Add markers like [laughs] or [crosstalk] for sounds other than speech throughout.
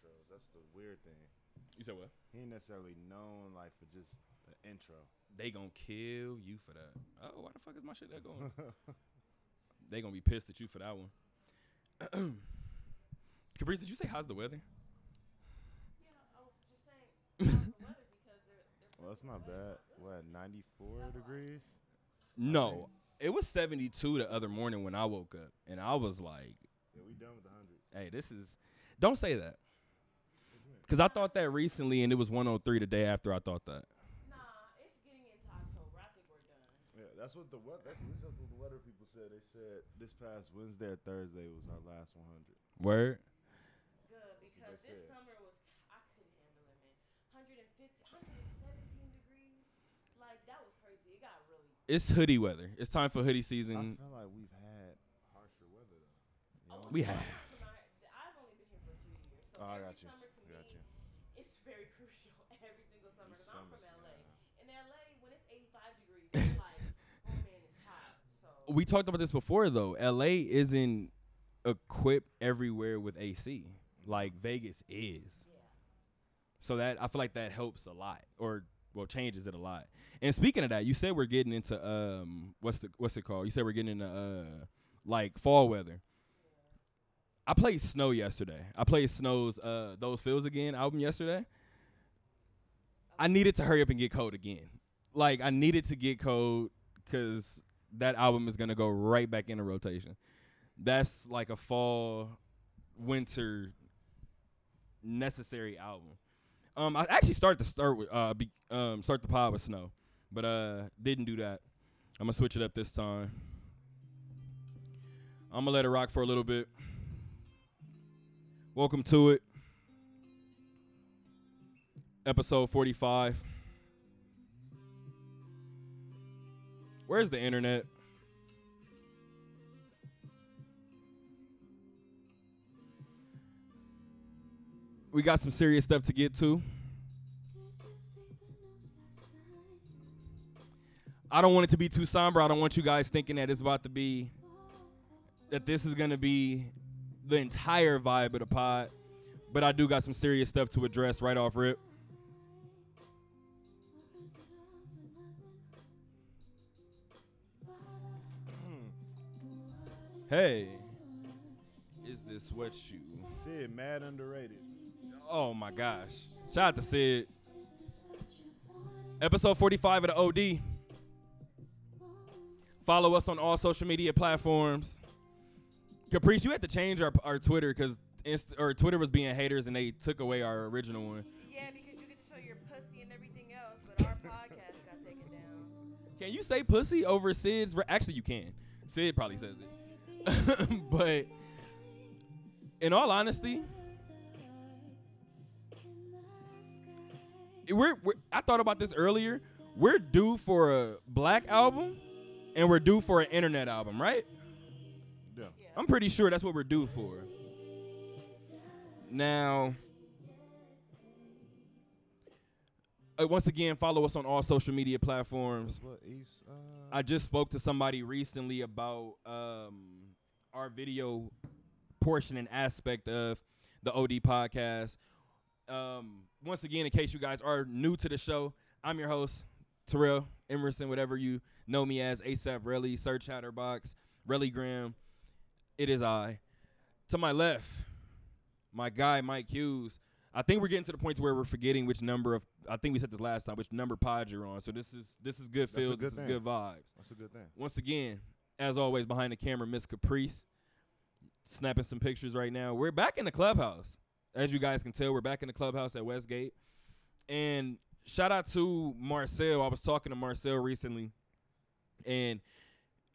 intros. That's the weird thing. You said what? He ain't necessarily known like for just the intro. They gonna kill you for that. Oh, why the fuck is my shit that going? [laughs] they gonna be pissed at you for that one. [clears throat] Caprice, did you say how's the weather? Yeah, I was just saying how's the weather because they're, they're Well, it's not bad. What, 94 degrees? No, it was 72 the other morning when I woke up, and I was like, Yeah, we done with the hundreds. "Hey, this is." Don't say that, because I thought that recently, and it was 103 the day after I thought that. Nah, it's getting into October. I think we're done. Yeah, that's what the what. That's, this is what the weather people said. They said this past Wednesday or Thursday was our last 100. Word. Good because this said. summer was I couldn't handle it, man. 150, 117 degrees. Like that was crazy. It got really. It's hoodie weather. It's time for hoodie season. I season. feel like we've had harsher weather though. You oh, know? Oh, We have. went to my- I've only been here for a few years, so Oh, I got you. summer to I got me, you. it's very crucial every single summer These because I'm from summers, LA. man. In LA, when it's 85 degrees, you're like, oh man, it's hot. So We talked about this before though. LA isn't equipped everywhere with AC like Vegas is. yeah. So that I feel like that helps a lot, or well, changes it a lot. And speaking of that, you said we're getting into um, what's the what's it called? You said we're getting into uh, like fall weather. I played Snoh yesterday. I played Snoh's uh, "Those Feels Again" album yesterday. I needed to hurry up and get cold again. Like I needed to get cold because that album is gonna go right back into rotation. That's like a fall, winter necessary album. Um, I actually started to start with uh, be, um, start the pod with Snoh, but uh, didn't do that. I'm gonna switch it up this time. I'm gonna let it rock for a little bit. Welcome to it, episode 45. Where's the internet? We got some serious stuff to get to. I don't want it to be too somber. I don't want you guys thinking that it's about to be that this is gonna be the entire vibe of the pod. But I do got some serious stuff to address right off rip. Hey, is this what you? Syd, mad underrated. Oh my gosh! Shout out to Syd. Episode 45 of the OD. Follow us on all social media platforms. Caprice, you had to change our our Twitter because Inst- or Twitter was being haters and they took away our original one. Yeah, because you get to show your pussy and everything else, but our [laughs] podcast got taken down. Can you say pussy over Syd's? Re- Actually, you can. Syd probably says it. [laughs] but in all honesty, we're, we're I thought about this earlier. We're due for a black album and we're due for an internet album, right? Yeah. Yeah. I'm pretty sure that's what we're due for. Now, uh, once again, follow us on all social media platforms. What East? Uh, I just spoke to somebody recently about um, our video portion and aspect of the OD podcast. Um, once again, in case you guys are new to the show, I'm your host, Terrell Emerson, whatever you know me as, ASAP Relly, Search Chatterbox, Relly Graham. It is I. To my left, my guy, Mike Hughes. I think we're getting to the point where we're forgetting which number of. I think we said this last time. Which number pod you're on. So this is this is good feels. This is good vibes. that's a good thing. Once again, as always, behind the camera, Miss Caprice, snapping some pictures right now. We're back in the clubhouse, as you guys can tell. We're back in the clubhouse at Westgate, and shout out to Marcel. I was talking to Marcel recently, and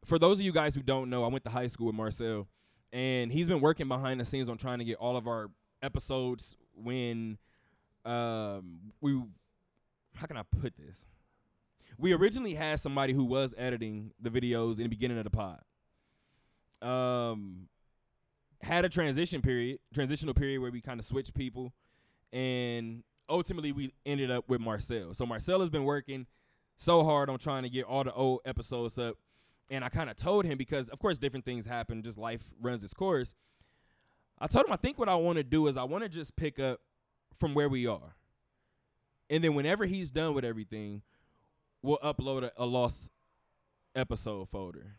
for those of you guys who don't know, I went to high school with Marcel, and he's been working behind the scenes on trying to get all of our episodes when um we how can I put this? We originally had somebody who was editing the videos in the beginning of the pod. Um had a transition period, transitional period where we kind of switched people and ultimately we ended up with Marcel. So Marcel has been working so hard on trying to get all the old episodes up. And I kind of told him because of course different things happen, just life runs its course. I told him I think what I want to do is I want to just pick up from where we are. And then whenever he's done with everything, we'll upload a, a lost episode folder.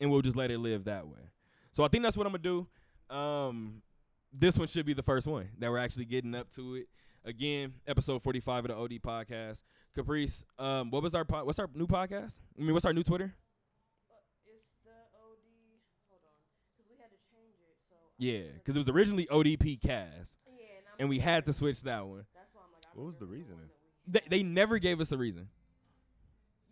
And we'll just let it live that way. So I think that's what I'm gonna do. Um, this one should be the first one that we're actually getting up to it. Again, episode 45 of the OD podcast. Caprice, um, what was our po- what's our new podcast? I mean, what's our new Twitter? Uh, it's the OD. Hold on, because we had to change it. So Yeah, because it was originally ODP Cast, Yeah, and, and we had to switch that one. That's why I'm like. I What was the remember one reasoning? They, they never gave us a reason.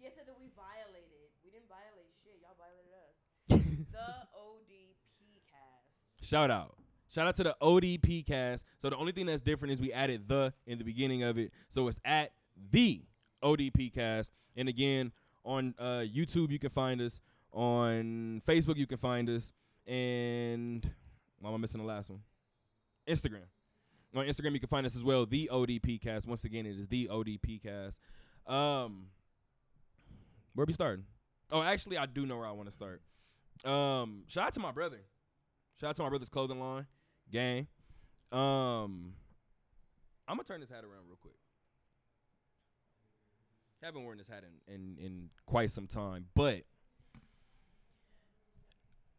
Yeah, said that we violated. We didn't violate shit. Y'all violated us. [laughs] the ODP cast. Shout out. Shout out to the ODP cast. So the only thing that's different is we added the in the beginning of it. So it's at the ODP cast. And again, on uh, YouTube you can find us. On Facebook you can find us. And why am I missing the last one? Instagram. On Instagram you can find us as well. The ODP cast. Once again, it is the ODP cast. Um, where we starting? Oh, actually, I do know where I want to start. Um, shout out to my brother. Shout out to my brother's clothing line, gang. Um, I'm gonna turn this hat around real quick. Haven't worn this hat in, in in quite some time, but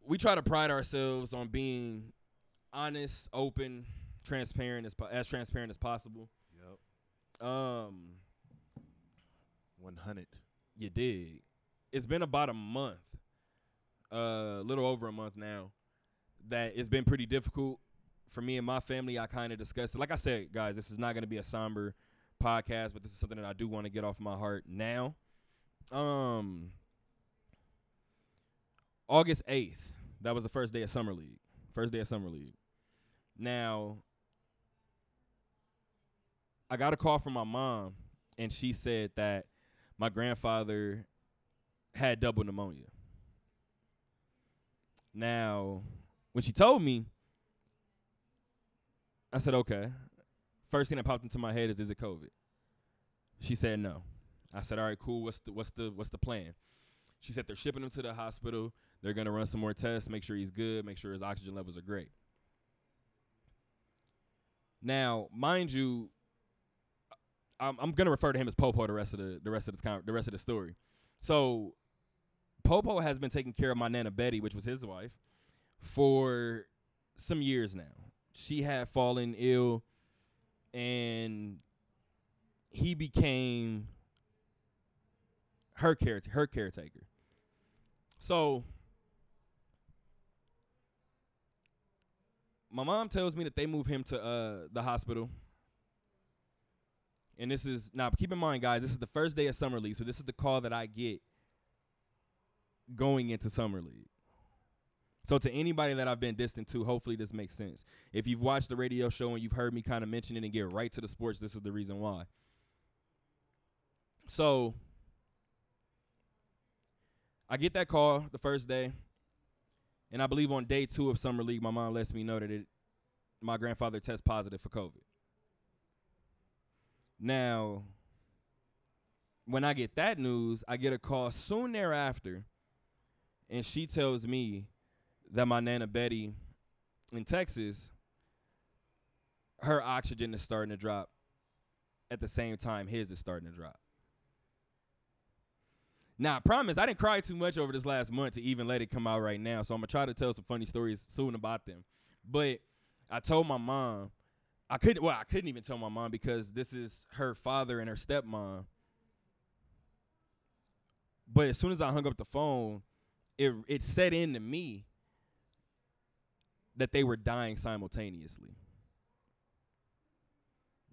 we try to pride ourselves on being honest, open, transparent as po- as transparent as possible. Yep. Um, 100. you dig. It's been about a month, uh, a little over a month now, that it's been pretty difficult for me and my family. I kind of discussed it. Like I said, guys, this is not going to be a somber podcast, but this is something that I do want to get off my heart now. Um, August 8th, that was the first day of Summer League. First day of Summer League. Now, I got a call from my mom, and she said that my grandfather had double pneumonia. Now, when she told me, I said, okay. First thing that popped into my head is, is it COVID? She said no. I said, all right, cool. What's the what's the what's the plan? She said they're shipping him to the hospital. They're gonna run some more tests, make sure he's good, make sure his oxygen levels are great. Now, mind you, I'm, I'm gonna refer to him as Popo the rest of the the rest of this con- the rest of the story. So, Popo has been taking care of my nana Betty, which was his wife, for some years now. She had fallen ill, and he became her care her caretaker. So, my mom tells me that they move him to uh, the hospital and this is now keep in mind, guys, this is the first day of summer league, so this is the call that I get going into summer league. So to anybody that I've been distant to, hopefully this makes sense. If you've watched the radio show and you've heard me kind of mention it and get right to the sports, this is the reason why. So I get that call the first day, and I believe on day two of summer league, my mom lets me know that it my grandfather tests positive for COVID. Now, when I get that news, I get a call soon thereafter, and she tells me that my nana Betty in Texas, her oxygen is starting to drop at the same time his is starting to drop. Now, I promise I didn't cry too much over this last month to even let it come out right now. So I'm gonna try to tell some funny stories soon about them. But I told my mom, I couldn't. Well, I couldn't even tell my mom because this is her father and her stepmom. But as soon as I hung up the phone, it it set in to me that they were dying simultaneously.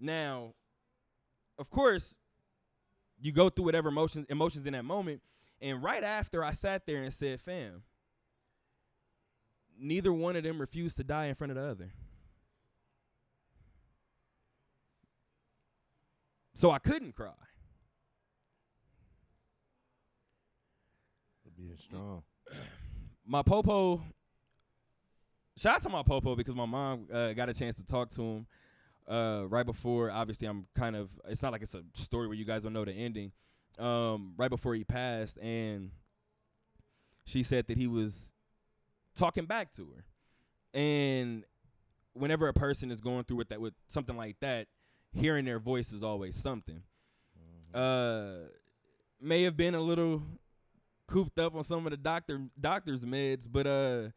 Now, of course, you go through whatever emotions emotions in that moment, and right after I sat there and said, "Fam, neither one of them refused to die in front of the other." So I couldn't cry. Being strong. [clears throat] my popo shout out to my popo because my mom uh, got a chance to talk to him uh, right before obviously i'm kind of it's not like it's a story where you guys don't know the ending um, right before he passed and she said that he was talking back to her And whenever a person is going through with that with something like that, hearing their voice is always something. Uh, may have been a little cooped up on some of the doctor doctor's meds, but uh,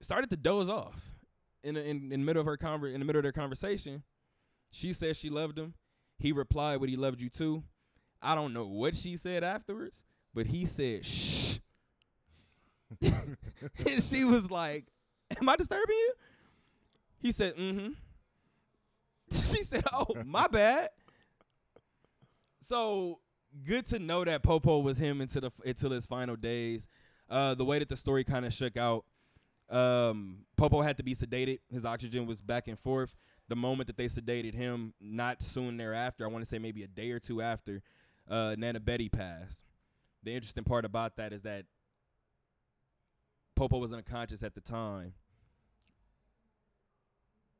started to doze off in in in middle of her conver- in the middle of their conversation. She said she loved him. He replied, "What he loved you too." I don't know what she said afterwards, but he said, "Shh," [laughs] and she was like, "Am I disturbing you?" He said, "Mm-hmm." [laughs] She said, "Oh, my bad." So good to know that Popo was him into the until his final days. Uh, the way that the story kind of shook out, um, Popo had to be sedated. His oxygen was back and forth. The moment that they sedated him, not soon thereafter, I want to say maybe a day or two after, uh, Nana Betty passed. The interesting part about that is that Popo was unconscious at the time.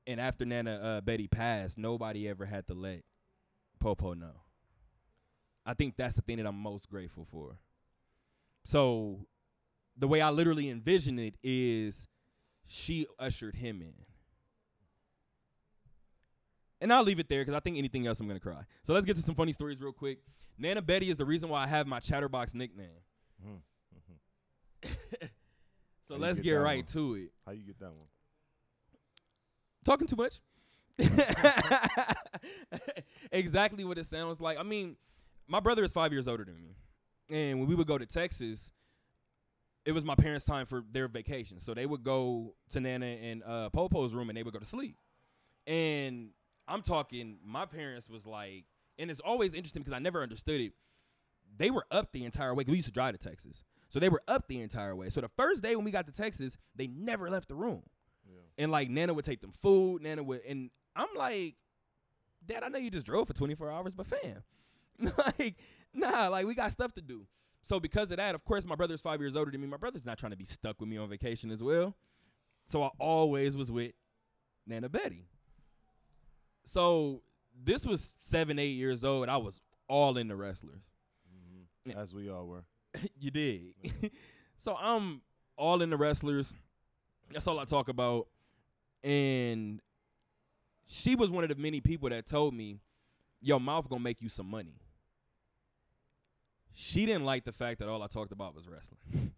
And after Nana uh, Betty passed, nobody ever had to let Popo know. I think that's the thing that I'm most grateful for. So, the way I literally envision it is she ushered him in. And I'll leave it there because I think anything else I'm going to cry. So, let's get to some funny stories real quick. Nana Betty is the reason why I have my Chatterbox nickname. Mhm, [laughs] so, How let's get get right one? to it. How you get that one? Talking too much. [laughs] exactly what it sounds like. I mean, my brother is five years older than me, and when we would go to Texas, it was my parents' time for their vacation, so they would go to Nana and uh, Popo's room, and they would go to sleep. And I'm talking, my parents was like, and it's always interesting because I never understood it. They were up the entire way. We used to drive to Texas, so they were up the entire way. So the first day when we got to Texas, they never left the room. And like Nana would take them food, Nana would, and I'm like, Dad, I know you just drove for 24 hours, but fam, [laughs] like, nah, like we got stuff to do. So because of that, of course, my brother's five years older than me. My brother's not trying to be stuck with me on vacation as well. So I always was with Nana Betty. So this was seven, eight years old. I was all in the wrestlers. hmm Yeah. As we all were. [laughs] you did. [laughs] so I'm all in the wrestlers. That's all I talk about. And she was one of the many people that told me, "Your mouth gonna make you some money." She didn't like the fact that all I talked about was wrestling.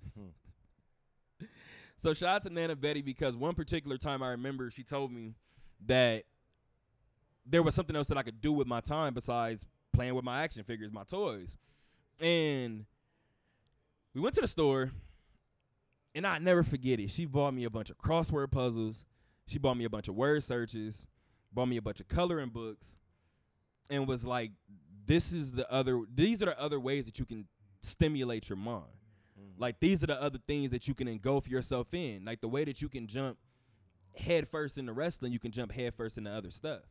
[laughs] so shout out to Nana Betty because one particular time I remember she told me that there was something else that I could do with my time besides playing with my action figures, my toys. And we went to the store, and I never forget it. She bought me a bunch of crossword puzzles. She bought me a bunch of word searches, bought me a bunch of coloring books, and was like, "This is the other. These are the other ways that you can stimulate your mind. Mhm. Like these are the other things that you can engulf yourself in. Like the way that you can jump head first into wrestling, you can jump head first into other stuff."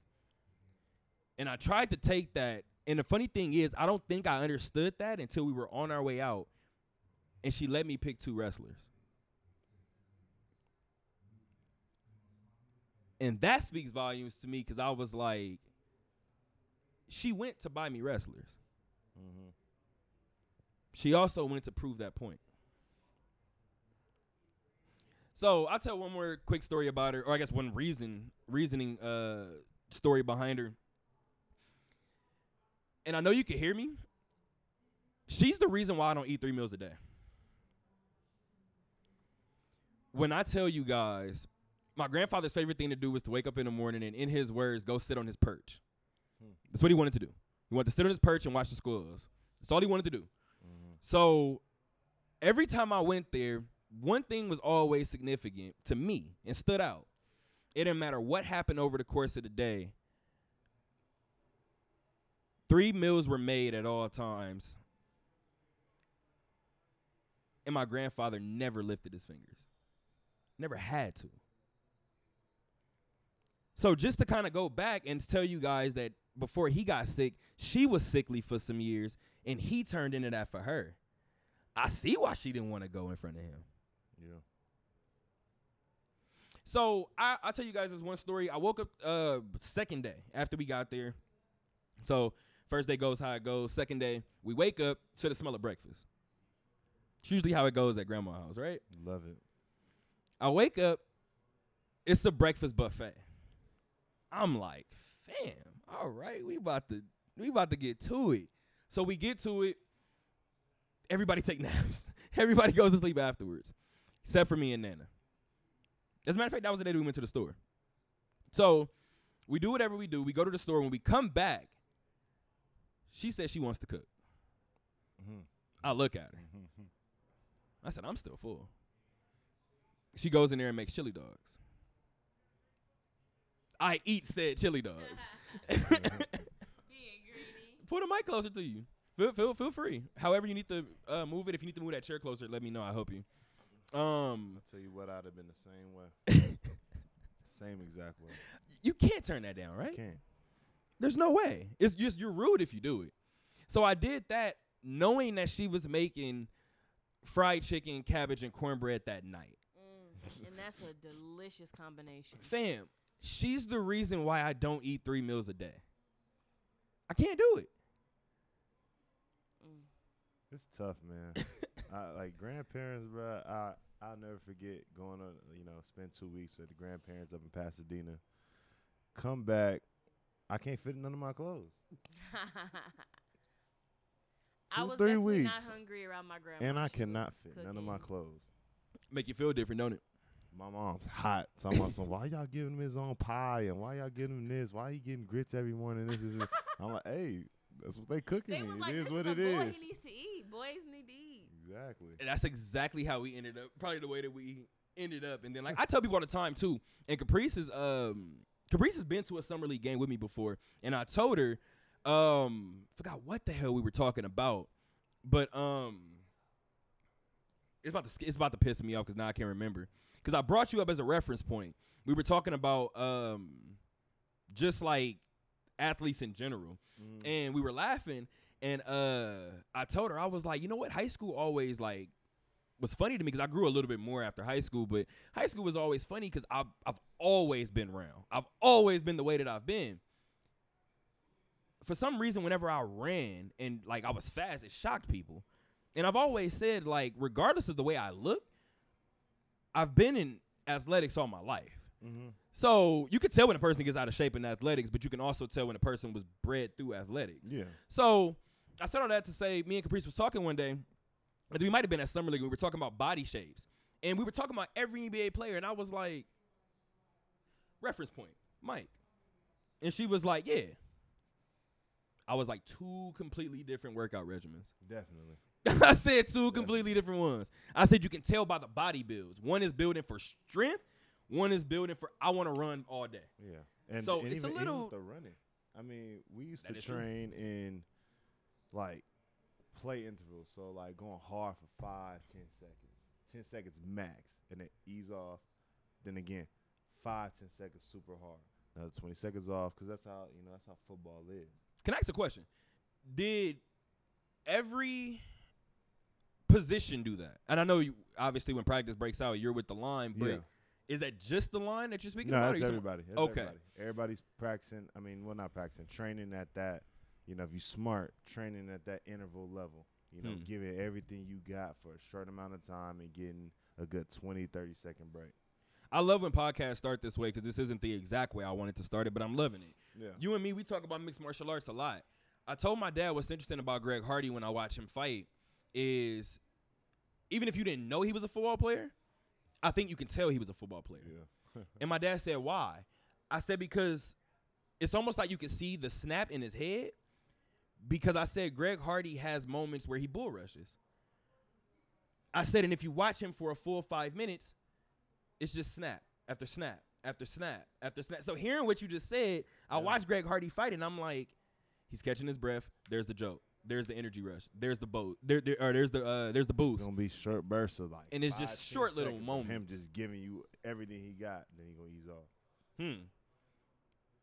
And I tried to take that. And the funny thing is, I don't think I understood that until we were on our way out and she let me pick two wrestlers. And that speaks volumes to me because I was like, she went to buy me wrestlers. Mhm. She also went to prove that point. So I'll tell one more quick story about her, or I guess one reason reasoning uh story behind her. And I know you can hear me. She's the reason why I don't eat three meals a day. When I tell you guys, my grandfather's favorite thing to do was to wake up in the morning and, in his words, go sit on his perch. Hmm. That's what he wanted to do. He wanted to sit on his perch and watch the squirrels. That's all he wanted to do. Mhm. So every time I went there, one thing was always significant to me and stood out. It didn't matter what happened over the course of the day. Three meals were made at all times. And my grandfather never lifted his fingers. Never had to. So just to kind of go back and tell you guys that before he got sick, she was sickly for some years and he turned into that for her. I see why she didn't want to go in front of him. Yeah. So I I'll tell you guys this one story. I woke up uh second day after we got there. So first day goes how it goes. Second day we wake up to the smell of breakfast. It's usually how it goes at grandma's house, right? Love it. I wake up It's a breakfast buffet. I'm like, fam, all right, we about to we about to get to it. So we get to it. Everybody take [laughs] naps. Everybody goes to sleep afterwards, except for me and Nana. As a matter of fact, that was the day we went to the store. So we do whatever we do. We go to the store. When we come back, she says she wants to cook. Mhm. I look at her. Mhm. I said, I'm still full. She goes in there and makes chili dogs. I eat said chili dogs. [laughs] greedy. Put a mic closer to you. Feel, feel, feel free. However you need to uh, move it. If you need to move that chair closer, let me know. I help you. Um, I'll tell you what, I'd have been the same way. [laughs] same exact way. you can't turn that down, right? Can't. There's no way. It's just you're rude if you do it. So I did that knowing that she was making fried chicken, cabbage, and cornbread that night. Mm, and that's a delicious combination. Fam, she's the reason why I don't eat three meals a day. I can't do it. Mm. It's tough, man. [laughs] I, like grandparents, bro. I I'll never forget going on. You know, spend two weeks with the grandparents up in Pasadena. Come back, I can't fit in none of my clothes. [laughs] I was three definitely weeks. not hungry around my grandma. and I She cannot was fit none of my cooking. clothes. Make you feel different, don't it? My mom's hot. Talking about some. Why y'all giving him his own pie and why y'all giving him this? Why he getting grits every morning? This is. I'm like, hey, that's what they cooking They me. was It like, is this what is it boy is. he needs to eat. Boys need to eat. Exactly. And that's exactly how we ended up. Probably the way that we ended up. And then like I tell people all the time too. And Caprice is um Caprice has been to a summer league game with me before. And I told her, um, forgot what the hell we were talking about. But um it's about to sk- it's about to piss me off because now I can't remember. Because I brought you up as a reference point. We were talking about um just like athletes in general. Mm. and we were laughing and uh i told her i was like you know what? High school always like was funny to me because i grew a little bit more after high school but high school was always funny because I've, I've always been around. I've always been the way that i've been. For some reason whenever i ran and like i was fast it shocked people. And i've always said like regardless of the way i look i've been in athletics all my life Mm-hmm. so you could tell when a person gets out of shape in athletics, but you can also tell when a person was bred through athletics. Yeah. So I said all that to say, me and Caprice was talking one day, and we might have been at summer league. We were talking about body shapes, and we were talking about every NBA player, and I was like, reference point, Mike, and she was like, yeah. I was like two completely different workout regimens. Definitely. [laughs] I said two completely different ones. I said you can tell by the body builds. One is building for strength. One is building for I want to run all day. Yeah. And So and it's a even, even little- the running. I mean, we used to is true. train in like play intervals. So like going hard for five, ten seconds. Ten seconds max. And then ease off. Then again, five, ten seconds super hard. Another twenty seconds off because that's how you know that's how football is. Can I ask a question? Did every position do that? And I know you obviously when practice breaks out, you're with the line, but Yeah. is that just the line that you're speaking No, about? that's everybody. That's Okay. Everybody. Everybody's practicing. I mean, well, not practicing, training at that. You know, if you're smart, training at that interval level. You know, Hmm. giving everything you got for a short amount of time and getting a good 20, 30 second break. I love when podcasts start this way because this isn't the exact way I wanted to start it, but I'm loving it. Yeah. You and me, we talk about mixed martial arts a lot. I told my dad what's interesting about Greg Hardy when I watch him fight is even if you didn't know he was a football player, I think you can tell he was a football player. yeah. [laughs] And my dad said, Why? I said, Because it's almost like you can see the snap in his head. Because I said, Greg Hardy has moments where he bull rushes. I said, And if you watch him for a full five minutes, it's just snap after snap after snap after snap. So hearing what you just said, I Yeah. watched Greg Hardy fight, and I'm like, He's catching his breath. There's the joke. There's the energy rush. There's the boat. There, there or there's the uh, there's the boost. It's gonna be short bursts of like, And it's five, just short little moments. Him just giving you everything he got, then he gonna ease off. Hmm.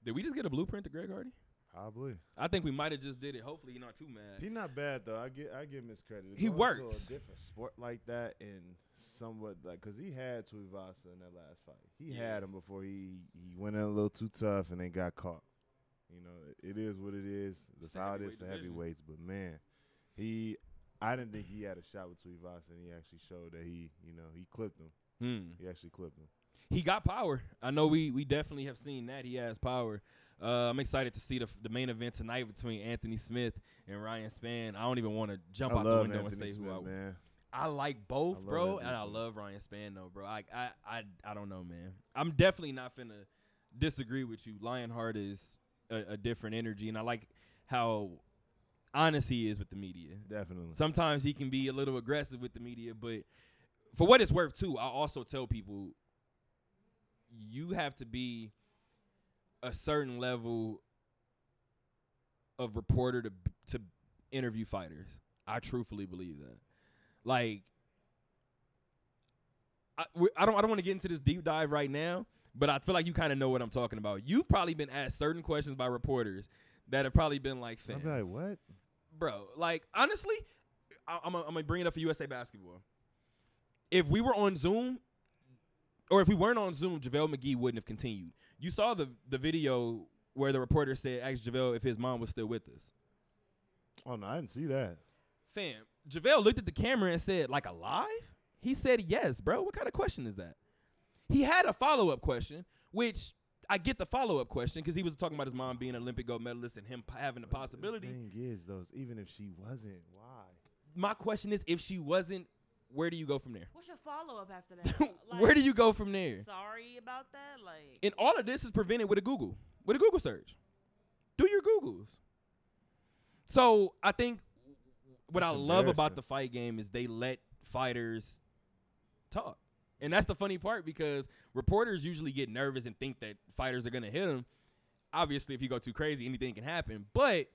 Did we just get a blueprint to Greg Hardy? Probably. I think we might have just did it. Hopefully, you're not too mad. He's not bad though. I get I give him his credit. He Going to works. a different sport like that and somewhat like because he had Tuivasa in that last fight. He Yeah. had him before he he went in a little too tough and then got caught. You know, it, it is what it is. That's how it is for division. heavyweights. But man, he I didn't think he had a shot with Tuivasa, and he actually showed that he you know he clipped him. Hmm. He actually clipped him. he got power. I know we we definitely have seen that he has power. Uh, I'm excited to see the the main event tonight between Anthony Smith and Ryan Spann. I don't even want to jump I out the window Anthony and say Smith, who I man. I like both, I bro, Anthony and I Smith. love Ryan Spann though, bro. I I I I don't know, man. I'm definitely not finna disagree with you. Lionheart is a, a different energy, and I like how honest he is with the media. Definitely. Sometimes he can be a little aggressive with the media, but for what it's worth, too, I also tell people you have to be a certain level of reporter to to interview fighters. I truthfully believe that. Like, I, I don't I don't want to get into this deep dive right now, but I feel like you kind of know what I'm talking about. You've probably been asked certain questions by reporters that have probably been like, I'm "Fam, like, what? bro. Like honestly, I, I'm gonna bring it up for USA basketball. If we were on Zoom, or if we weren't on Zoom, JaVale McGee wouldn't have continued. You saw the the video where the reporter said, asked JaVale if his mom was still with us. Oh no, I didn't see that. Fam, JaVale looked at the camera and said, like alive? He said yes, bro. What kind of question is that? He had a follow up question, which I get the follow up question because he was talking about his mom being an Olympic gold medalist and him p- having the possibility. The thing is, though, is even if she wasn't, why? My question is, if she wasn't, where do you go from there? What's your follow up after that? [laughs] Where do you go from there? Sorry about that. Like, And all of this is prevented with a Google, with a Google search. Do your Googles. So I think what I love about the fight game is they let fighters talk. And that's the funny part because reporters usually get nervous and think that fighters are going to hit them. Obviously, if you go too crazy, anything can happen. But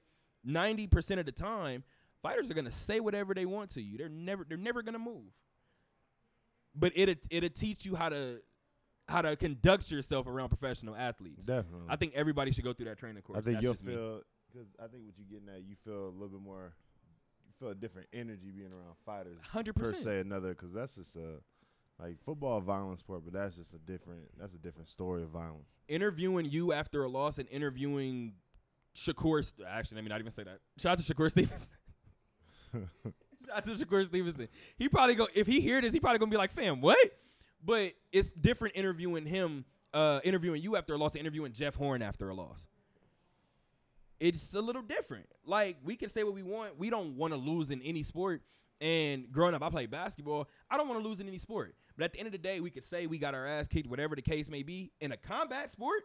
90% of the time, fighters are going to say whatever they want to you. They're never they're never going to move. But it it'll teach you how to how to conduct yourself around professional athletes. Definitely. I think everybody should go through that training course. I think you'll feel because I think what you're getting at, you feel a little bit more, you feel a different energy being around fighters hundred per percent. se. Another because that's just a like football, a violent sport, but that's just a different. That's a different story of violence. Interviewing you after a loss and interviewing Shakur. Actually, let me not even say that. Shout out to Shakur Stevenson. [laughs] Shout out to Shakur Stevenson. He probably go if he hear this, he probably gonna be like, "Fam, what?" But it's different interviewing him, uh, interviewing you after a loss, and interviewing Jeff Horn after a loss. It's a little different. Like we can say what we want. We don't want to lose in any sport. And growing up, I played basketball. I don't want to lose in any sport. But at the end of the day, we could say we got our ass kicked, whatever the case may be. In a combat sport,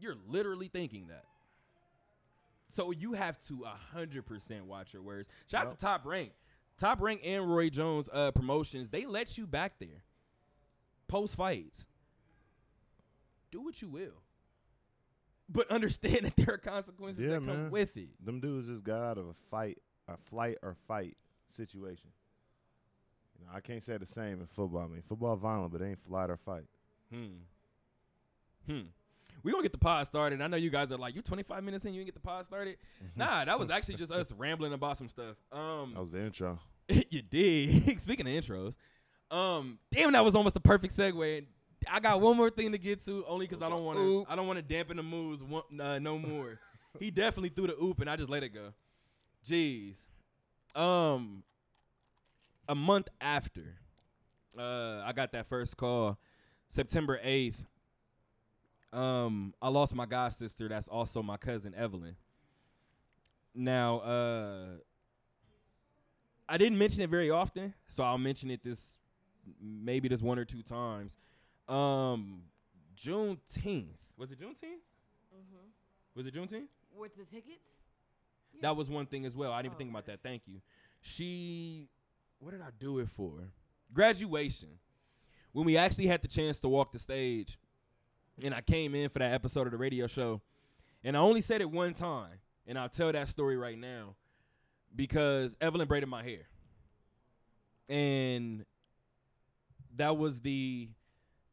you're literally thinking that. So you have to hundred percent watch your words. Shout out to Top Rank, Top Rank and Roy Jones uh, promotions. They let you back there, post fights. Do what you will, but [laughs] understand that there are consequences Yeah, that come man. with it. Them dudes just got out of a fight, a flight or fight situation. You know, I can't say the same in football. I mean, football violent, but it ain't flight or fight. Hmm. Hmm. We gonna get the pod started. I know you guys are like, you 25 minutes in, you didn't get the pod started. Nah, that was [laughs] actually just us rambling about some stuff. Um, That was the intro. [laughs] you did. [laughs] Speaking of intros, um, damn, that was almost the perfect segue. I got one more thing to get to, only because I don't want to. I don't want to dampen the moves one, uh, no more. he definitely threw the oop, and I just let it go. Jeez. Um, a month after, uh, I got that first call, September eighth. Um, I lost my god sister. That's also my cousin Evelyn. Now, uh, I didn't mention it very often, so I'll mention it this maybe this one or two times. Um, Juneteenth was it Juneteenth? mm-hmm. Was it Juneteenth? with the tickets. Yeah. That was one thing as well. I didn't even Oh, think about that. Thank you. She, what did I do it for? Graduation. When we actually had the chance to walk the stage, and I came in for that episode of the radio show, and I only said it one time, and I'll tell that story right now because Evelyn braided my hair, and that was the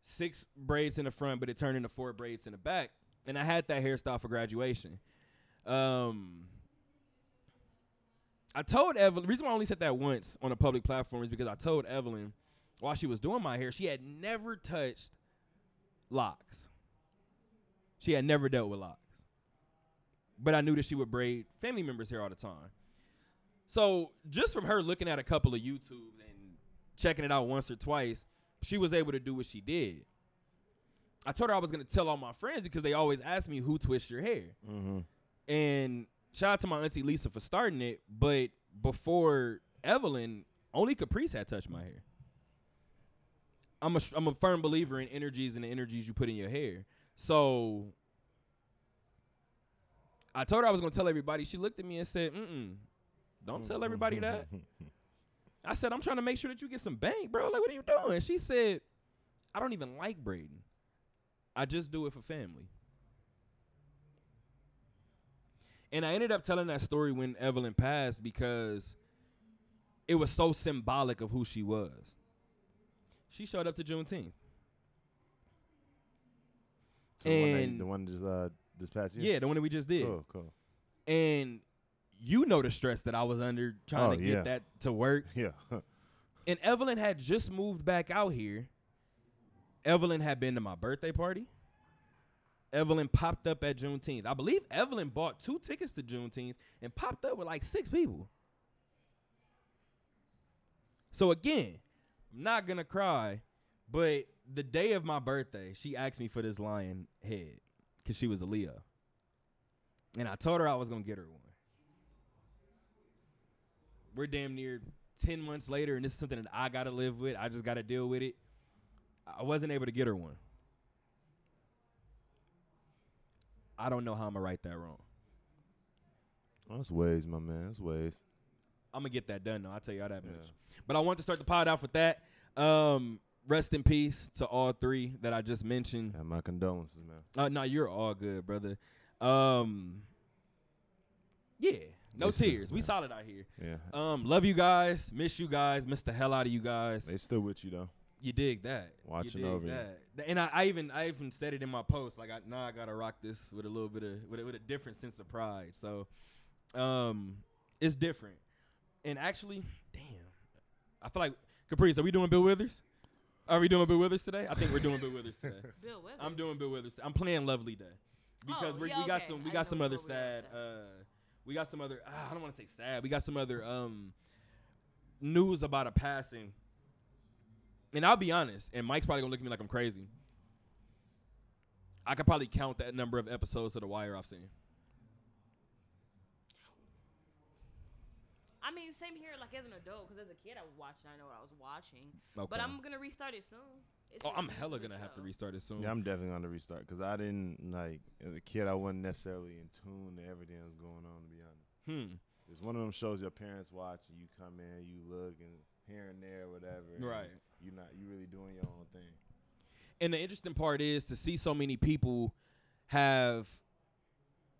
six braids in the front, but it turned into four braids in the back, and I had that hairstyle for graduation. Um, I told Evelyn. The reason why I only said that once on a public platform is because I told Evelyn while she was doing my hair, she had never touched locks. She had never dealt with locks. But I knew that she would braid family members' hair all the time. So just from her looking at a couple of YouTubes and checking it out once or twice, she was able to do what she did. I told her I was gonna tell all my friends because they always ask me who twists your hair. Mm-hmm. And shout out to my auntie Lisa for starting it. But before Evelyn, only Caprice had touched my hair. I'm a I'm a firm believer in energies and the energies you put in your hair. So I told her I was gonna tell everybody. She looked at me and said, "Mm, don't tell everybody that." [laughs] I said, "I'm trying to make sure that you get some bank, bro. Like, what are you doing?" She said, "I don't even like braiding. I just do it for family." And I ended up telling that story when Evelyn passed because it was so symbolic of who she was. She showed up to Juneteenth. So the one that- And- the one just uh this past year. Yeah, the one that we just did. Cool, cool. And you know the stress that I was under trying Oh, to yeah. get that to work. [laughs] Yeah. And Evelyn had just moved back out here. Evelyn had been to my birthday party. Evelyn popped up at Juneteenth. I believe Evelyn bought two tickets to Juneteenth and popped up with like six people. So again, I'm not gonna cry, but the day of my birthday, she asked me for this lion head because she was a Leo, and I told her I was gonna get her one. We're damn near ten months later, and this is something that I gotta live with. I just gotta deal with it. I wasn't able to get her one. I don't know how I'm gonna right that wrong. Oh, that's ways, my man. That's ways. I'm gonna get that done though. I'll tell you all that Yeah. much. But I want to start the pod off with that. Um, rest in peace to all three that I just mentioned. And my condolences, man. Uh, no, you're all good, brother. Um, yeah, no They still- tears. We solid out here. Yeah. Um, love you guys. Miss you guys. Miss the hell out of you guys. They still with you though. You dig that? Watching you dig over that. Th- And I, I even I even said it in my post. Like I now I gotta rock this with a little bit of with a, with a different sense of pride. So, um, it's different. And actually, damn, I feel like Caprice. Are we doing Bill Withers? Are we doing Bill Withers today? I think we're doing Bill Withers today. [laughs] Bill Withers. I'm doing Bill Withers. I'm playing Lovely Day because Oh, we're, yeah, we got some we got some other sad. Uh, we got some other. ah, I don't want to say sad. We got some other um news about a passing. And I'll be honest, and Mike's probably gonna look at me like I'm crazy. I could probably count that number of episodes of The Wire I've seen. I mean, same here. Like as an adult, because as a kid I was watching. I know what I was watching. Okay. But I'm gonna restart it soon. It's oh, I'm hella gonna have to restart it soon. Yeah, I'm definitely gonna restart because I didn't like as a kid. I wasn't necessarily in tune to everything that's going on. To be honest, hmm. it's one of them shows your parents watch and you come in, you look and here and there, whatever. Right. You're not you really doing your own thing. And the interesting part is to see so many people have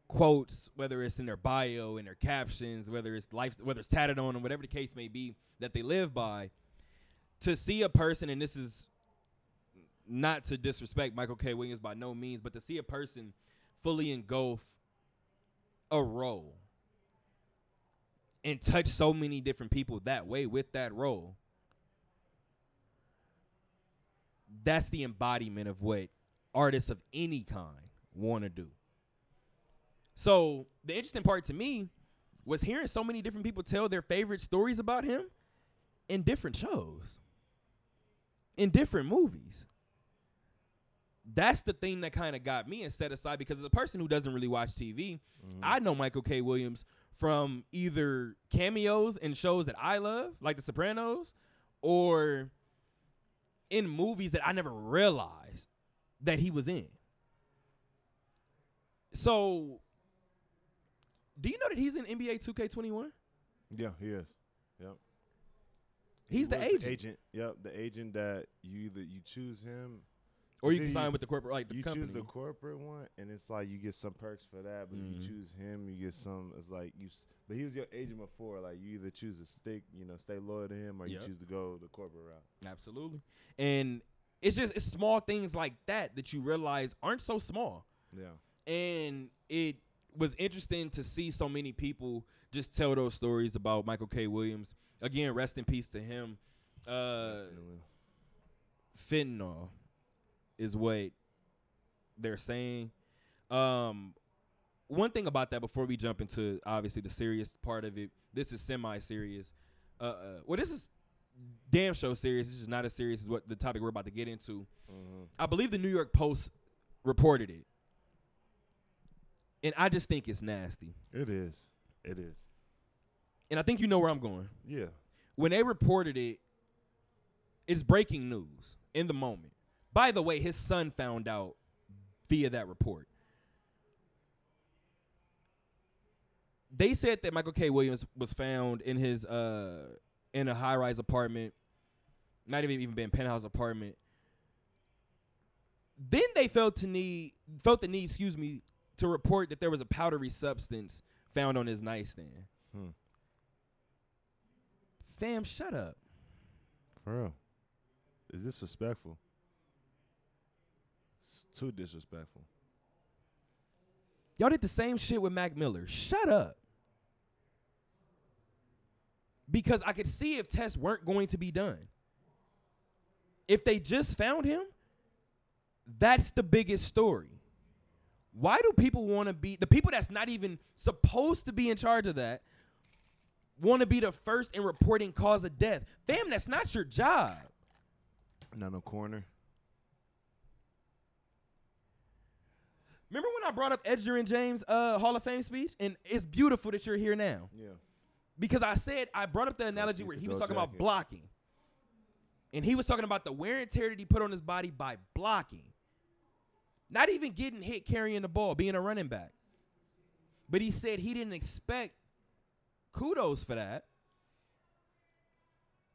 quotes, whether it's in their bio, in their captions, whether it's life, whether it's tatted on them, whatever the case may be, that they live by. To see a person, and this is not to disrespect Michael K. Williams by no means, but to see a person fully engulf a role and touch so many different people that way with that role that's the embodiment of what artists of any kind want to do. So the interesting part to me was hearing so many different people tell their favorite stories about him in different shows, in different movies. That's the thing that kind of got me and set aside because as a person who doesn't really watch TV, mm-hmm. I know Michael K. Williams from either cameos in shows that I love, like The Sopranos, or in movies that I never realized that he was in. So, do you know that he's in NBA 2K21? Yeah, he is. Yep. He's the agent. agent. Yep, the agent that you either you choose him Or you can sign with the corporate, like the you company. choose the corporate one, and it's like you get some perks for that. But if Mhm. you choose him, you get some. It's like you. But he was your agent before. Like you either choose to stick, you know, stay loyal to him, or Yep. you choose to go the corporate route. Absolutely. And it's just it's small things like that that you realize aren't so small. Yeah. and it was interesting to see so many people just tell those stories about Michael K. Williams. Again, rest in peace to him. Uh, fentanyl is what they're saying. Um, one thing about that before we jump into obviously the serious part of it, this is semi-serious. Uh, uh well, this is damn show serious. This is not as serious as what the topic we're about to get into. Mhm. I believe the New York Post reported it. And I just think it's nasty. It is. It is. And I think you know where I'm going. Yeah. When they reported it, it's breaking news in the moment. By the way, his son found out via that report. They said that Michael K. Williams was found in his uh in a high rise apartment, not even even been penthouse apartment. Then they felt to need felt the need, excuse me, to report that there was a powdery substance found on his nightstand. Hmm. Fam, shut up. For real. Is disrespectful. It's too disrespectful. Y'all did the same shit with Mac Miller. Shut up. Because I could see if tests weren't going to be done. If they just found him, that's the biggest story. Why do people want to be the people that's not even supposed to be in charge of that want to be the first in reporting cause of death? Fam, that's not your job. Not no corner. Remember when I brought up Edgerrin James' uh, Hall of Fame speech? And it's beautiful that you're here now. Yeah. because I said I brought up the analogy where he was talking about blocking, and he was talking about the wear and tear that he put on his body by blocking, not even getting hit carrying the ball, being a running back. But he said he didn't expect kudos for that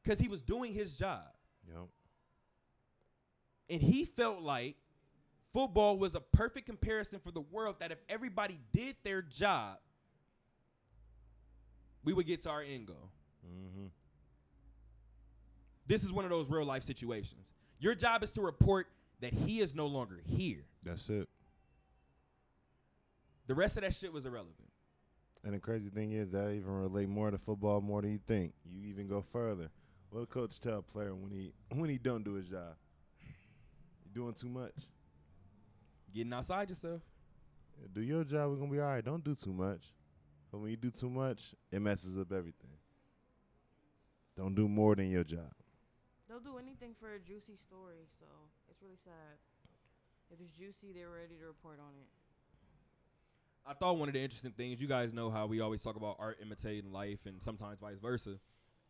because he was doing his job, Yep. and he felt like football was a perfect comparison for the world that if everybody did their job, we would get to our end goal. Mm-hmm. This is one of those real life situations. Your job is to report that he is no longer here. That's it. The rest of that shit was irrelevant. And the crazy thing is that even relate more to football more than you think. You even go further. What a coach tell a player when he when he don't do his job? You doing too much. Getting outside yourself. Yeah, Do your job, we're gonna be all right. Don't do too much. But when you do too much, it messes up everything. Don't do more than your job. They'll do anything for a juicy story, so it's really sad. If it's juicy, they're ready to report on it. I thought one of the interesting things, you guys know how we always talk about art imitating life and sometimes vice versa.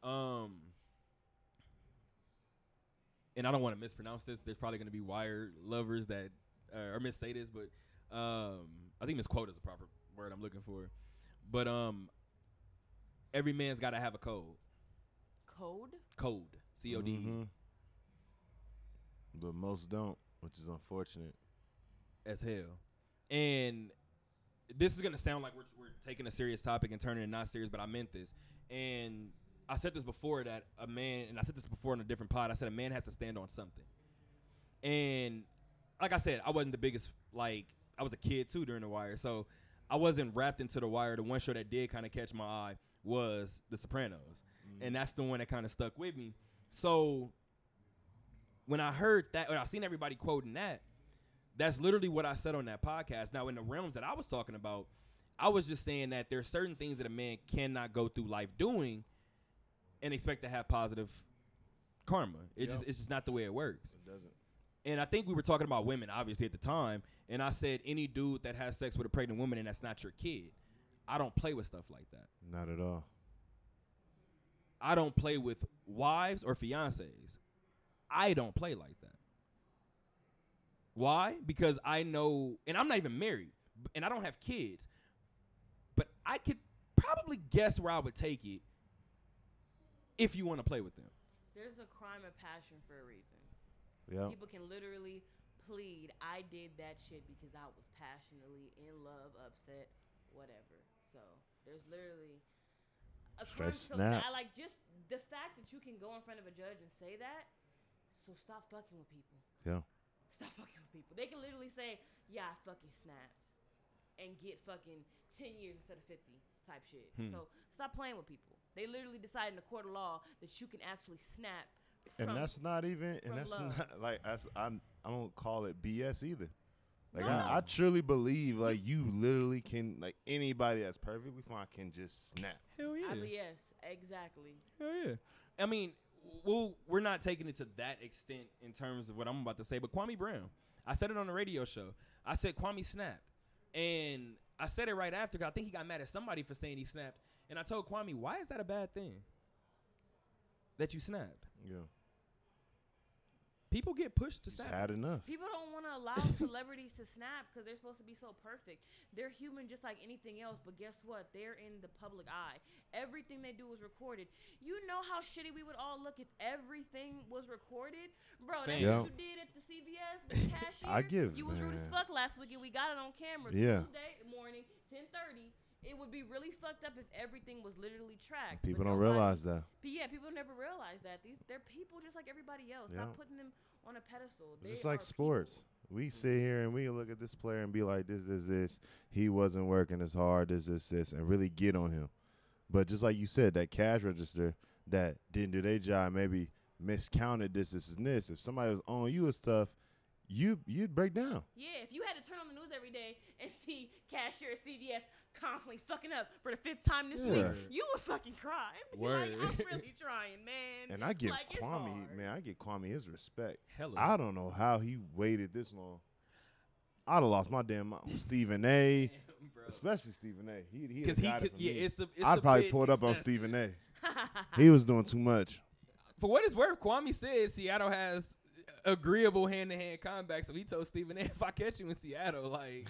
Um and I don't want to mispronounce this. There's probably going to be wire lovers that uh, or missay this, but um I think misquote is the proper word I'm looking for. But um every man's got to have a code. Code? Code. C O D E. Mhm. But most don't, which is unfortunate. as hell. And this is gonna sound like we're, we're taking a serious topic and turning it not serious, but I meant this. And I said this before that a man, and I said this before in a different pod. I said a man has to stand on something. And like I said, I wasn't the biggest like I was a kid too during the wire, so I wasn't wrapped into the wire. The one show that did kind of catch my eye was The Sopranos, mm. and that's the one that kind of stuck with me. So when I heard that, when I seen everybody quoting that, that's literally what I said on that podcast. Now, in the realms that I was talking about, I was just saying that there's certain things that a man cannot go through life doing and expect to have positive karma. It Yeah. just it's just not the way it works. It doesn't. And I think we were talking about women, obviously, at the time. And I said, any dude that has sex with a pregnant woman and that's not your kid, I don't play with stuff like that. Not at all. I don't play with wives or fiancés. I don't play like that. Why? Because I know, and I'm not even married, and I don't have kids, but I could probably guess where I would take it if you want to play with them. There's a crime of passion for a reason. Yeah. People can literally plead, I did that shit because I was passionately in love, upset, whatever. So there's literally a crime. So. I like just the fact that you can go in front of a judge and say that. So stop fucking with people. Yeah. Stop fucking with people. They can literally say, "Yeah, I fucking snapped," and get fucking ten years instead of fifty type shit. Hmm. So stop playing with people. They literally decide in the court of law that you can actually snap. And from- that's not even, and that's love. not [laughs] like that's I I don't call it BS either. Like No. I, I truly believe like you literally can like anybody that's perfectly fine can just snap. Hell yeah. I, yes, exactly. Hell yeah. I mean, well, we're not taking it to that extent in terms of what I'm about to say, but Kwame Brown, I said it on the radio show. I said Kwame snapped, and I said it right after. 'cause I think he got mad at somebody for saying he snapped, and I told Kwame, why is that a bad thing? That you snapped. Yeah. People get pushed to Just snap. had enough. People don't want to allow [laughs] celebrities to snap because they're supposed to be so perfect. They're human just like anything else, but guess what? They're in the public eye. Everything they do is recorded. You know how shitty we would all look if everything was recorded, bro. That's Fam. what you did at the CVS with the [laughs] cashier. I give- you was rude as fuck last week, and we got it on camera. Yeah. Tuesday morning, ten thirty. It would be really fucked up if everything was literally tracked. People don't nobody- realize that. But yeah, people never realize that these they're people just like everybody else. Yeah. Stop putting them on a pedestal. Just like sports. We sit here and we look at this player and be like, this, this, this. He wasn't working as hard, this, this, this, and really get on him. But just like you said, that cash register that didn't do their job, maybe miscounted this, this, and this. If somebody was on you and stuff, you you'd break down. Yeah, if you had to turn on the news every day and [laughs] see cashier at CVS constantly fucking up for the fifth time this week, you would fucking cry. [laughs] Word. Like, I'm [laughs] really trying, man. And I get Like, Kwame, man, I get Kwame his respect. Hella. I don't know how he waited this long. I'd have lost my damn mind. [laughs] Stephen A. Damn. Especially Stephen A. He he Because has he got could, it yeah, me. it's a. It's I'd a probably bit pull it up on. Stephen A. He was doing too much. For what it's worth, Kwame said Seattle has agreeable hand to hand combat. So he told Stephen A, if I catch you in Seattle, like,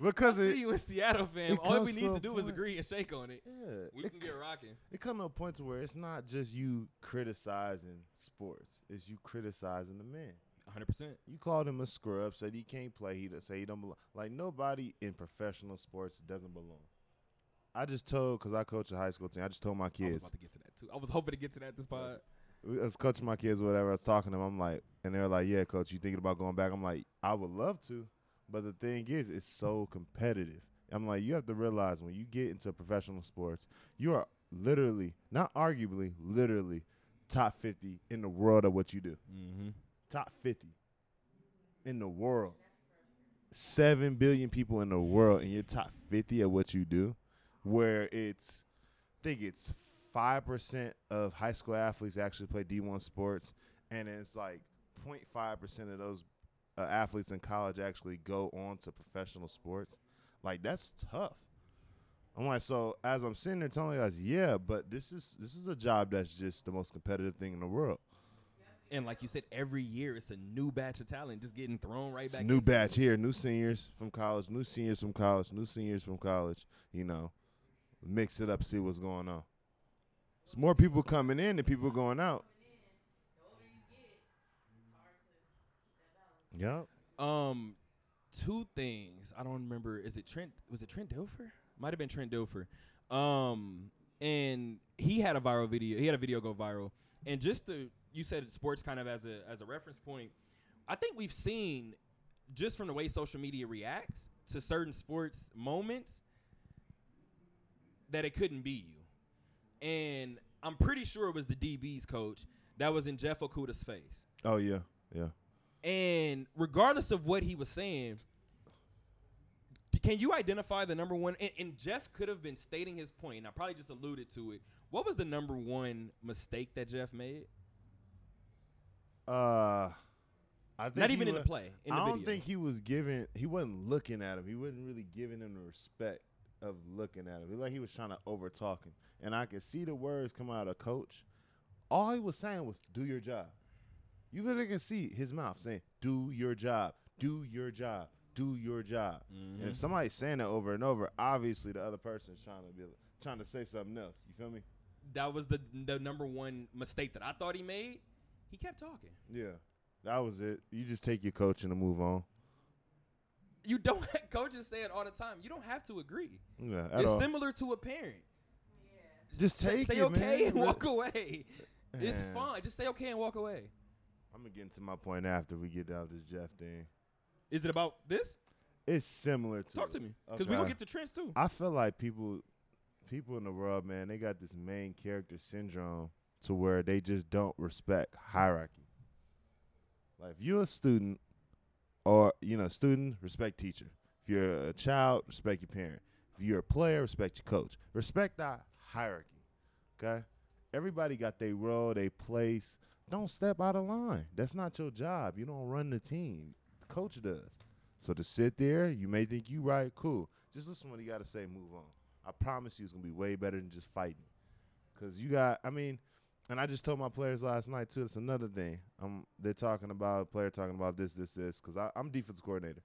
Because I see it, you in Seattle, fam. All we need to to a do is agree and shake on it. yeah, We it, can get rocking. it come to a point to where it's not just you criticizing sports; it's you criticizing the man. 100%. You called him a scrub, said he can't play. He say he don't belong. Like nobody in professional sports doesn't belong. I just told because I coach a high school team. I just told my kids. I was kids. about to get to that too. I was hoping to get to that this pod. I was coaching my kids, whatever. I was talking to them. I'm like, and they're like, "Yeah, coach, you thinking about going back?" I'm like, "I would love to, but the thing is, it's so competitive." I'm like, you have to realize when you get into professional sports, you are literally, not arguably, literally, top 50 in the world of what you do. Mm-hmm. Top 50 in the world. Seven billion people in the world, and you're top 50 at what you do, where it's, I think it's five percent of high school athletes actually play D1 sports, and it's like 0.5 percent of those uh, athletes in college actually go on to professional sports. Like that's tough. I'm like, so as I'm sitting there telling you guys, yeah, but this is this is a job that's just the most competitive thing in the world. And like you said, every year it's a new batch of talent just getting thrown right It's back. new batch it. here, new seniors from college, new seniors from college, new seniors from college. You know, mix it up, see what's going on. It's more people coming in than people going out. Yep. Um, two things. I don't remember. Is it Trent? Was it Trent Dilfer? Might have been Trent Dilfer. Um, and he had a viral video. He had a video go viral. And just the you said sports kind of as a as a reference point. I think we've seen just from the way social media reacts to certain sports moments that it couldn't be you. And I'm pretty sure it was the DB's coach that was in Jeff Okudah's face. Oh yeah, yeah. And regardless of what he was saying, can you identify the number one? And, and Jeff could have been stating his point. And I probably just alluded to it. What was the number one mistake that Jeff made? Uh, I think Not even in the play. In I the don't video. think he was giving. He wasn't looking at him. He wasn't really giving him the respect of looking at him. Like he was trying to over talk him, and I could see the words come out of coach. All he was saying was, "Do your job." You literally can see his mouth saying, "Do your job. Do your job. Do your job." And Mhm. if somebody's saying it over and over, obviously the other person's trying to be trying to say something else. You feel me? that was the the number one mistake that I thought he made. He kept talking. Yeah, that was it. You just take your coaching and move on. You don't. [laughs] Coaches say it all the time. You don't have to agree. Yeah, at it's all. similar to a parent. Just Say- take say it, okay man. and walk [laughs] away. It's fine. Just say okay and walk away. I'm gonna get into my point after we get out of this Jeff thing. Is it about this? It's similar to. Talk to me, because we gonna get to trends too. I feel like people, people in the world, man, they got this main character syndrome to where they just don't respect hierarchy. Like if you're a student, or you know, student respect teacher. If you're a child, respect your parent. If you're a player, respect your coach. Respect that hierarchy. Okay. everybody got their role, their place. Don't step out of line. That's not your job. You don't run the team. The coach does. So to sit there, you may think you right, cool. Just listen what he got to say. Move on. I promise you, it's gonna be way better than just fighting. Cause you got, I mean, and I just told my players last night too. It's another thing. Um, they're talking about player talking about this, this, this. Cause I, I'm defense coordinator,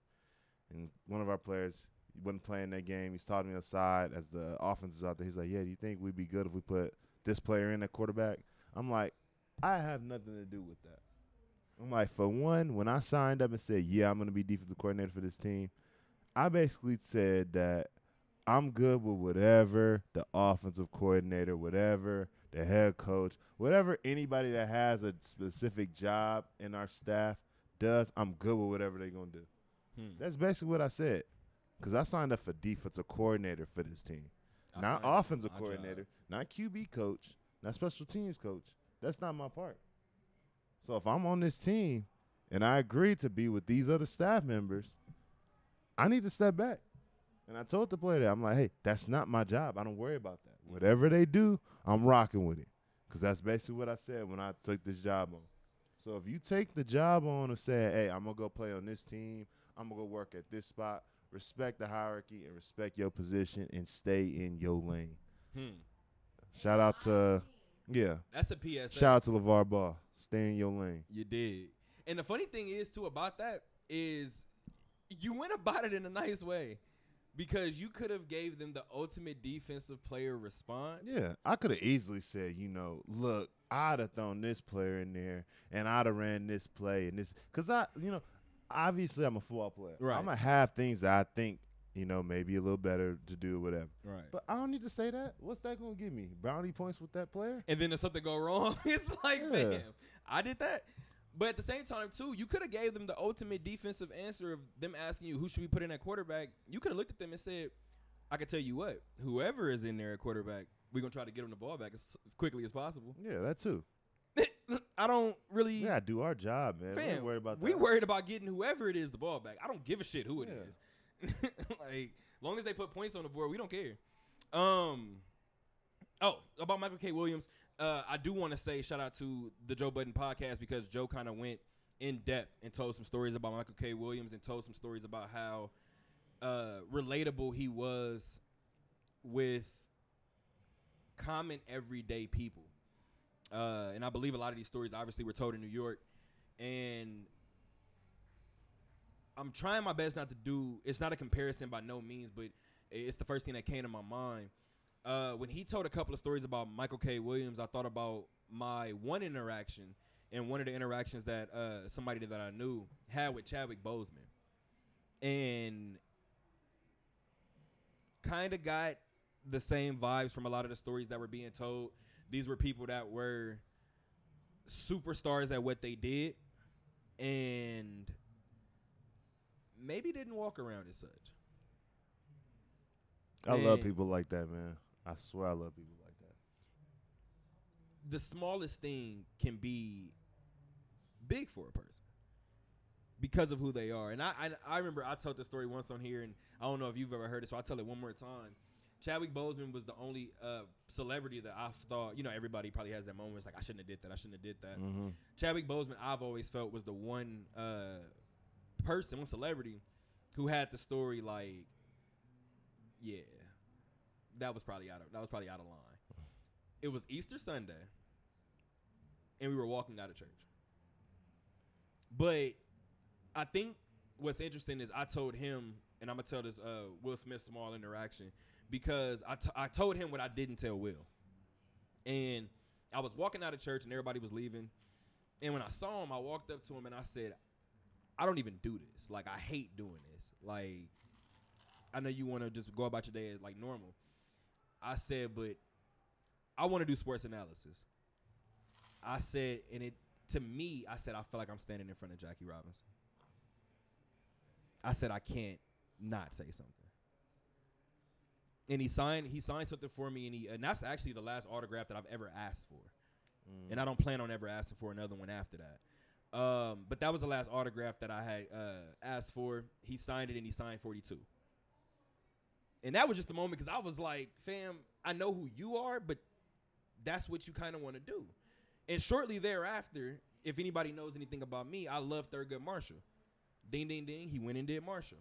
and one of our players he wasn't playing that game. He's talking me aside as the offense is out there. He's like, "Yeah, do you think we'd be good if we put this player in at quarterback?" I'm like, I have nothing to do with that. I'm like, for one, when I signed up and said, "Yeah, I'm going to be defensive coordinator for this team," I basically said that I'm good with whatever the offensive coordinator, whatever the head coach, whatever anybody that has a specific job in our staff does. I'm good with whatever they're gonna do. Hmm. That's basically what I said. Cause I signed up for defensive coordinator for this team, I not signed up for offensive my job. coordinator, not QB coach, not special teams coach. That's not my part. So if I'm on this team and I agree to be with these other staff members, I need to step back. And I told the player that I'm like, hey, that's not my job. I don't worry about that. Whatever they do, I'm rocking with it. Cause that's basically what I said when I took this job on. So if you take the job on of saying, hey, I'm gonna go play on this team, I'm gonna go work at this spot, respect the hierarchy and respect your position and stay in your lane. Hmm. Shout out to yeah. That's a PSA. Shout out to LeVar Ball. Stay in your lane. You did. And the funny thing is too about that is you went about it in a nice way. Because you could have gave them the ultimate defensive player response. Yeah, I could have easily said, you know, look, I'd have thrown this player in there and I'd have ran this play and this because I, you know, obviously I'm a football player. Right. I'm gonna have things that I think, you know, maybe a little better to do, whatever. Right. But I don't need to say that. What's that gonna give me? Brownie points with that player? and then if something go wrong, [laughs] it's like, Yeah. man, I did that. But at the same time, too, you could have gave them the ultimate defensive answer of them asking you who should we put in at quarterback. You could have looked at them and said, "I can tell you what, whoever is in there at quarterback, we're gonna try to get them the ball back as quickly as possible." Yeah, that too. [laughs] I don't really. Yeah, do our job, man. we ain't worried about that. we worried about getting whoever it is the ball back. I don't give a shit who it Yeah. is. [laughs] like, long as they put points on the board, we don't care. Um. Oh, about Michael K. Williams, uh, I do want to say shout out to the Joe Budden podcast because Joe kind of went in depth and told some stories about Michael K. Williams and told some stories about how uh, relatable he was with common everyday people. Uh, and I believe a lot of these stories obviously were told in New York. And I'm trying my best not to do. It's not a comparison by no means, but it's the first thing that came to my mind. Uh, when he told a couple of stories about Michael K. Williams, I thought about my one interaction and one of the interactions that uh, somebody that I knew had with Chadwick Boseman, and kind of got the same vibes from a lot of the stories that were being told. These were people that were superstars at what they did, and maybe didn't walk around as such. I love people like that, man. I swear I love people like that. the smallest thing can be big for a person because of who they are. And I, I I remember I told this story once on here, and I don't know if you've ever heard it, so I'll tell it one more time. Chadwick Boseman was the only uh, celebrity that I thought, you know, everybody probably has that moment. It's like I shouldn't have did that. I shouldn't have did that. Mm-hmm. Chadwick Boseman, I've always felt was the one uh, person, one celebrity, who had the story like, yeah, that was probably out of that was probably out of line. It was Easter Sunday, and we were walking out of church. But I think what's interesting is I told him, and I'm gonna tell this uh, Will Smith small interaction because I, t- I told him what I didn't tell Will, and I was walking out of church and everybody was leaving, and when I saw him, I walked up to him and I said, I don't even do this. Like I hate doing this. Like I know you want to just go about your day as like normal. I said, but I want to do sports analysis. I said, and it to me, I said I feel like I'm standing in front of Jackie Robinson. I said I can't not say something. And he signed he signed something for me and he and that's actually the last autograph that I've ever asked for. Mm. And I don't plan on ever asking for another one after that. Um, but that was the last autograph that I had uh, asked for. He signed it and he signed 42. And that was just the moment because I was like, fam, I know who you are, but that's what you kind of want to do. And shortly thereafter, if anybody knows anything about me, I love Thurgood Marshall. Ding ding ding, he went and did Marshall.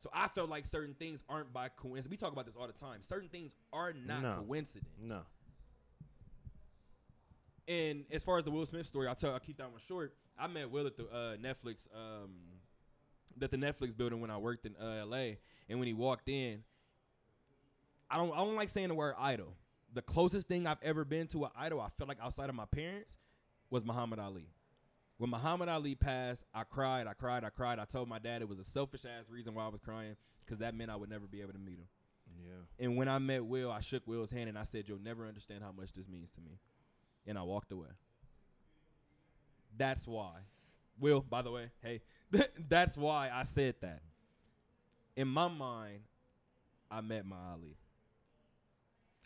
So I felt like certain things aren't by coincidence. We talk about this all the time. Certain things are not No. coincidence. No. And as far as the Will Smith story, I'll tell I'll keep that one short. I met Will at the uh, Netflix um at the Netflix building when I worked in uh, LA. And when he walked in, I don't I don't like saying the word idol. The closest thing I've ever been to an idol, I felt like outside of my parents, was Muhammad Ali. When Muhammad Ali passed, I cried, I cried, I cried. I told my dad it was a selfish ass reason why I was crying, because that meant I would never be able to meet him. Yeah. And when I met Will, I shook Will's hand and I said, You'll never understand how much this means to me. And I walked away. That's why. Will, by the way, hey, [laughs] that's why I said that. In my mind, I met my Ali.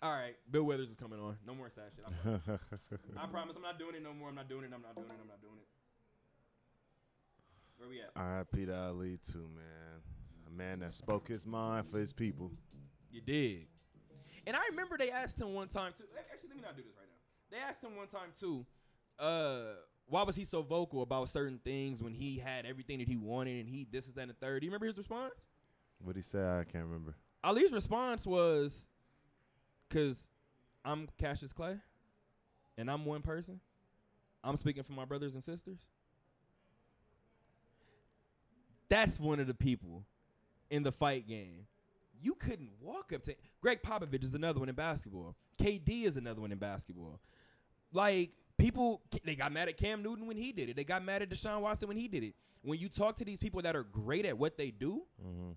All right, Bill Withers is coming on. No more sad shit. [laughs] I promise. I'm not doing it no more. I'm not doing it. I'm not doing it. I'm not doing it. Where we at? R.I.P. to Ali too, man. A man that spoke his mind for his people. You did. And I remember they asked him one time too. Actually, let me not do this right now. They asked him one time too. Uh, why was he so vocal about certain things when he had everything that he wanted and he this is that and the third? Do you remember his response? What he say? I can't remember. Ali's response was, "Cause I'm Cassius Clay, and I'm one person. I'm speaking for my brothers and sisters. That's one of the people in the fight game. You couldn't walk up to Gregg Popovich is another one in basketball. KD is another one in basketball. Like people, they got mad at Cam Newton when he did it. They got mad at Deshaun Watson when he did it. When you talk to these people that are great at what they do, Mm-hmm.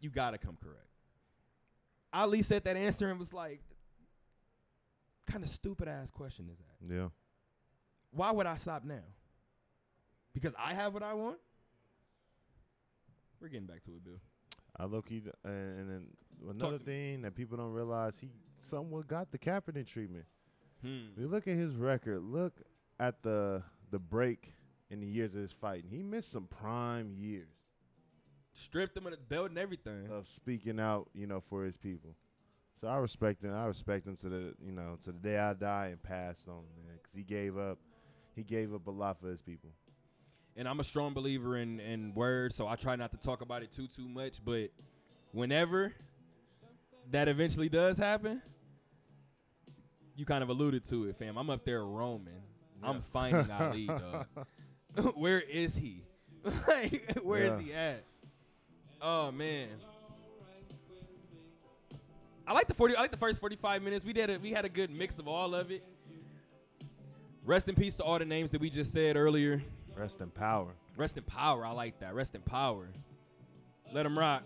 you gotta come correct. Ali said that answer and was like, kind of stupid ass question is that? Yeah. Why would I stop now? Because I have what I want? We're getting back to it, Bill. I look he and, and then another thing that people don't realize he somewhat got the Kaepernick treatment. Hmm. You look at his record, look at the the break in the years of his fighting. He missed some prime years Stripped him of the belt and everything. of speaking out, you know, for his people. So I respect him. I respect him to the, you know, to the day I die and pass on, man, because he gave up, he gave up a lot for his people. and I'm a strong believer in in words, so I try not to talk about it too too much. But whenever that eventually does happen, you kind of alluded to it, fam. I'm up there roaming. I'm finding [laughs] Ali, dog. [laughs] Where is he? [laughs] like, where is Yeah. he at? Oh man. I like the 40 I like the first 45 minutes. We did a, we had a good mix of all of it. Rest in peace to all the names that we just said earlier. Rest in power. Rest in power. I like that. Rest in power. Let them rock.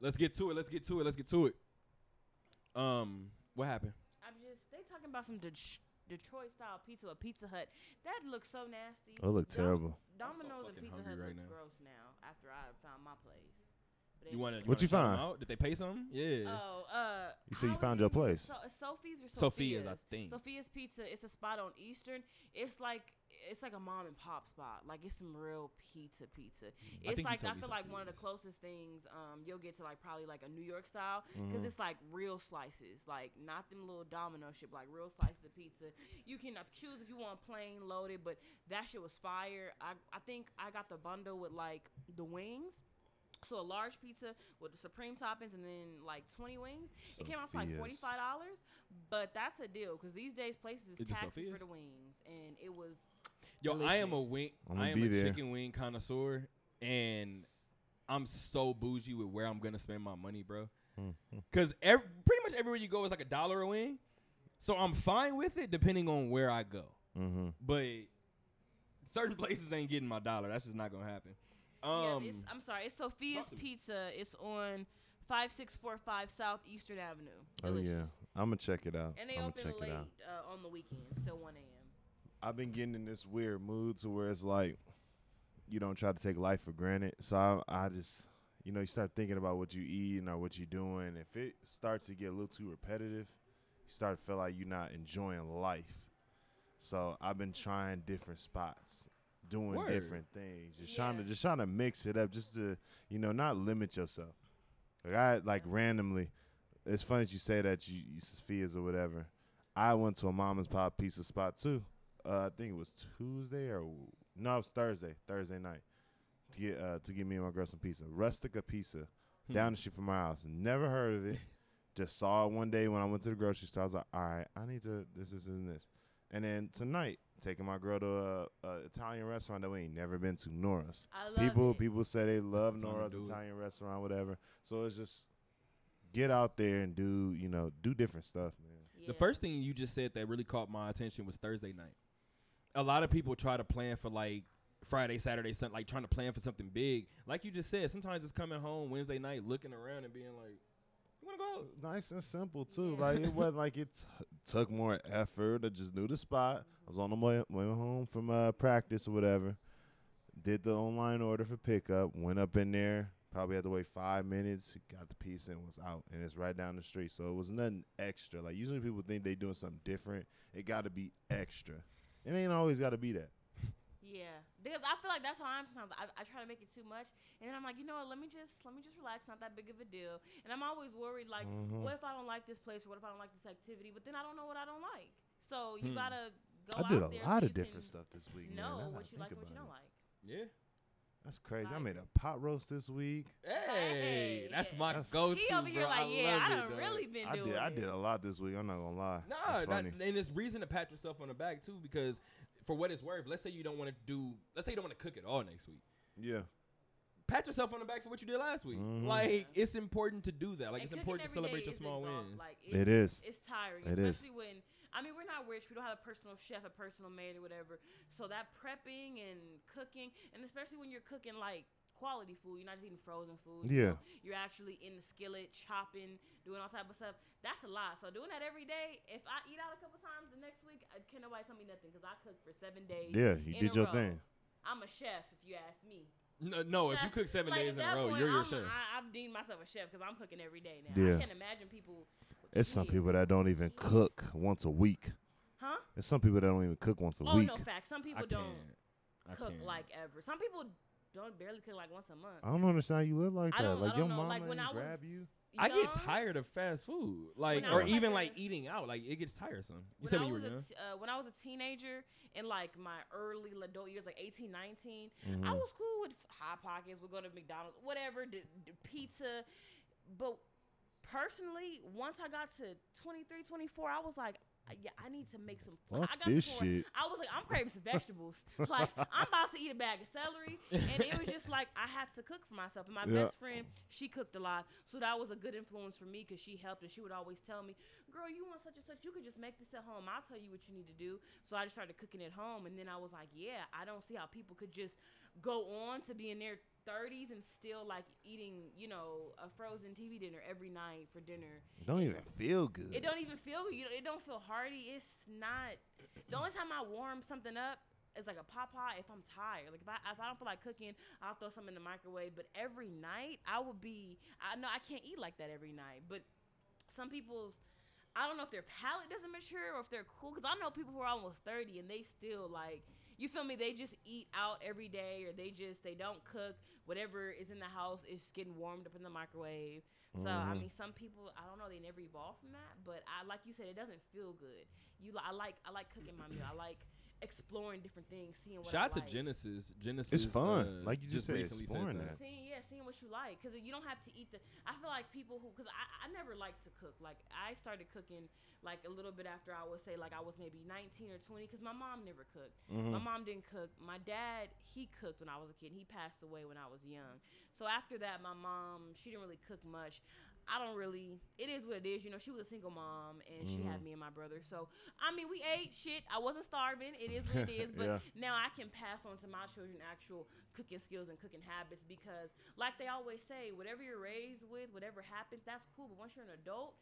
Let's get to it. Let's get to it. Let's get to it. Um, what happened? I'm just they talking about some Det- Detroit style pizza, a Pizza Hut. That looks so nasty. Oh, look Dom- terrible. Domino's and fucking Pizza hungry Hut right look now. gross now. After I found my place. But You want to? What you find? Out? Did they pay something? Yeah. Oh, uh, You said you found your place. So, Sophie's or Sophia's, I think. Sophia's Pizza. It's a spot on Eastern. It's like it's like a mom and pop spot. Like it's some real pizza pizza. I It's think you like told I me feel like one of the Sophia's. closest things um you'll get to like probably like a New York style Mm-hmm. because it's like real slices, like not them little domino shit, like real slices of pizza. You can uh, choose if you want plain loaded, but that shit was fire. I I think I got the bundle with like the wings. So a large pizza with the supreme toppings and then like 20 wings. It came out for like $45, but that's a deal because these days places is Is taxing for the wings and it was Yo, I am a wing. I'ma I am be a there. chicken wing connoisseur, and I'm so bougie with where I'm gonna spend my money, bro. Mhm. Cause ev- pretty much everywhere you go is like a dollar a wing, so I'm fine with it depending on where I go. Mm-hmm. But certain places ain't getting my dollar. That's just not gonna happen. Um, yeah, it's, I'm sorry, it's Sophia's to me. Pizza. It's on 5645 South Eastern Avenue. Oh yeah, I'm gonna check it out. And they I'm gonna open check late it uh, on the weekends till 1 a.m. I've been getting in this weird mood to where it's like you don't try to take life for granted. So I, I just, you know, you start thinking about what you eating or what you're doing. If it starts to get a little too repetitive, you start to feel like you're not enjoying life. So I've been trying different spots, doing Word. different things, just trying to just trying to mix it up, just to you know not limit yourself. Like I like randomly, it's funny that you say that you, you Sophia's or whatever. I went to a mama's pop pizza spot too. Uh, I think it was Tuesday or no, it was Thursday, Thursday night to get uh, to get me and my girl some pizza. Rustica Pizza Hmm. down the street from my house. Never heard of it. [laughs] Just saw it one day when I went to the grocery store. I was like, all right, I need to this, this, and this. And then tonight, taking my girl to a, a Italian restaurant that we ain't never been to, Nora's. I love People it. people say they love the Nora's. Italian restaurant, whatever. So it's just get out there and do you know do different stuff, man. The first thing you just said that really caught my attention was Thursday night. A lot of people try to plan for like Friday, Saturday, something like trying to plan for something big. Like you just said, sometimes it's coming home Wednesday night, looking around and being like, "You want to go?" out?" Nice and simple too. Yeah. Like it [laughs] wasn't like it t- took more effort. I just knew the spot. I was on the way, way home from uh, practice or whatever. Did the online order for pickup. Went up in there. Probably had to wait five minutes. Got the piece and was out. And it's right down the street, so it was nothing extra. Like usually people think they doing something different. It got to be extra. It ain't always got to be that. Yeah, because I feel like that's how I'm sometimes. I, I try to make it too much, and then I'm like, you know what? Let me just let me just relax. Not that big of a deal. And I'm always worried, like, Mhm. what if I don't like this place, or what if I don't like this activity? But then I don't know what I don't like. So you Hmm. gotta go. I did a there lot so of different stuff this week. man. Know now that I what you like and what you don't it. like. Yeah. That's crazy. I made a pot roast this week. Hey, Hey, that's my That's- go-to. He over here bro. like, I yeah, love I it, done dog. really been I doing did. I did a lot this week. I'm not gonna lie. Nah, It's that, and it's reason to pat yourself on the back too, because for what it's worth, let's say you don't want to do, let's say you don't want to cook it all next week. Yeah. Pat yourself on the back for what you did last week. Mhm. Like it's important to do that. Like And it's important to celebrate your small exhaust- wins. Like, It it is. It's tiring, It is. especially when I mean we're not rich. We don't have a personal chef, a personal maid, or whatever. So that prepping and cooking, and especially when you're cooking like quality food, you're not just eating frozen food. you Yeah. know, you're actually in the skillet chopping, doing all type of stuff. That's a lot. So doing that every day. If I eat out a couple times the next week, I, can nobody tell me nothing because I cooked for seven days. Yeah, you in did a your row. thing. I'm a chef, if you ask me. No, no if you [laughs] cook seven like, days in a row, point, you're your I'm, chef. I, I've deemed myself a chef because I'm cooking every day now. Yeah. I can't imagine people. It's some people that don't even cook once a week. Huh? There's some people that don't even cook once a Oh week. no, fact. Some people can't. don't cook can't. like ever. Some people don't barely cook like once a month. I don't understand how you live like I that. don't- like I your don't know. mama Like, when ain't I was- grab you. You I get know? tired of fast food, like I or was like even a- like eating out. Like it gets tiresome. You When said I when you were was a young. t- uh, when I was a teenager in like my early adult years, like 18, 19, I Mhm. was cool with hot pockets. We'd go to McDonald's, whatever, d- d- pizza. But personally, once I got to 23, 24, I was like, I- yeah, I need to make some. Fuck I got this shit. I was like, I'm craving some vegetables. [laughs] like, I'm about to eat a bag of celery. And it was just like, I have to cook for myself. And my Yeah. best friend, she cooked a lot. So that was a good influence for me because she helped. And she would always tell me, girl, you want such and such. You could just make this at home. I'll tell you what you need to do. So I just started cooking at home. And then I was like, yeah, I don't see how people could just go on to be in their 30s and still like eating, you know, a frozen TV dinner every night for dinner. Don't even feel good. It don't even feel good. you. know, It don't feel hearty. It's not. The only time I warm something up is like a pot pie if I'm tired. Like if I if I don't feel like cooking, I'll throw something in the microwave. But every night I would be. I know I can't eat like that every night. But some people's. I don't know if their palate doesn't mature or if they're cool. Cause I know people who are almost thirty and they still like. You feel me? They just eat out every day, or they just they don't cook. Whatever is in the house is getting warmed up in the microwave. So I Mhm. mean, some people I don't know they never evolved from that, but I like you said it doesn't feel good. You I like I like cooking my meal. I like exploring different things, seeing what Shout out I to Genesis. Genesis. Genesis. fun. uh, Like you just said, recently exploring that. that. Seeing yeah, seeing what you like, because you don't have to eat the. I feel like people who, because I, I never liked to cook. Like I started cooking like a little bit after I would say like I was maybe 19 or 20, because my mom never cooked. Mhm. My mom didn't cook. My dad, he cooked when I was a kid. He passed away when I was young. So after that, my mom, she didn't really cook much. I don't really. It is what it is. You know, she was a single mom, and she had Mhm. me and my brother. So I mean, we ate shit. I wasn't starving. It is what it is. [laughs] But Yeah. now I can pass on to my children actual cooking skills and cooking habits because, like they always say, whatever you're raised with, whatever happens, that's cool. But once you're an adult,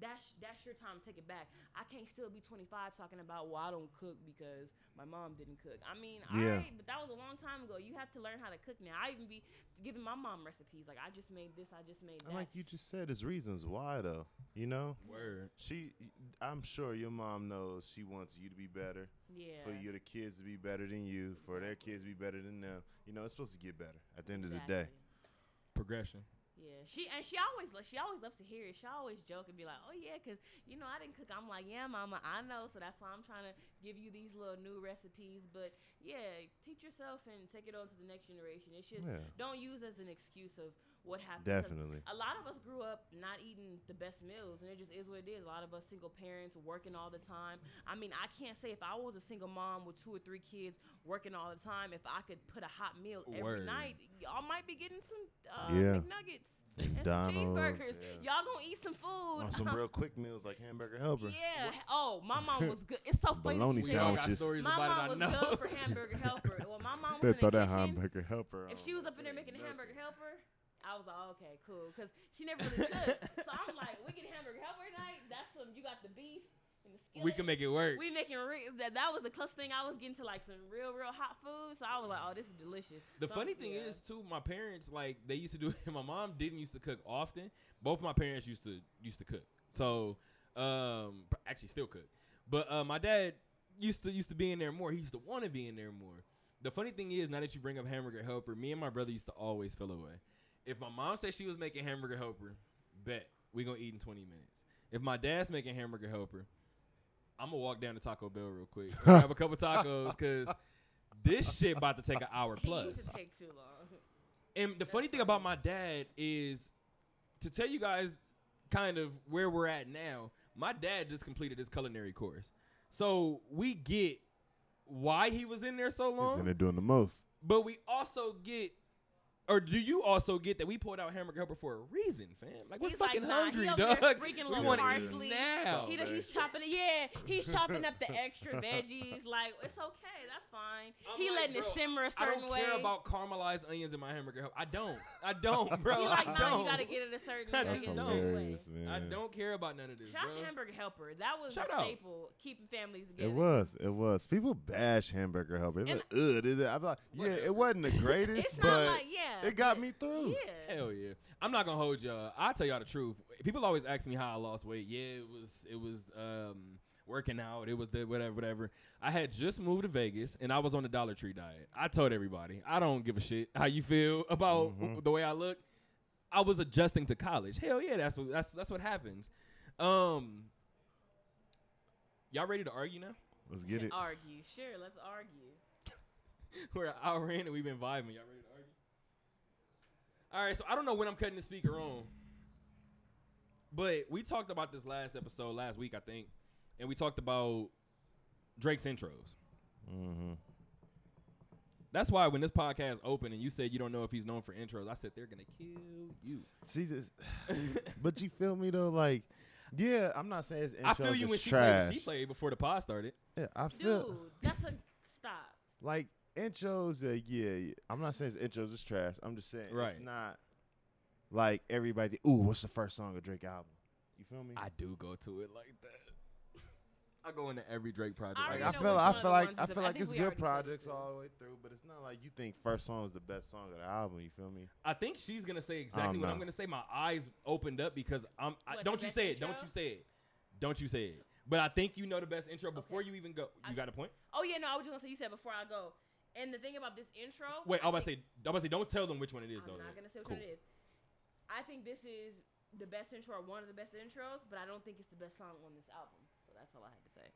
that's that's your time to take it back. I can't still be 25 talking about well I don't cook because my mom didn't cook. I mean, Yeah. alright, but that was a long time ago. You have to learn how to cook now. I even be giving my mom recipes like I just made this, I just made that. And like you just said, there's reasons why though. You know, Word. she. I'm sure your mom knows she wants you to be better, yeah. for your the kids to be better than you, for their kids to be better than them. You know, it's supposed to get better at the end of the day. Progression. Yeah, she and she always she always loves to hear it. She always joke and be like, "Oh yeah, 'cause you know I didn't cook." I'm like, "Yeah, mama, I know." So that's why I'm trying to give you these little new recipes. But yeah, teach yourself and take it on to the next generation. It's just Yeah. don't use as an excuse of what happened. 'cause Definitely. A lot of us grew up not eating the best meals, and it just is what it is. A lot of us single parents working all the time. I mean, I can't say if I was a single mom with two or three kids working all the time, if I could put a hot meal every Word. night, y'all might be getting some uh, Yeah. McNuggets and some cheeseburgers. yeah. Y'all gonna eat some food. On some real [laughs] quick meals like hamburger helper. yeah. Oh, my mom was [laughs] good. It's so Some funny. bologna that you We all say got sandwiches. stories My about mom it. I was know. good for hamburger [laughs] helper. Well, my mom was They in the that kitchen. hamburger helper. If she was up in there there, making a hamburger helper, I was like, okay, cool, because she never really cooked. so I'm [laughs] like, we get hamburger helper tonight. That's some. You got the beef and the skillet. we can make it work. We making re- that. That was the closest thing I was getting to like some real, real hot food. So I was like, oh, this is delicious. The So, funny thing yeah. is too, my parents like they used to do. [laughs] It. My mom didn't used to cook often. Both my parents used to used to cook. So um, actually still cook. But uh, my dad used to used to be in there more. He used to want to be in there more. The funny thing is, now that you bring up hamburger helper, me and my brother used to always feel away. If my mom said she was making hamburger helper, bet we gonna eat in twenty minutes. If my dad's making hamburger helper, I'm gonna walk down to Taco Bell real quick, grab a couple tacos, cause this shit about to take an hour plus. take too long. And the funny thing about my dad is to tell you guys kind of where we're at now. My dad just completed his culinary course. So we get why he was in there so long. He's in there doing the most. but we also get or do you also get that we pulled out hamburger helper for a reason, fam? Like we're He's like, fucking nah, hungry, he dog. there freaking [laughs] we want to parsley. eat now. He, he's chopping it. Yeah, he's chopping up the [laughs] extra veggies. Like it's okay. That's fine. I'm he like, letting it simmer a I certain way. I don't way. care about caramelized onions in my hamburger helper. I don't. I don't, [laughs] bro. He like, I nah, don't. you gotta get it a certain. I You gotta just get it a don't. certain way. man. I don't care about none of this, Shout bro. Hamburger Helper. That was Shout a out. staple, keeping families together. It was. It was. People bash hamburger helper. They And- like, ugh. Did it? I'm like, yeah, it wasn't the greatest, It's but not like yeah. it got me through. Yeah. Hell yeah. I'm not gonna hold y'all. I'll tell y'all the truth. People always ask me how I lost weight. Yeah, it was it was um working out. It was the whatever, whatever. I had just moved to Vegas and I was on the Dollar Tree diet. I told everybody, I don't give a shit how you feel [laughs] about Mhm. the way I look. I was adjusting to college. Hell yeah, that's what that's that's what happens. Um Y'all ready to argue now? Let's get it. Argue. Sure, let's argue. [laughs] We're an hour in and we've been vibing. Y'all ready to argue? All right, so I don't know when I'm cutting the speaker on, but we talked about this last episode last week, I think, and we talked about Drake's intros. Mm-hmm. That's why when this podcast opened and you said you don't know if he's known for intros, I said they're gonna kill you. See this, [laughs] but you feel me though? Like, yeah, I'm not saying it's I feel you when she played, when she played before the pod started. Yeah, I Dude, feel that's a stop. like intros. Uh, yeah, yeah, I'm not saying it's intros is trash. I'm just saying Right. it's not like everybody. Ooh, what's the first song of Drake album? You feel me? I do go to it like that. I go into every Drake project. I Like like I already that. know feel, I feel like, I feel I like it's good already said this projects too. all the way through, but it's not like you think first song is the best song of the album. You feel me? I think she's gonna say exactly what I'm gonna say. My eyes opened up because I'm. I, What, don't you best say it? Don't you say it? Don't you say it? But I think you know the best intro before you even go. You I- got a point? Oh yeah, no, I was just gonna say you said before I go. And the thing about this intro. Wait, I I was about to say. I was about to say. Don't tell them which one it is I'm though. not gonna say which Cool. one it is. I think this is the best intro or one of the best intros, but I don't think it's the best song on this album. So that's all I had to say.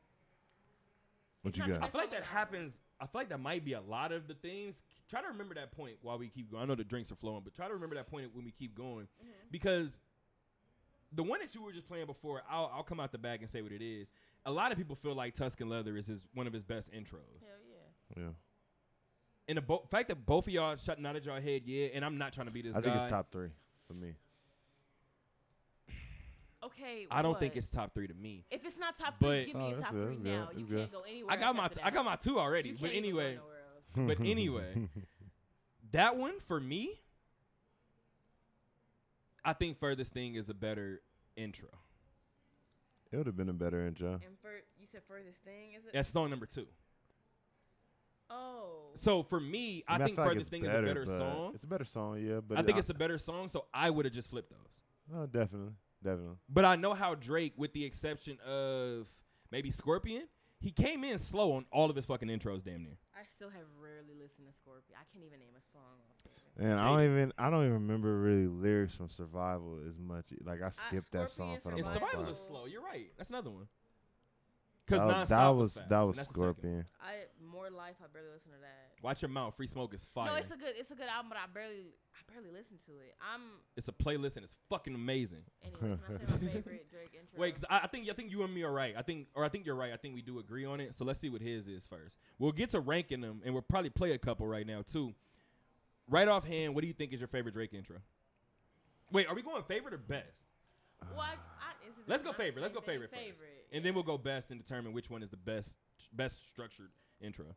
What It's you got? I feel like that happens. I feel like that might be a lot of the things. Try to remember that point while we keep going. I know the drinks are flowing, but try to remember that point when we keep going Mhm. because the one that you were just playing before, I'll, I'll come out the bag and say what it is. A lot of people feel like Tuscan Leather is his one of his best intros. Hell yeah. Yeah, And the bo- fact that both of y'all shut nodded your head, yeah, and I'm not trying to be this I think it's top three for me. Okay. I don't think what? it's top three to me. If it's not top But- three, give me Oh, a that's top good, three that's good, now. You good. can't go anywhere. I got my after t- I got my two already. You But can't even go anyway, nowhere else. [laughs] but anyway, that one for me, I think furthest thing is a better intro. It would have been a better intro. And for you said furthest thing is it? That's song number two. Oh. So for me, I, mean, think feel like furthest it's thing is a better song. It's a better song, yeah. But I think it's a better song, so I would have just flipped those. Oh, definitely, definitely. But I know how Drake, with the exception of maybe Scorpion, he came in slow on all of his fucking intros, damn near. I still have rarely listened to Scorpion. I can't even name a song off of it. And I don't even I don't even remember really lyrics from Survival as much. Like I skipped that Scorpion, song for the And most Survival part. is slow. You're right. That's another one. Because That, nonstop that was was fast, that was that's the second one. Scorpion. I more life. I barely listen to that. Watch your mouth. Free smoke is fire. No, it's a good. It's a good album, but I barely. I barely listen to it. I'm. it's a playlist and it's fucking amazing. [laughs] Anyway, can I say my [laughs] favorite Drake intro? Wait, 'cause I, I think I think you and me are right. I think, or I think you're right. I think we do agree on it. So let's see what his is first. We'll get to ranking them, and we'll probably play a couple right now too. Right offhand, what do you think is your favorite Drake intro? Wait, are we going favorite or best? Well, I, I, is it Let's go not the favorite. Let's go thing? favorite first. Favorite. And then we'll go best and determine which one is the best best structured intro.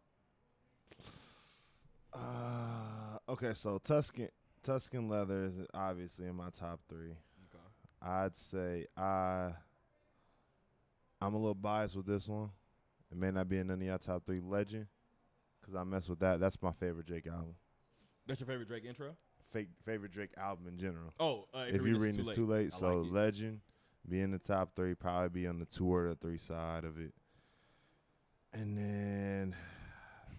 Uh, okay, so Tuscan Tuscan Leather is obviously in my top three. Okay. I'd say I I'm a little biased with this one. It may not be in any of y'all top three. Legend, cause I mess with that. That's my favorite Drake album. That's your favorite Drake intro? Fake favorite Drake album in general. Oh, uh, if, you're reading this this too late, I so like. Legend be in the top three, probably be on the two or the three side of it. And then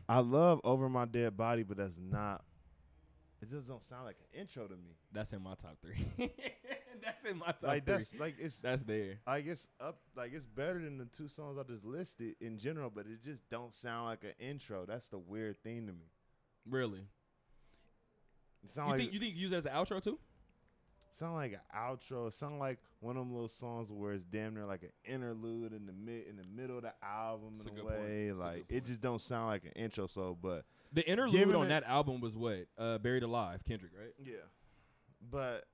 I love Over My Dead Body, but that's not. It just don't sound like an intro to me. that's in my top three. [laughs] that's in my top like three. that's like it's that's there. like it's up like it's better than the two songs I just listed in general, but it just don't sound like an intro. That's the weird thing to me. Really. It sound You like think you think you use it as an outro too? Sound like an outro. Sound like one of them little songs where it's damn near like an interlude in the mid in the middle of the album That's in a way. A Like it just don't sound like an intro. So, but The interlude on it- that album was what? Uh, Buried Alive, Kendrick, right? yeah, but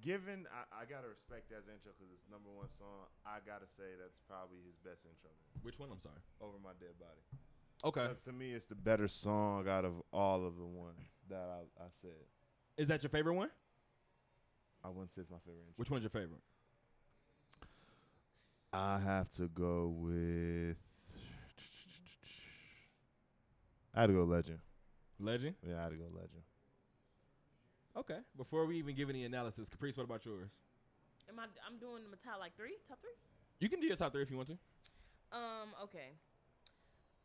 given I, I gotta respect that intro because it's number one song. I gotta say that's probably his best intro. Which one? I'm sorry. Over my dead body. Okay. Because to me, it's the better song out of all of the ones that I, I said. Is that your favorite one? I wouldn't say it's my favorite intro. Which one's your favorite? I have to go with. I had to go Legend. Legend. Yeah, I had to go Legend. Okay. Before we even give any analysis, Caprice, what about yours? Am I? I'm doing the top like three, top three. You can do your top three if you want to. Um. Okay.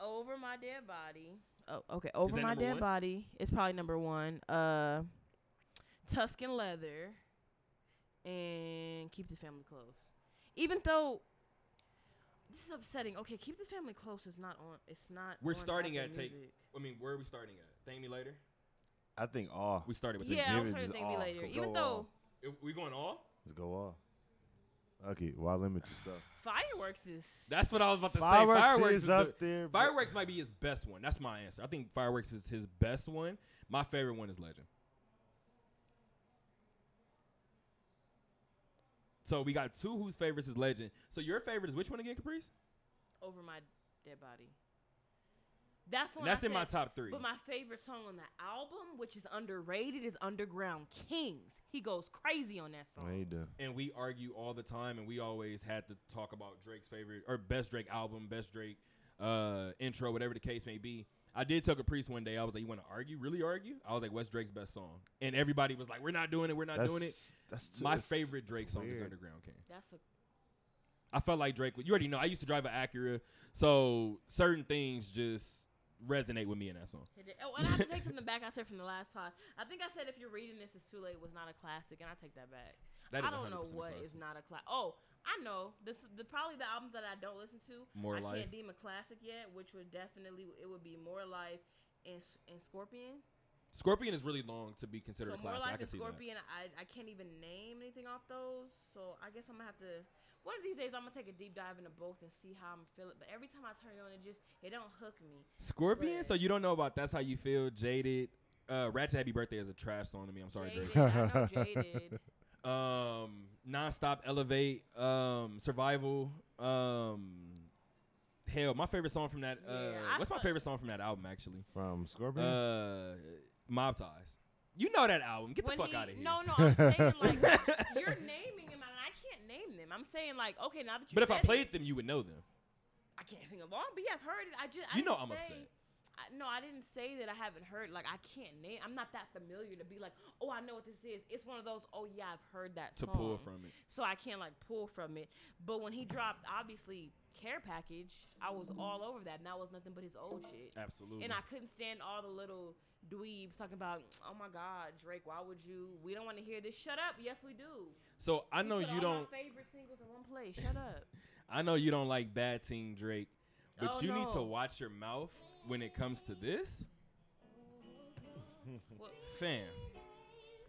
Over my dead body. Oh, okay. Over my dead one? body is probably number one. Uh, Tuscan leather, and keep the family close. Even though this is upsetting. Okay, keep the family close is not on. It's not. We're on starting Apple at take. Music. I mean, where are we starting at? Thank me later. I think all. We started with Yeah, give I'm it sorry to just thank me all. later. Go- Even though all. this. We going all? Let's go all. Okay, why limit yourself? [sighs] fireworks is. That's what I was about to Fireworks, say. Fireworks is is up the- there. Fireworks might be his best one. That's my answer. I think Fireworks is his best one. My favorite one is Legend. So we got two whose favorites is Legend. So your favorite is which one again, Caprice? over my dead body. That's the And one. that's I in my top three. But my favorite song on the album, which is underrated, is Underground Kings. He goes crazy on that song. Yeah, you do. and we argue all the time, and we always had to talk about Drake's favorite or best Drake album, best Drake uh, intro, whatever the case may be. I did tell Caprice one day, I was like, "You want to argue? Really argue?" I was like, "What's Drake's best song?" And everybody was like, "We're not doing it. We're not That's, doing it." That's too, My it's- favorite Drake song is. Underground King. That's a I felt like Drake. You already know. I used to drive an Acura, so certain things just resonate with me in that song. Oh, and I have to take something back I said from the last pod. I think I said if you're reading this, it's too late. Was not a classic, and I take that back. That is I don't know 100% a what is classic. not a classic. Oh, I know. This the probably the albums that I don't listen to. More I Life. can't deem a classic yet, which would definitely it would be More Life and and Scorpion. Scorpion is really long to be considered so a More classic. I can and see that. Scorpion, I I can't even name anything off those. So I guess I'm gonna have to. One of these days, I'm gonna take a deep dive into both and see how I'm feeling. But every time I turn it on, it just it don't hook me. Scorpion. But- So you don't know about that's how you feel. Jaded. Uh, Ratchet Happy Birthday is a trash song to me. I'm sorry, Jaded, Drake. I know Jaded. [laughs] [laughs] um, nonstop elevate. Um, survival. Um, hell, my favorite song from that. Uh, Yeah, what's my favorite song from that album actually? From Scorpion. Uh, Mob Ties. You know that album. Get the fuck he- out of here. No, no, I'm saying like [laughs] you're naming them, and I can't name them. I'm saying like, okay, now that you But if I said it, played them, you would know them. I can't sing along. But yeah, I've heard it. I just I You know I'm say, upset. I, no, I didn't say that I haven't heard. Like I can't name. I'm not that familiar to be like, oh, I know what this is. It's one of those. Oh yeah, I've heard that song. To song. pull from it. So I can't like pull from it. But when he dropped, obviously, Care Package, I was mm-hmm. all over that, and that was nothing but his old shit. Absolutely. And I couldn't stand all the little dweebs talking about, oh my God, Drake, why would you? We don't want to hear this. Shut up. Yes, we do. so I know you don't. My favorite singles in one place. Shut up. [laughs] I know you don't like Bad Team Drake, but Oh, you need to watch your mouth when it comes to this, Well, fam.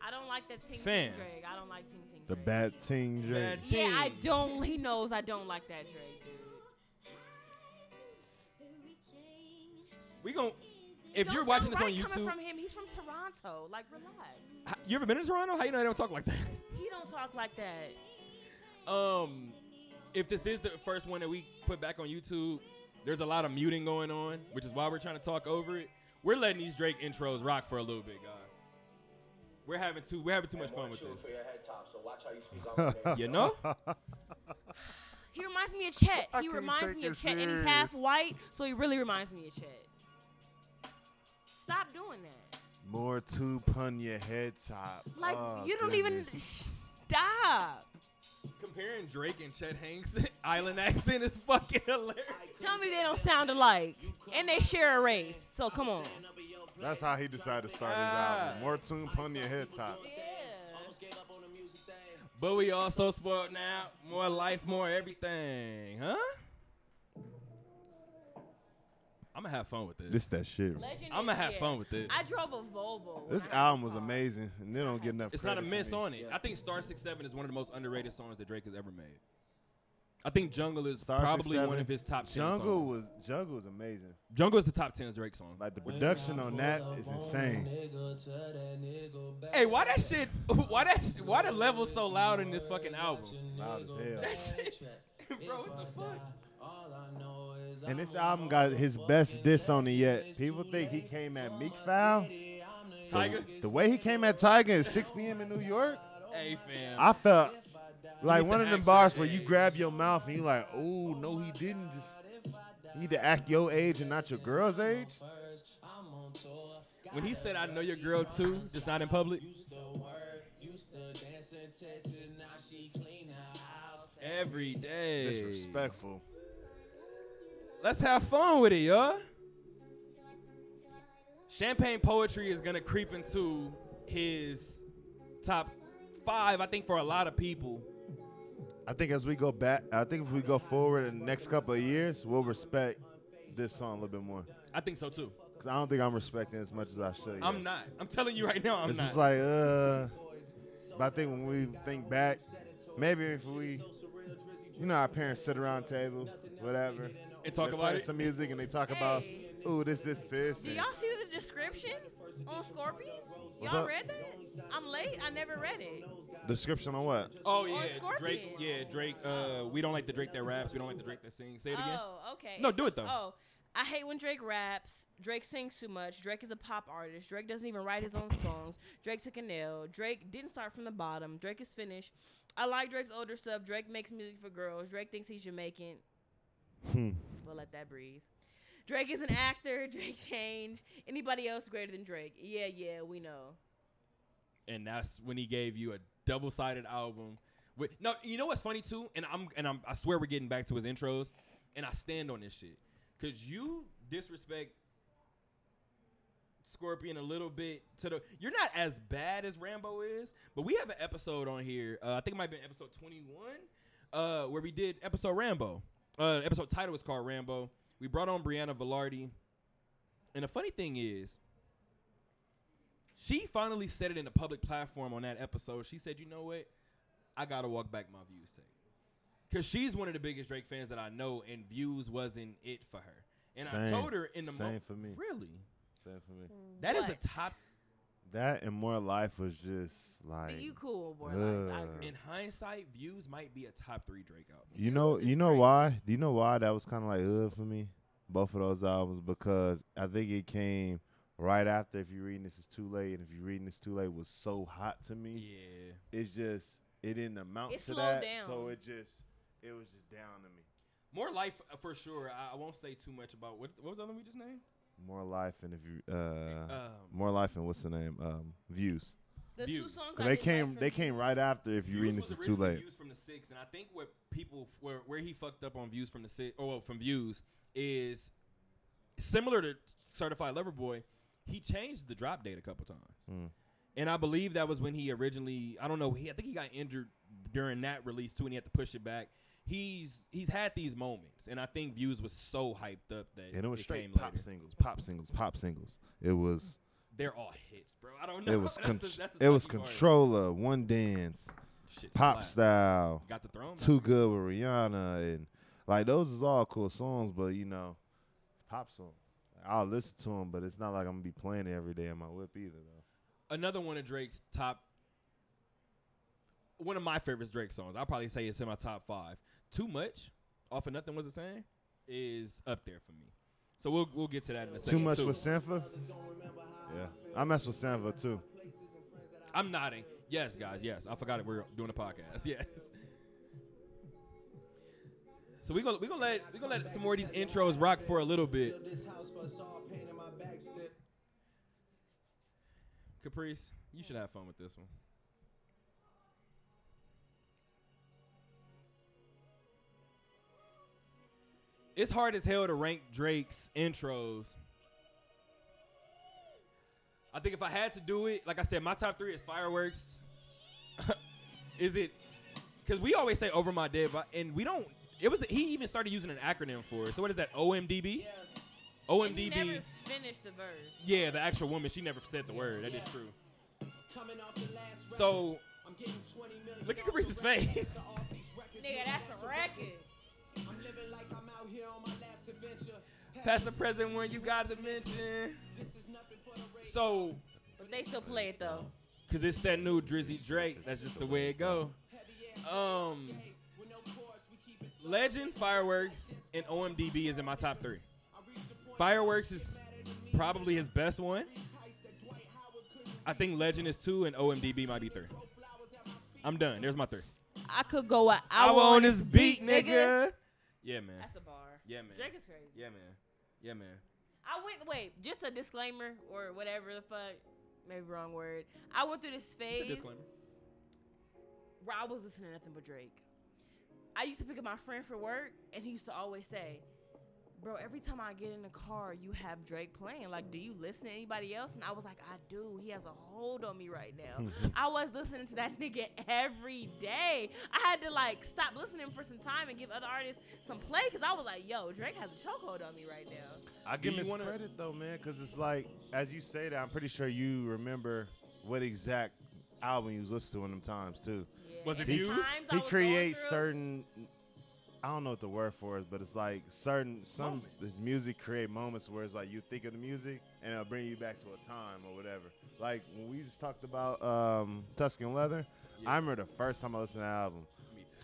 I don't like that Ting Fam. Ting Drake. I don't like Ting Ting The Drake. bad ting Drake. Bad Yeah, I don't. He knows I don't like that Drake, dude. We gon' if you're watching this on right coming YouTube, from him, he's from Toronto. Like, relax. H- you ever been to Toronto? How you know they don't talk like that? [laughs] He don't talk like that. Um, if this is the first one that we put back on YouTube, there's a lot of muting going on, which is why we're trying to talk over it. We're letting these Drake intros rock for a little bit, guys. We're having too we're having too much fun with this. for your head top, so you speak on the [laughs] You know? He reminds me of Chet. I He reminds me of Chet, and he's half white, so he really reminds me of Chet. Stop doing that. More tube on your head top. Like, Oh, you don't goodness. even stop. Comparing Drake and Chet Hanks [laughs] island accent is fucking hilarious. Tell me they don't sound alike, and they share a race. So come on. That's how he decided to start his Ah. album. More tune on your head top. Yeah. But we all so spoiled now. More life, more everything, huh? I'm gonna have fun with this. This that shit. Legend I'm gonna is have here. fun with this. I drove a Volvo. This album was amazing, and they don't get enough. It's not a credit for miss me. on it. I think Star Six Seven is one of the most underrated songs that Drake has ever made. I think Jungle is Star Six probably one of his top ten. Jungle songs. was Jungle was amazing. Jungle is the top ten Drake song. Like the production on that is insane. Hey, why that shit? [laughs] Why that? sh- Why the level so loud in this fucking album? Loud as hell. That shit, [laughs] bro, what the fuck? And this album got his best diss on it yet. People think he came at Meek Foul. Tyga. The way he came at Tyga at 6 p.m. in New York, Hey fam. I felt like one of them bars your where you grab your mouth and you're like, oh no, he didn't. Just you need to act your age and not your girl's age. when he said, "I know your girl too," just not in public. Every day. Disrespectful. Let's have fun with it, y'all. Champagne poetry is gonna creep into his top five. I think for a lot of people. I think as we go back, I think if we go forward in the next couple of years, we'll respect this song a little bit more. I think so too. Cause I don't think I'm respecting it as much as I should. I'm not. I'm telling you right now, I'm it's not. just like, uh. But I think when we think back, maybe if we, you know, our parents sit around the table, whatever, and talk they about play it. some music and they talk about, Hey. ooh, this, this, this. Do and- y'all see the description on Scorpion? What's Y'all up? read that? I'm late. I never read it. Description on what? Oh yeah, Scorpion. Drake. Yeah, Drake. Uh, we don't like the Drake that raps. We don't like the Drake that sings. Say it again. Oh, okay. No, It's- do it though. Oh, I hate when Drake raps. Drake sings too much. Drake is a pop artist. Drake doesn't even write his own songs. Drake took an L. Drake didn't start from the bottom. Drake is finished. I like Drake's older stuff. Drake makes music for girls. Drake thinks he's Jamaican. We'll let that breathe. Drake is an actor. [laughs] Drake changed. Anybody else greater than Drake? Yeah, yeah, we know. and that's when he gave you a double-sided album. With no, you know what's funny too, and I'm and I'm I swear we're getting back to his intros, and I stand on this shit, cause you disrespect Scorpion a little bit to the. You're not as bad as Rambo is, but we have an episode on here. Uh, I think it might be episode 21, uh, where we did episode Rambo. Uh, episode title was called Rambo. We brought on Brianna Villardi, and the funny thing is, she finally said it in a public platform on that episode. She said, "You know what? I gotta walk back my views tape." Cause she's one of the biggest Drake fans that I know, and views wasn't it for her. And I told her in the Same moment, for me. really, Same for me. that is What? a top. That and more life was just like. you cool, boy. Like, I In hindsight, views might be a top three Drake album. You know, is you know crazy. why? Do you know why that was kind of like ugh for me? Both of those albums because I think it came right after. If you're reading this is too late, and if you're reading this too late was so hot to me. Yeah, It's just it didn't amount It to slowed that. down. So it just it was just down to me. More life uh, for sure. I, I won't say too much about what what was the other one we just named. More life and if you uh Um, more life and what's the name? Um views. The Views. two songs 'Cause I they came like they from came right after if you read this is too late. Views from the six, and I think what people where where he fucked up on views from the six, or well, from views is similar to Certified Lover Boy. He changed the drop date a couple times, Mm. and I believe that was when he originally. I don't know. He I think he got injured during that release too, and he had to push it back. He's he's had these moments, and I think views was so hyped up that And it was came straight pop later. singles, pop singles, pop singles. It was They're all hits, bro. I don't know. it was [laughs] con- the- the it was controller, one dance, Shit pop slap. style. Got the throne. Too good with Rihanna and like those is all cool songs, but you know, pop songs. I'll listen to them, but it's not like I'm gonna be playing it every day in my whip either though. another one of Drake's top one of my favorite Drake songs. I'll probably say it's in my top five. Too much off of nothing was the same is up there for me. So we'll we'll get to that in a second. Too much too. with Sampha. Yeah, I mess with Sampha too. I'm nodding. Yes, guys. Yes, I forgot it. We're doing a podcast. [laughs] Yes. So we gonna we gonna let we gonna let some more of these intros rock for a little bit. This house for us all, paint in my back step. Caprice, you should have fun with this one. It's hard as hell to rank Drake's intros. I think if I had to do it, like I said, my top three is fireworks. [laughs] is it? Because we always say over my dead, but and we don't. It was he even started using an acronym for it. So what is that? OMDB. And he OMDB. never finished the verse. Yeah, the actual woman. She never said the word. That is true. Coming off the last So I'm getting 20 million look at Caprice's face. Nigga, that's a record. Past the present when you got to mention. This is nothing for the race. So, But they still play it though. cause it's that new Drizzy Drake. That's just the way it go. Um, With no chorus, we keep it. Legend, Fireworks, and OMDB is in my top three. Fireworks is probably his best one. I think Legend is two, and OMDB might be three. I'm done. There's my three. I could go an I hour on this beat, nigga. Yeah, man. That's a bar. Yeah, man. Drake is crazy. Yeah, man. Yeah, man. I went. Wait, just a disclaimer or whatever the fuck. Maybe wrong word. I went through this phase disclaimer. where I was listening to nothing but Drake. I used to pick up my friend for work, and he used to always say, "Bro, every time I get in the car, you have Drake playing. Like, do you listen to anybody else?" And I was like, "I do. He has a hold on me right now." [laughs] I was listening to that [laughs] nigga every day. I had to like stop listening for some time and give other artists some play because I was like, "Yo, Drake has a chokehold on me right now." I give him his wanna- credit though, man, because it's like as you say that, I'm pretty sure you remember what exact album you was listening to in them times too. Yeah. Was it And the views? He creates certain. I don't know what the word for it, but it's like certain some Moment. his music create moments where it's like you think of the music and it'll bring you back to a time or whatever. Like when we just talked about um, Tuscan Leather, Yeah. I remember the first time I listened to the album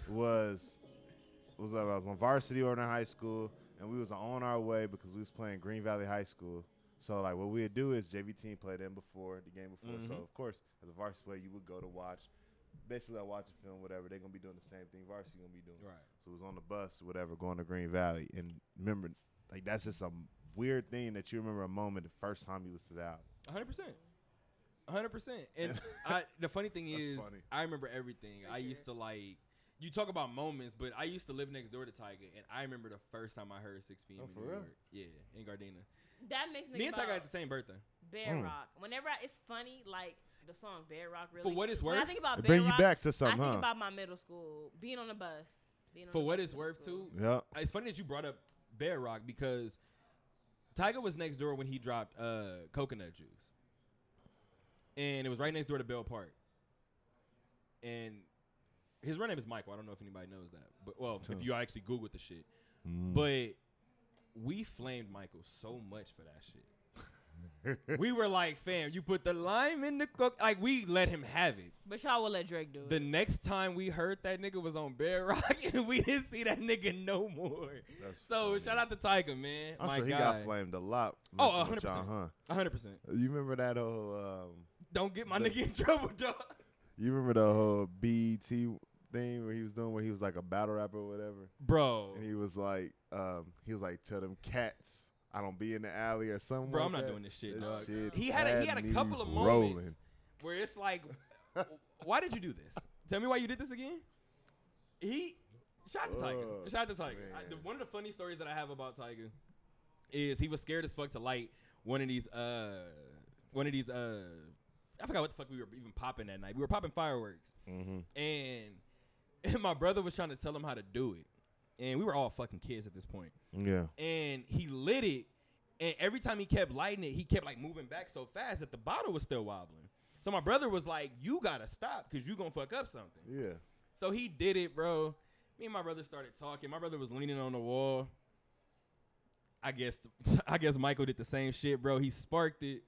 was was I was on varsity or in high school, and we was on our way because we was playing Green Valley High School. So like what we'd do is JV team played in before the game before. So Mhm. of course as a varsity player you would go to watch. Basically, I watch a film, whatever. They're gonna be doing the same thing varsity gonna be doing. Right. So it was on the bus, whatever, going to Green Valley, and remember, like that's just a weird thing that you remember a moment the first time you listened out. hundred percent. hundred percent. And [laughs] I, the funny thing is, funny. I remember everything. I used to like. You talk about moments, but I used to live next door to Tyga, and I remember the first time I heard 6 p.m. Oh, in for New real? York. Yeah, in Gardena. That makes me Me think and Tyga about had the same birthday. Bear Mm. Rock. Whenever I, it's funny, like the song BedRock. Really. For what it's worth, when I think about It Bear brings you Rock, back to something. I think huh? about my middle school, being on the bus. Being on for the what bus it's in worth school. too. Yeah. It's funny that you brought up BedRock because Tyga was next door when he dropped uh, Coconut Juice, and it was right next door to Bell Park. And his real name is Michael. I don't know if anybody knows that, but well, Sure. if you actually Google the shit, Mm. but we flamed Michael so much for that shit. We were like, fam, you put the lime in the cook. Like we let him have it. But y'all will let Drake do it. The next time we heard that nigga was on BedRock, [laughs] and we didn't see that nigga no more. That's So funny. shout out to Tyga, man. I'm My sure he guy. got flamed a lot. Oh, 100%. y'all, huh? hundred percent. You remember that old? Um, Don't get my The- nigga in trouble, dog. You remember the whole BET thing where he was doing where he was like a battle rapper or whatever, bro. and he was like, um, he was like, "Tell them cats I don't be in the alley or something." Bro, like I'm not that. doing this shit, This dog. shit He had a he had a couple of rolling. moments where it's like, [laughs] why did you do this? Tell me why you did this again. He shot the Tiger. Oh, Shout out to Tyga. I, the, one of the funny stories that I have about Tyga is he was scared as fuck to light one of these uh one of these uh I forgot what the fuck we were even popping that night. We were popping fireworks Mhm. and, [laughs] and my brother was trying to tell him how to do it. And we were all fucking kids at this point Yeah. and he lit it and every time he kept lighting it he kept like moving back so fast that the bottle was still wobbling so my brother was like you gotta stop because you gonna fuck up something Yeah. so he did it bro me and my brother started talking my brother was leaning on the wall i guess [laughs] i guess michael did the same shit bro he sparked it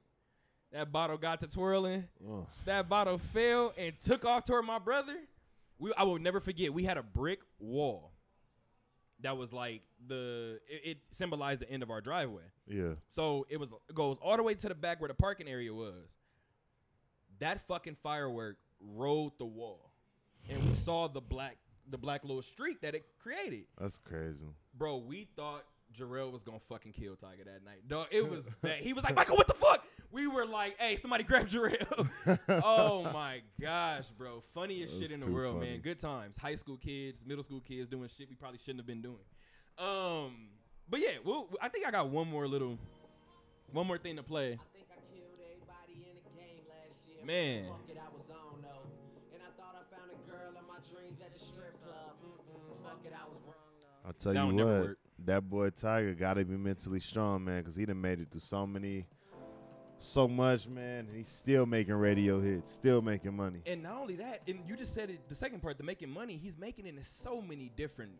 that bottle got to twirling Ugh. that bottle fell and took off toward my brother. We I will never forget. We had a brick wall that was like the it, it symbolized the end of our driveway. Yeah. So it was it goes all the way to the back where the parking area was. That fucking firework rode the wall, and we saw the black the black little streak that it created. That's crazy. Bro, we thought Jarrell was gonna fucking kill Tyga that night. Dog, it was bad. He was like, Michael, what the fuck? We were like, hey, somebody [laughs] grab Jarrell. [laughs] oh my gosh, bro. Funniest shit in the world, funny. man. Good times. High school kids, middle school kids doing shit we probably shouldn't have been doing. Um, but yeah, well, I think I got one more little, one more thing to play. I think I killed everybody in the game last year. Man. Fuck it, I was on though. And I thought I found a girl in my dreams at the strip club. Mm-mm, fuck it, I was wrong. I'll tell That you what, that boy Tyga got to be mentally strong, man, because he done made it through so many, so much, man. And he's still making radio hits, still making money. And not only that, and you just said it, the second part, the making money, he's making it in so many different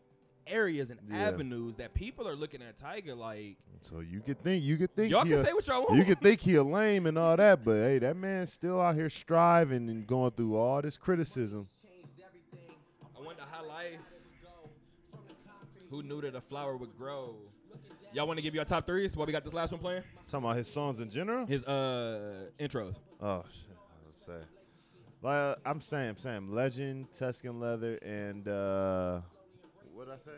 areas and Yeah. avenues that people are looking at Tyga like, So you could think, you could think, y'all can say what y'all want. you could think he a lame and all that, but hey, that man's still out here striving and going through all this criticism. I wonder how life. Who knew that a flower would grow? Y'all want to give you our top threes while we got this last one playing? Talking about his songs in general. His uh intros. Oh shit, I would say. Like I'm saying, I'm saying Legend, Tuscan Leather, and uh, what did I say?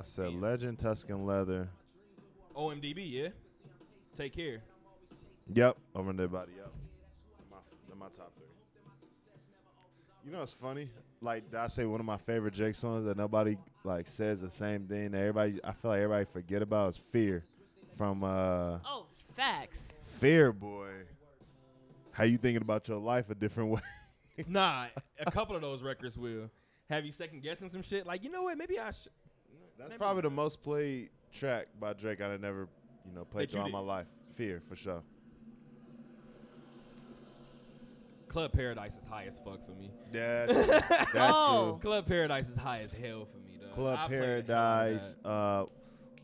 I said Legend, Tuscan Leather. OMDB, yeah. Take care. Yep, running everybody up. My, they're my top three. You know what's funny? Like I say one of my favorite Drake songs that nobody like says the same thing that everybody I feel like everybody forget about is Fear from uh Oh, facts. Fear Boy. How you thinking about your life a different [laughs] way? Nah, a couple of those records will have you second guessing some shit. Like, you know what? Maybe I should. That's Maybe- probably the most played track by Drake I've never, you know, played throughout my life. Fear for sure. Club Paradise is high as fuck for me. Yeah, [laughs] that Oh. too. Club Paradise is high as hell for me, dog. Club I played the hell out of Paradise. Uh,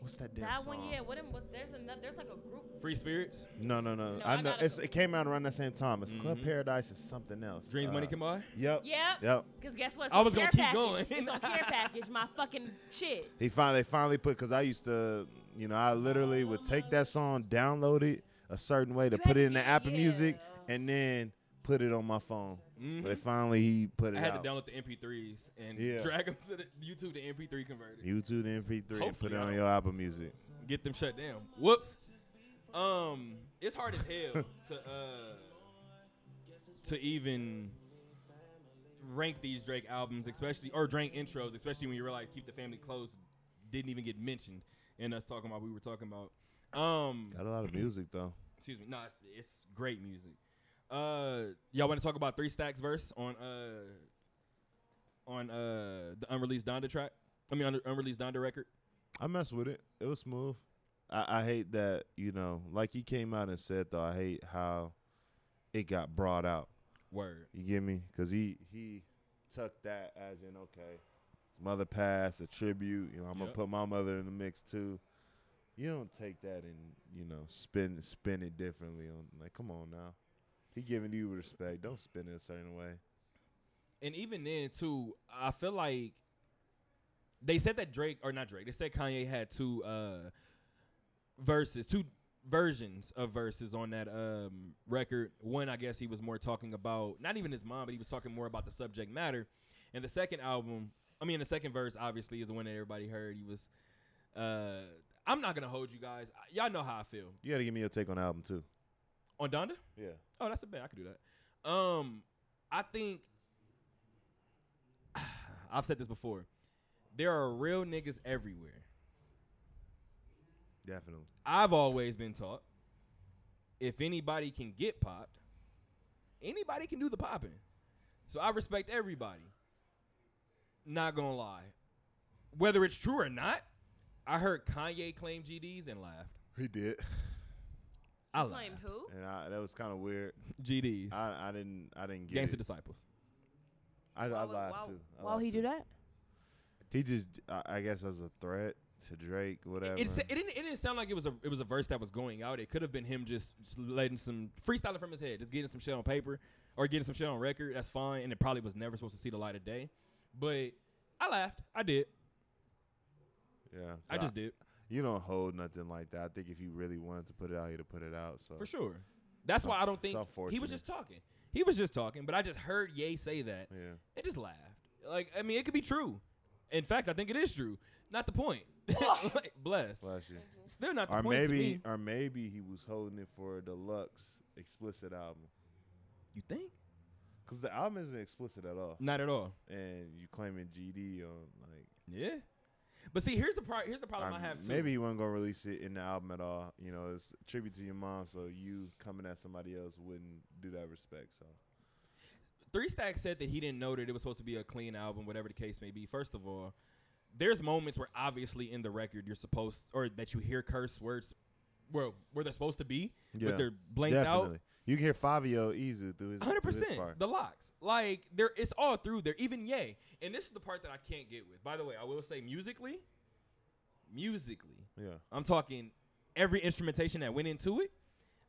what's that damn That song? one, yeah. What? what there's another. There's like a group. Free Spirits, No, no, no. No, I I know it's, it came out around the same time. It's Club Mhm. Paradise is something else. Dreams, Money Uh, Can Buy. Yep. Yep. Yep. Cause guess what? It's I was gonna keep package. going. It's on care [laughs] package. My fucking shit. He finally, they finally put because I used to, you know, I literally would take that song, download it a certain way to You put it in the get- Apple Music, and then put it on my phone. Mhm. But finally, he put it I had out. to download the MP3s and Yeah. drag them to the YouTube to MP3 converter. YouTube the MP3 and put it on your Apple Music. Get them shut down. Whoops. Um, it's hard as hell to uh to even rank these Drake albums, especially or Drake intros, especially when you realize "Keep the Family Close" didn't even get mentioned in us talking about we were talking about. Um, Got a lot of music though. excuse me. No, it's, it's great music. Uh, y'all want to talk about Three Stacks verse on uh on uh the unreleased Donda track? I mean, un- unreleased Donda record. I messed with it. It was smooth. I, I hate that you know, like he came out and said though. I hate how it got brought out. Word. You get me? Because he he took that as in okay, mother passed a tribute. You know, I'm Yep. gonna put my mother in the mix too. You don't take that and you know spin spin it differently. On like, come on now. He giving you respect. Don't spin it a certain way. And even then too, I feel like they said that Drake or not Drake, they said Kanye had two uh verses, two versions of verses on that um record. One, I guess he was more talking about not even his mom, but he was talking more about the subject matter. And the second album, I mean, the second verse obviously is the one that everybody heard. He was, uh, I'm not gonna hold you guys. Y'all know how I feel You got to give me your take on the album too. On Donda. Yeah. Oh, that's a bet. I could do that. Um, I think [sighs] I've said this before. There are real niggas everywhere. Definitely. I've always been taught if anybody can get popped, anybody can do the popping. So I respect everybody. Not gonna lie. Whether it's true or not, I heard Kanye claim GDs and laughed. He did. [laughs] I Claimed laughed. who? And I, that was kind of weird. GDs. I, I didn't I didn't get Gangster it. Disciples. I, I Why- laughed why- too. I Why laughed he too. do that? He just I, I guess as a threat to Drake, whatever. It, it, didn't, it didn't sound like it was a it was a verse that was going out. It could have been him just, just letting some freestyling from his head, just getting some shit on paper or getting some shit on record. That's fine, and it probably was never supposed to see the light of day. But I laughed. I did. yeah. I just did You don't hold nothing like that. I think if you really wanted to put it out, you'd have put it out. So for sure. That's why I don't think he was just talking. He was just talking, but I just heard Ye say that Yeah. and just laughed. Like I mean, it could be true. In fact, I think it is true. Not the point. [laughs] like, bless. Bless you. Mm-hmm. Still not the Or point to maybe me. or maybe he was holding it for a deluxe explicit album. You think? Cause the album isn't explicit at all, Not at all. and you claiming GD on like Yeah. But see, here's the part. Here's the problem I I'm- have too. maybe he wasn't gonna release it in the album at all. You know, it's a tribute to your mom, so you coming at somebody else wouldn't do that respect. So Three Stack said that he didn't know that it was supposed to be a clean album, whatever the case may be. First of all, there's moments where obviously in the record you're supposed or that you hear curse words where where they're supposed to be, but they're blanked definitely. You can hear Fabio easy through his. hundred percent. The LOX, like there, it's all through there. Even Ye, and this is the part that I can't get with. By the way, I will say musically, musically, yeah. I'm talking every instrumentation that went into it.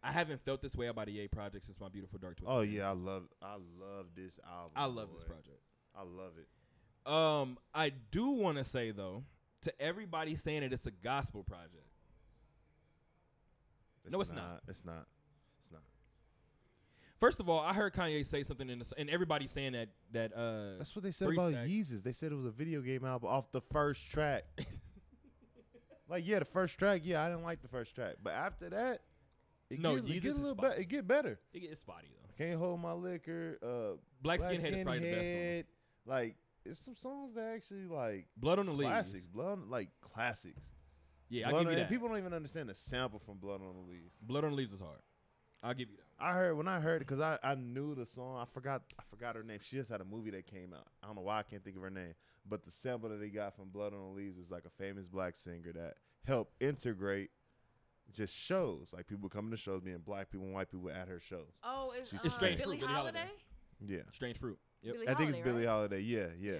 I haven't felt this way about a Ye project since my beautiful dark twisted. Oh yeah, I love I love this album. I love this project. I love it. Um, I do want to say though, to everybody saying that it's a gospel project, No, it's not. It's not. It's not. first of all, I heard Kanye say something in the, and everybody saying that that uh, That's what they said about Stacks. Yeezus. They said it was a video game album off the first track. [laughs] like yeah, the first track. Yeah, I didn't like the first track, but after that, it No, get, it get a little better. It get better. it gets spotty though. Can't hold my liquor. Uh, Black Black Skinhead is probably the best song. Like it's some songs that actually like Blood on the classics. Leaves. Blood like classics. Yeah, Blood I'll give on- you that. People don't even understand the sample from Blood on the Leaves. Blood on the Leaves is hard. I'll give you that. I heard when I heard it because I, I knew the song. I forgot I forgot her name. She just had a movie that came out. I don't know why I can't think of her name. But the sample that they got from Blood on the Leaves is like a famous black singer that helped integrate just shows. Like people coming to shows, being black people and white people at her shows. Oh, it's, She's uh, Strange Billie Fruit, Holiday. Holiday. Yeah. Strange Fruit. Yep. Billie I think it's Holiday, Billie right? Holiday. Yeah, yeah,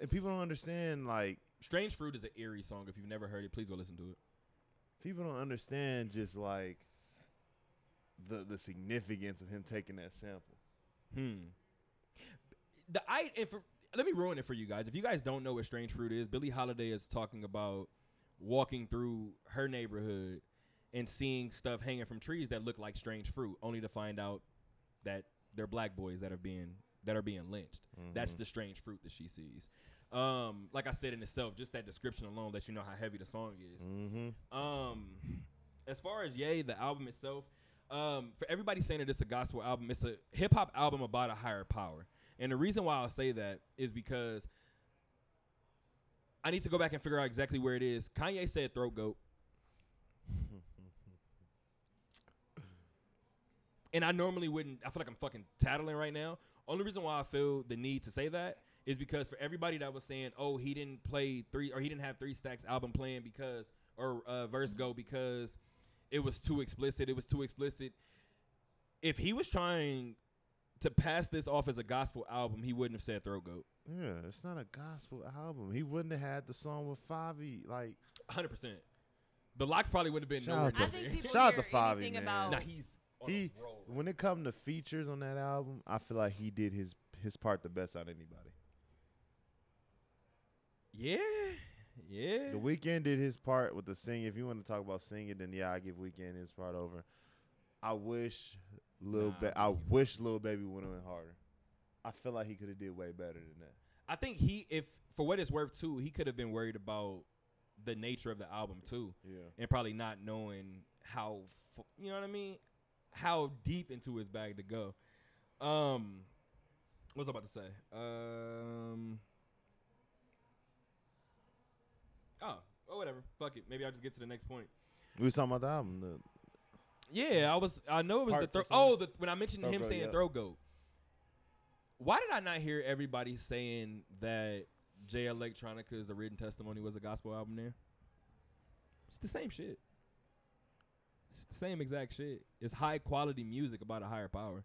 And people don't understand like Strange Fruit is an eerie song. If you've never heard it, please go listen to it. people don't understand just like the the significance of him taking that sample. Hmm. The I for let me ruin it for you guys. If you guys don't know what Strange Fruit is, Billie Holiday is talking about walking through her neighborhood and seeing stuff hanging from trees that look like strange fruit, only to find out that they're black boys that are being that are being lynched. That's the strange fruit that she sees. Um, like I said in itself, just that description alone lets you know how heavy the song is. Mm-hmm. Um, as far as Ye, the album itself, um, for everybody saying that it's a gospel album, it's a hip hop album about a higher power. And the reason why I'll say that is because I need to go back and figure out exactly where it is. Kanye said throat goat. and I normally wouldn't. I feel like I'm fucking tattling right now. Only reason why I feel the need to say that is because for everybody that was saying, "Oh, he didn't play three or he didn't have three stacks album playing because or uh, verse go because it was too explicit. It was too explicit." If he was trying to pass this off as a gospel album, he wouldn't have said throat goat. Yeah, it's not a gospel album. He wouldn't have had the song with Favi. Like 100. percent The LOX probably wouldn't have been Shout nowhere out near I think there. Shout out hear to Favi, man. about Nah, he's he when it come to features on that album, I feel like he did his his part the best out of anybody. Yeah, Yeah. The Weeknd did his part with the singing. If you want to talk about singing, then yeah, I give Weeknd his part over. I wish little Nah, ba- I I believe it. wish Lil Baby would have went harder. I feel like he could have did way better than that. I think he, if for what it's worth too, he could have been worried about the nature of the album too, Yeah. and probably not knowing how, you know what I mean, how deep into his bag to go. Um, what was I about to say? Um, oh, oh, whatever. Fuck it. Maybe I'll just get to the next point. We was talking about the album. The, Yeah, I was. I know it was Parts the or throw. Oh, the, when I mentioned Throw him goat, saying yeah. throw goat. Why did I not hear everybody saying that Jay Electronica's a written testimony was a gospel album? There, it's the same shit. It's the same exact shit. It's high quality music about a higher power.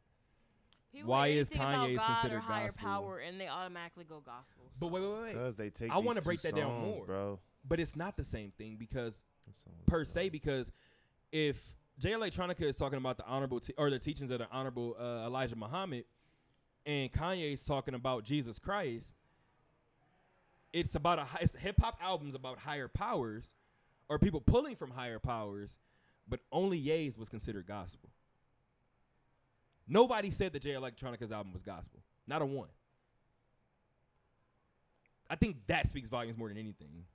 People Why is Kanye's God considered or higher gospel? power, and they automatically go gospel. But wait, wait, wait, wait. Cause they take. I want wanna break that down more. bro. But it's not the same thing because per se nice. because if Jay Electronica is talking about the honorable te- or the teachings of the honorable uh, Elijah Muhammad, and Kanye is talking about Jesus Christ, it's about a hip hop albums about higher powers, or people pulling from higher powers, but only Ye's was considered gospel. Nobody said that Jay Electronica's album was gospel. Not a one. I think that speaks volumes more than anything.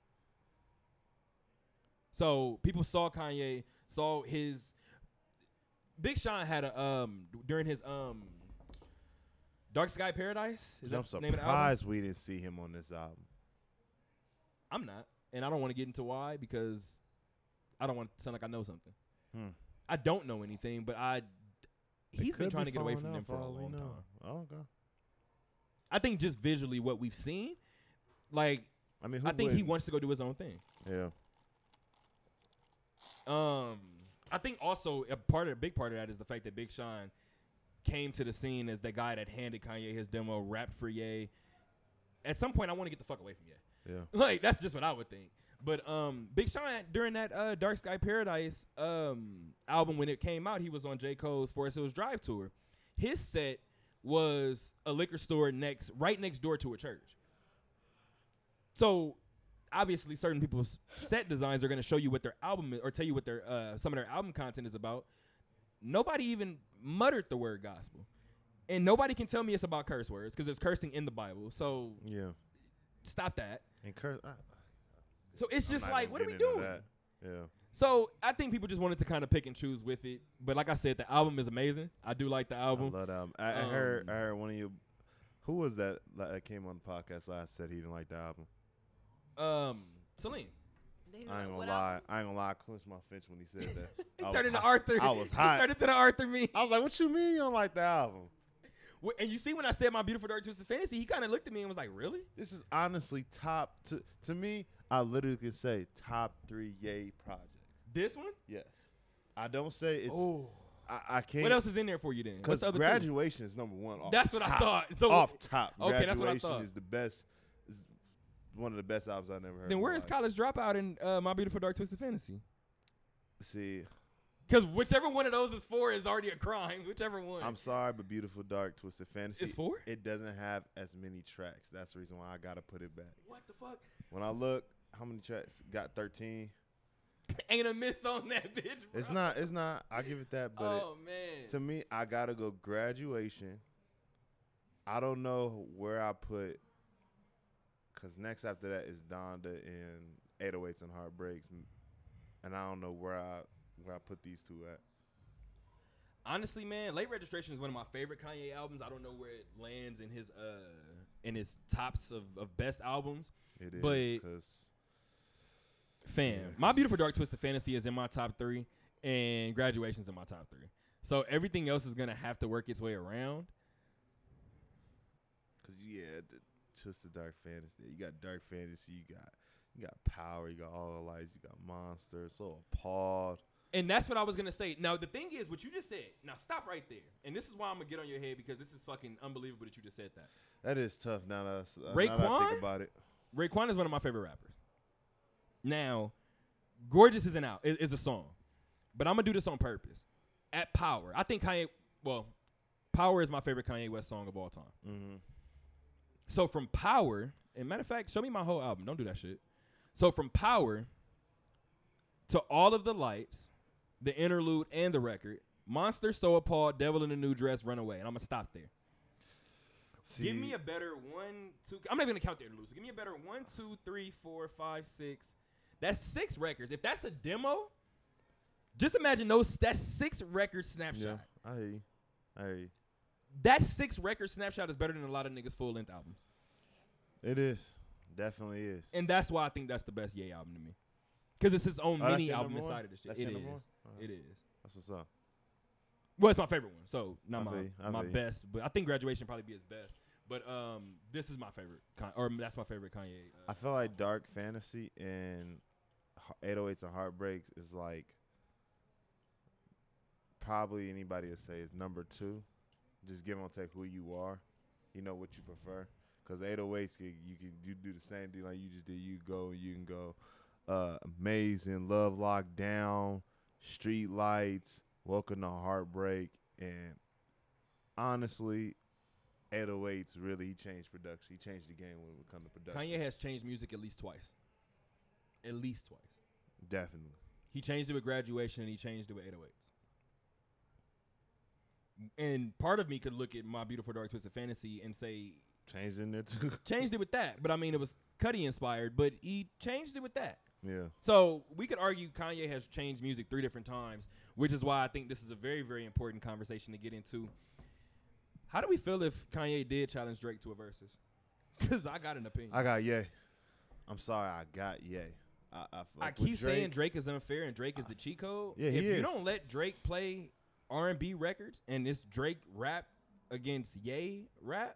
So people saw Kanye, saw his Big Sean had a um during his um Dark Sky Paradise. Is I'm that the the album? surprised we didn't see him on this album. I'm not, and I don't want to get into why because I don't want to sound like I know something. Hmm. I don't know anything, but I he's been trying be to get away from them for a long time. Oh, okay. I think just visually what we've seen, like I mean, who I think he wouldn't? wants to go do his own thing. Yeah. Um, I think also a part of a big part of that is the fact that Big Sean came to the scene as the guy that handed Kanye his demo, rapped for Ye. At some point, I want to get the fuck away from Ye. Yeah. [laughs] Like that's just what I would think. But um, Big Sean during that uh, Dark Sky Paradise um album when it came out, he was on J Cole's Forest Hills Drive tour. His set was a liquor store next, right next door to a church. So obviously, certain people's set designs are going to show you what their album is, or tell you what their uh, some of their album content is about. Nobody even muttered the word gospel, and nobody can tell me it's about curse words because there's cursing in the Bible. So Yeah. stop that. And Kurt, I, So it's just like, what are we into doing? that. Yeah. So I think people just wanted to kind of pick and choose with it. But like I said, the album is amazing. I do like the I album. love that album. I, I heard. I Um, heard one of you. Who was that that came on the podcast last? Said he didn't like the album. Um, Celine. I ain't gonna lie. album? I ain't gonna lie. I clinched my fist when he said [laughs] that. He I turned into hot. Arthur. I was [laughs] He hot. turned into the Arthur me. I was like, "What you mean you don't like the album?" And you see when I said my beautiful dark twisted fantasy, he kind of looked at me and was like, "Really?" This is honestly top to to me. I literally can say top three Ye projects. This one? Yes, I don't say it's. oh. I, I can't. What else is in there for you then? Because the other two? graduation is number one. Off That's what I thought. So off top. okay, that's what I graduation thought. is the best. Is one of the best albums I've never heard. Then where is life. College Dropout and uh, My Beautiful Dark Twisted Fantasy? See, Because whichever one of those is for is already a crime. [laughs] Whichever one. I'm sorry, but beautiful dark twisted fantasy. It's four? It doesn't have as many tracks. That's the reason why I gotta put it back. what the fuck? When I look, how many tracks? Got 13. [laughs] Ain't a miss on that [laughs] bitch. Bro. It's not. It's not. I give it that, but it- oh man. to me, I gotta go graduation. I don't know where I put, cause next after that is Donda and 808s and Heartbreaks, and I don't know where I where I put these two at. Honestly, man, Late Registration is one of my favorite Kanye albums. I don't know where it lands in his uh in his tops of, of best albums. It is But- cause Fam, Yeah, my beautiful dark twisted fantasy is in my top three, and graduation's in my top three. So everything else is gonna have to work its way around. Cause yeah, the, just the dark fantasy. You got dark fantasy. You got you got power. You got all the lights. You got monsters. So appalled. And that's what I was gonna say. Now the thing is, what you just said. Now stop right there. And this is why I'm gonna get on your head because this is fucking unbelievable that you just said that. That is tough. Now that, I uh, now that I think about it. Raekwon is one of my favorite rappers. Now, "Gorgeous" isn't out. It is a song, but I'm gonna do this on purpose. At Power, I think Kanye. Well, Power is my favorite Kanye West song of all time. Mm-hmm. So from Power, and matter of fact, show me my whole album. Don't do that shit. So from Power to All of the Lights, the interlude and the record, Monster, So Appalled, Devil in a New Dress, Runaway, and I'm gonna stop there. Give me a better one, two. I'm not even gonna count the interludes. Give me a better one, two, three, four, five, six. That's six records. If that's a demo, just imagine those. That's six record snapshot. Yeah, I hear you. I hear you. That six record snapshot is better than a lot of niggas full length albums, It is. Definitely is. and that's why I think that's the best Ye album to me, because it's his own Oh, that's mini your album number one? inside of this shit. That's It your is. number one? Uh-huh. It is. That's what's up. Well, it's my favorite one, so not my feel you, I my feel you. best, but I think graduation probably be his best. But um, this is my favorite, or that's my favorite Kanye. Uh, I feel like Dark Fantasy and H- 808s and Heartbreaks is like probably anybody would say is number two. Just give or take who you are. You know what you prefer. Because 808s, can- you can you do the same thing like you just did. You go, you can go. Uh, amazing, Love Lockdown, Street Lights, Welcome to Heartbreak, and honestly, 808s really he changed production. He changed the game when it comes to production. Kanye has changed music at least twice. At least twice. Definitely. He changed it with graduation, and he changed it with 808s. And part of me could look at my beautiful dark twisted fantasy and say Changed in there too. changed it with that, but I mean it was Cudi inspired, but he changed it with that. Yeah. So we could argue Kanye has changed music three different times, which is why I think this is a very, very important conversation to get into. How do we feel if Kanye did challenge Drake to a versus? [laughs] Because I got an opinion. I got Ye. I'm sorry, I got Ye. I, I, I keep saying Drake. Drake is unfair and Drake is the cheat code. Yeah, he if you is. don't let Drake play R and B records and it's Drake rap against Ye rap,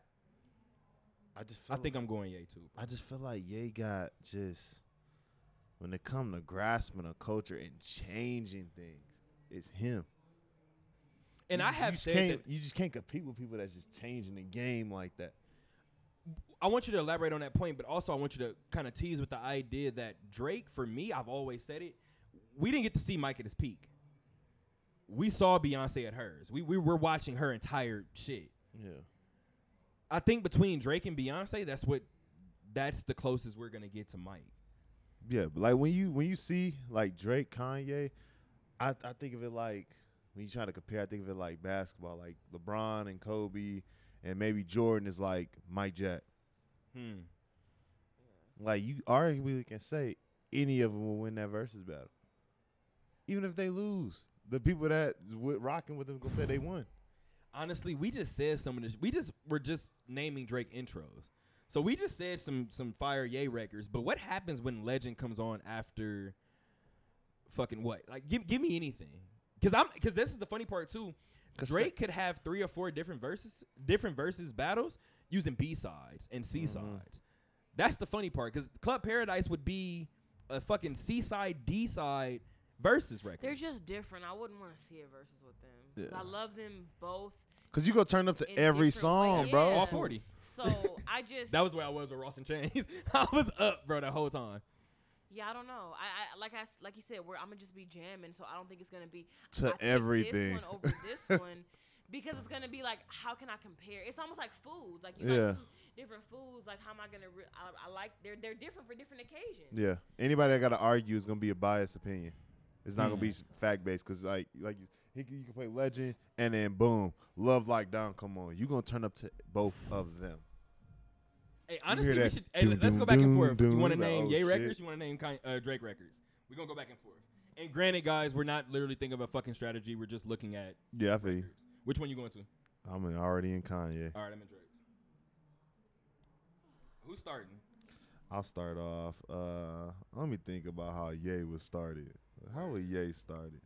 I just I think like, I'm going Ye too. I just feel like Ye got just when it come to grasping a culture and changing things, it's him. And You I have you said you just can't compete with people that's just changing the game like that. I want you to elaborate on that point, but also I want you to kind of tease with the idea that Drake, for me, I've always said it, we didn't get to see Mike at his peak. We saw Beyonce at hers. We we were watching her entire shit. Yeah. I think between Drake and Beyonce, that's what that's the closest we're gonna get to Mike. Yeah, but like when you when you see like Drake, Kanye, I I think of it like when you try to compare, I think of it like basketball, like LeBron and Kobe, and maybe Jordan is like Mike Jack. Hmm. Like you arguably can say any of them will win that versus battle, even if they lose. The people that with rocking with them gonna say they won. Honestly, we just said some of this. We just were just naming Drake intros. So we just said some some fire Ye records. But what happens when Legend comes on after fucking what? Like give give me anything. Cause I'm cause this is the funny part too. 'Cause Drake could have three or four different verses different verses battles using B sides and C sides. Mm-hmm. That's the funny part. Cause Club Paradise would be a fucking C side, D side versus record. They're just different. I wouldn't want to see a versus with them. Yeah. I love them both. Cause you go turn up to every song, ways. bro. Yeah. all forty. So [laughs] I just That was where I was with Ross and Chainz. [laughs] I was up, bro, the whole time. Yeah, I don't know. I, I like I s- like you said, we're I'm gonna just be jamming, so I don't think it's gonna be To I picked everything. This one over this [laughs] one because it's gonna be like, how can I compare? It's almost like foods. Like you Yeah. like different foods. Like how am I gonna? Re- I, I like they're they're different for different occasions. Yeah. Anybody that got to argue is gonna be a biased opinion. It's not gonna be Mm. fact based because like like you, he, can- you can play Legend and then boom, Love Lockdown. Come on, you gonna turn up to both of them. Hey, honestly, we should. Hey, Doom, let's go back and doom, forth. you want to name oh, Ye records? You want to name uh, Drake records? We're gonna go back and forth. And granted, guys, we're not literally thinking of a fucking strategy. We're just looking at Yeah, I feel you. Which one you going to? I'm in- already in Kanye. All right, I'm in Drake. Who's starting? I'll start off. Uh, let me think about how Ye was started. How was Ye started?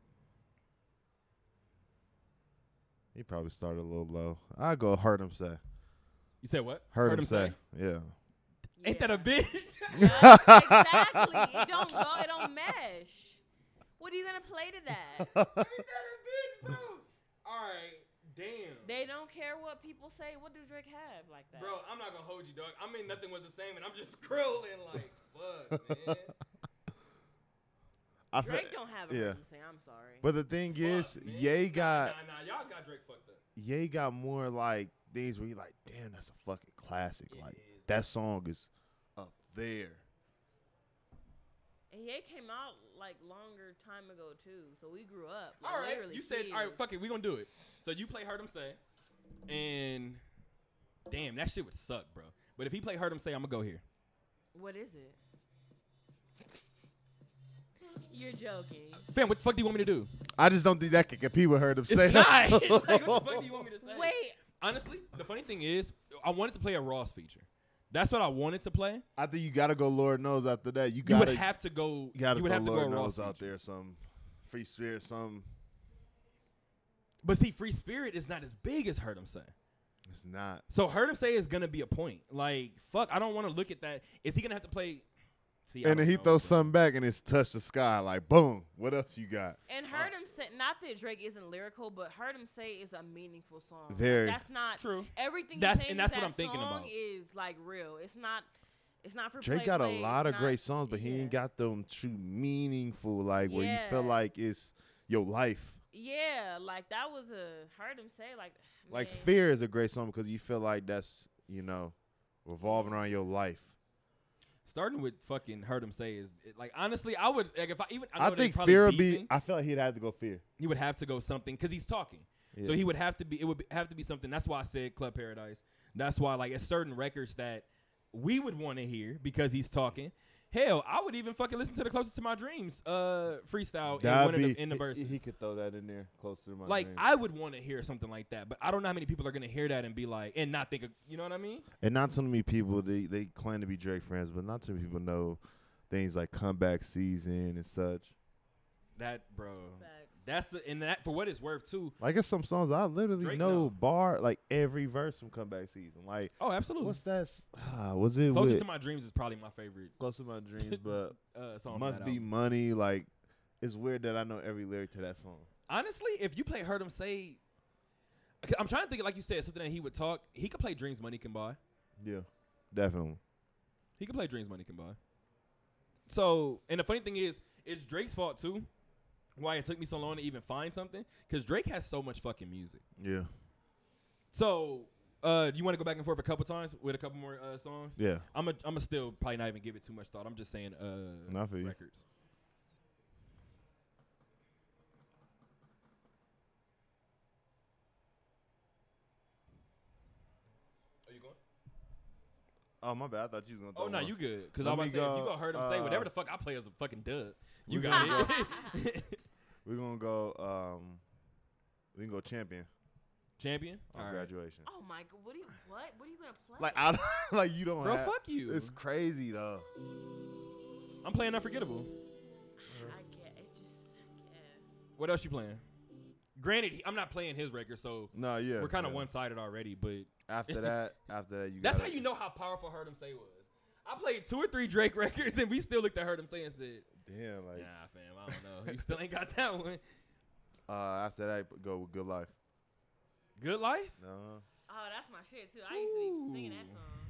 He probably started a little low. I go heard him say. You said what? Heard, him, say. Yeah. Ain't that a Yeah. bitch? Yeah, exactly. It don't go. It don't mesh. What are you gonna play to that? [laughs] Ain't that a bitch, bro? All right, damn. they don't care what people say. What do Drake have like that? Bro, I'm not gonna hold you, dog. I mean, nothing was the same, and I'm just [laughs] scrolling like, fuck, man. [laughs] I fe- Drake don't have a yeah. yeah. say. I'm sorry. But the thing is, Fuck, man. Ye Nah, got Nah, nah, y'all got Drake fucked up. Ye got more like things where you like, damn, that's a fucking classic. It like is, that song is up there. And Ye came out like longer time ago too, so we grew up. Like, All right, literally you said all right. kids. Fuck it, we gonna do it. So you play Heard Him Say, and damn, that shit would suck, bro. But if he play Heard Him Say, I'm gonna go here. What is it? You're joking. Uh, fam, what the fuck do you want me to do? I just don't think that can compete with her to It's say not. that. [laughs] like, what the fuck do you want me to [laughs] say? Wait, Honestly, the funny thing is, I wanted to play a Ross feature. That's what I wanted to play. I think you gotta go Lord knows after that. You You gotta would have to go. you gotta you would throw have to Lord go knows Ross out feature. there some free spirit, some But see, Free Spirit is not as big as Heard Him Say. it's not. So Heard Him Say is gonna be a point. Like fuck, I don't want to look at that. Is he gonna have to play? See, And then he throws something back and it's touched the sky. Like boom. What else you got? and heard him say not that Drake isn't lyrical, but heard him say is a meaningful song. Like, Very. that's not True. everything. That's- he's and that's in what that I'm thinking song about. Is like real. It's not. It's not for Drake play, got a play, lot it's of not- great songs, but he ain't got them true meaningful, like where you feel like it's your life. Yeah, like that was a heard him say like. Like man, Fear is a great song because you feel like that's you know revolving around your life. Starting with fucking Heard Him Say is it- like honestly, I would like if I even I, I, think Fear would be. I feel like he'd have to go Fear. he would have to go something because he's talking. So he would have to be. It would be, have to be something. That's why I said Club Paradise. That's why like it's certain records that we would want to hear because he's talking. Hell, I would even fucking listen to the closest to my dreams uh freestyle in That'd one of the, in the he- verses. He, could throw that in there close to my like dreams. I would want to hear something like that, but I don't know how many people are gonna hear that and be like and not think of, you know what I mean? and not too many people they they claim to be Drake fans, but not too many people know things like comeback season and such. That bro, Facts. That's the, and that for what it's worth too. Like it's some songs I literally Drake know bar like every verse from comeback season. Like Oh, absolutely. what's that? s- Ah, was it Closer with to my dreams is probably my favorite Close to my dreams? [laughs] But uh, song. must be album. money. Like it's weird that I know every lyric to that song. Honestly, if you play Heard Him Say, I'm trying to think like you said something that he would talk. He could play Dreams Money Can Buy. Yeah, definitely. He could play Dreams Money Can Buy. So, and the funny thing is, it's Drake's fault too. Why it took me so long to even find something? Because Drake has so much fucking music. Yeah, So, uh, you want to go back and forth a couple times with a couple more uh, songs? yeah. I'm a, I'm a still probably not even give it too much thought. I'm just saying uh, No, I feel you. records. Are you going? Oh my bad. I thought you was gonna. Oh no, one. you good? Because Let I was me about to say if you go, gonna heard him say whatever uh, the fuck I play as a fucking dub. You got go- it. [laughs] We're gonna go. Um, we can go champion Champion. on All right. graduation. Oh my god, what do you what? What are you gonna play? Like I [laughs] like you don't. Bro, have, fuck you. It's crazy though. I'm playing Unforgettable. I get it. Just I guess. What else you playing? Granted, he- I'm not playing his record, so No, yeah. we're kind of yeah. one sided already. But After [laughs] that, after that, you. that's how gotta- you know how powerful Heard Him Say was. I played two or three Drake [laughs] records, and we still looked at Heard Him Say and said, Damn, like "Nah, fam, I don't know. You still ain't got that one." uh, after that, go with good life. Good life. No, Oh, that's my shit too. I used to be singing that song.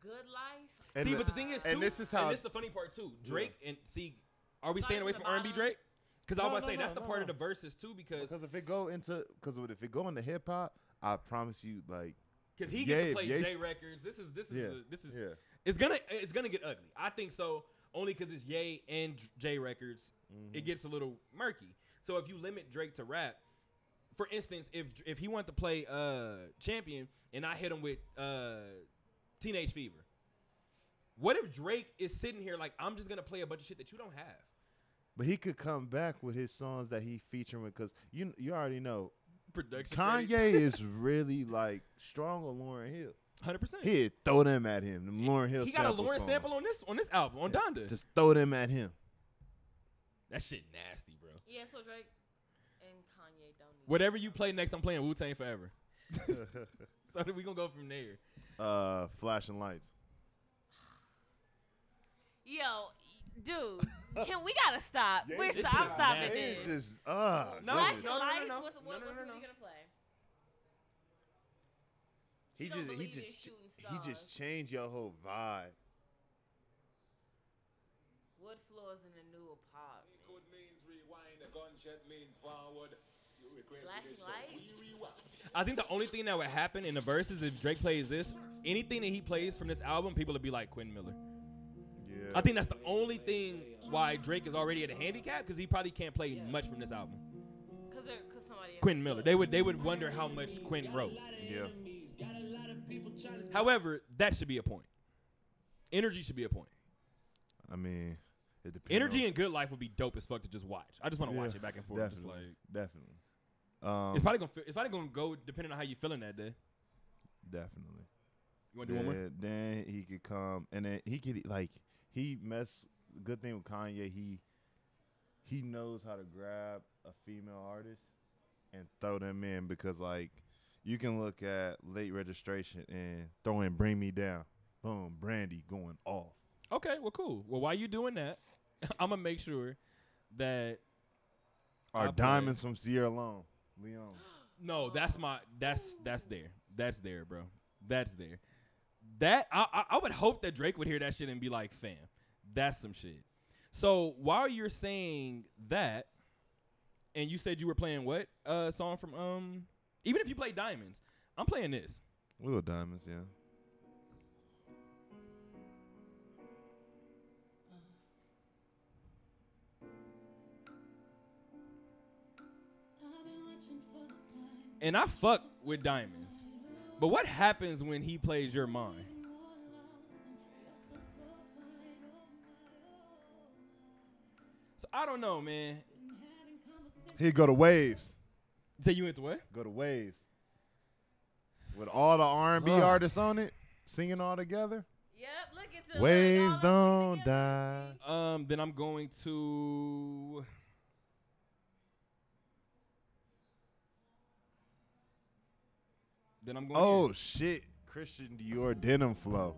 Good life. And see, the- but the thing is, too, and this is how- and this the funny part too. Drake and see, are we Starting staying away from from R&B? Drake? Because I was No, about to no, say that's no, the part no. of the verses too. Because because if it go into because if it go into hip hop, I promise you, like because he Yeah, gets to play Ye J records. This is this is yeah, a- this is yeah, it's gonna it's gonna get ugly. I think so only because it's Ye and J records. Mm-hmm. It gets a little murky. So if you limit Drake to rap, for instance, if if he wanted to play uh Champion and I hit him with uh Teenage Fever, what if Drake is sitting here like I'm just gonna play a bunch of shit that you don't have? But he could come back with his songs that he featuring with because you you already know Production Kanye is really like strong on Lauryn Hill. Hundred percent. He'd throw them at him. Them Lauryn Hill He got a sample Lauryn songs. sample on this on this album on Donda. Just throw them at him. that shit nasty, bro. Yeah, so Drake and Kanye don't. Need Whatever you play next, I'm playing Wu Tang forever. [laughs] [laughs] so we gonna go from there. uh, flashing lights. Yo, dude, can we gotta stop? [laughs] Yeah, We're this st- I'm stopping this. Just uh No, Flashing no, no, no, lights. no. What's, No, what, no, what's no, what no. are you gonna play? He She don't just he just he just changed your whole vibe. Wood floors in the new apartment. Record means rewind, a gunshot means forward. Flashing lights? I think the only thing that would happen in the verses if Drake plays this, anything that he plays from this album, people would be like Quinn Miller. I think that's the only thing why Drake is already at a handicap because he probably can't play much from this album. Cause they're, cause somebody. Quentin Miller. They would they would wonder how much Quinn wrote. Yeah. However, that should be a point. Energy should be a point. I mean, it depends. Energy and Good Life would be dope as fuck to just watch. I just want to watch Yeah, it back and forth. Just Definitely. like definitely. Um, it's probably gonna fi- it's probably gonna go depending on how you're feeling that day. definitely. You want to do one more? Then, then he could come and then he could like he mess. Good thing with Kanye, he he knows how to grab a female artist and throw them in because like you can look at late registration and throw in "Bring Me Down," boom, Brandy going off. Okay, well, cool. Well, while you doing that, [laughs] I'm gonna make sure that Our play. diamonds from Sierra Leone, Leon. [gasps] no, that's my that's that's there. That's there, bro. That's there. That I, I I would hope that Drake would hear that shit and be like, "Fam, that's some shit." So while you're saying that, and you said you were playing what uh song from um, even if you play Diamonds, I'm playing this. Little diamonds, yeah. And I fuck with Diamonds, but what happens when he plays Your Mind? So I don't know, man. Here go to waves. You say you went to what? Go to waves. With all the R and B Ugh. artists on it, singing all together. Yep, look into Waves look, don't die. Um, then I'm going to. Then I'm going. Oh here. shit, Christian Dior denim flow.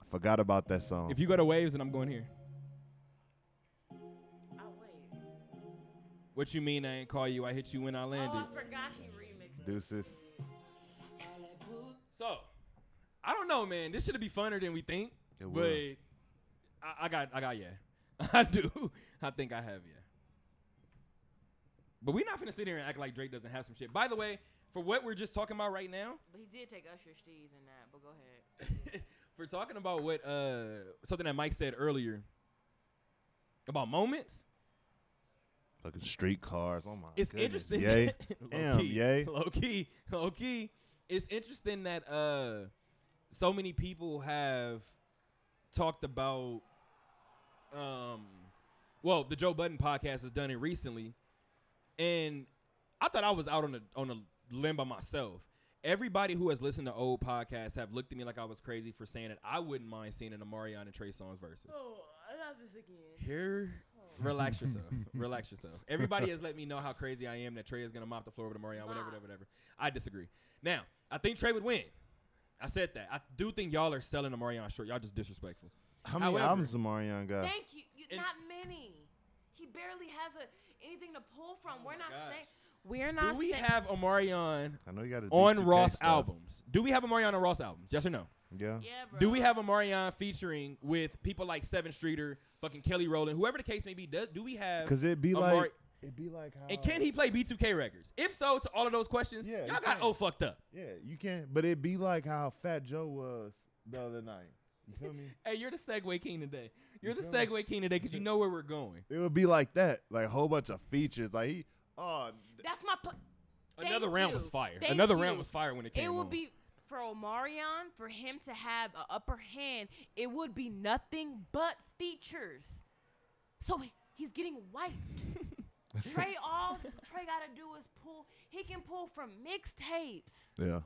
I forgot about that song. If you go to Waves, then I'm going here. What you mean I ain't call you? I hit you when I landed. Oh, landed. I forgot he remixed. it. Deuces. So, I don't know, man. This should be funner than we think. It but will. I, I got, I got, yeah. [laughs] I do. I think I have, yeah. But we're not gonna sit here and act like Drake doesn't have some shit. By the way, for what we're just talking about right now, But he did take Usher Steez in that. But go ahead. [laughs] for talking about what uh something that Mike said earlier about moments, Fucking street cars. Oh my it's goodness. interesting. Yay. low [laughs] Damn, key, yay. Low key, low key. It's interesting that uh so many people have talked about um well, the Joe Budden podcast has done it recently. And I thought I was out on a on a limb by myself. Everybody who has listened to old podcasts have looked at me like I was crazy for saying that I wouldn't mind seeing an Omarion and Trey Songz versus. Oh, I got this again. Here, relax [laughs] yourself. relax yourself. Everybody has let me know how crazy I am that Trey is gonna mop the floor with Omarion, whatever, whatever, whatever. I disagree. Now, I think Trey would win. I said that. I do think y'all are selling Omarion short. Y'all just disrespectful. How many However- albums does Marion got? Thank you. you not many. He barely has a anything to pull from. Oh we're not gosh. saying. We're not. Do we saying, have Omarion I know you got on Ross stuff. albums? Do we have Omarion on Ross albums? Yes or no? Yeah. Yeah, bro. Do we have Omarion featuring with people like Sevyn Streeter, fucking Kelly Rowland, whoever the case may be? Do, do we have? Cause it'd be Amari- like it'd be like how and can he play B2K records? If so, to all of those questions, Yeah, he y'all got can. oh fucked up. Yeah, you can. But it'd be like how Fat Joe was the other night. You feel me? [laughs] Hey, you're the Segway King today. You're You the feel me? Segway King today because you know where we're going. It would be like that, like a whole bunch of features. Like he, oh, That's my. Po- Thank Another round was fire. Thank Another you. round was fire when it came it would be for Omarion for him to have an upper hand. It would be nothing but features. So he- he's getting wiped. [laughs] Trey, all Trey got to do is pull. He can pull from mixtapes yeah.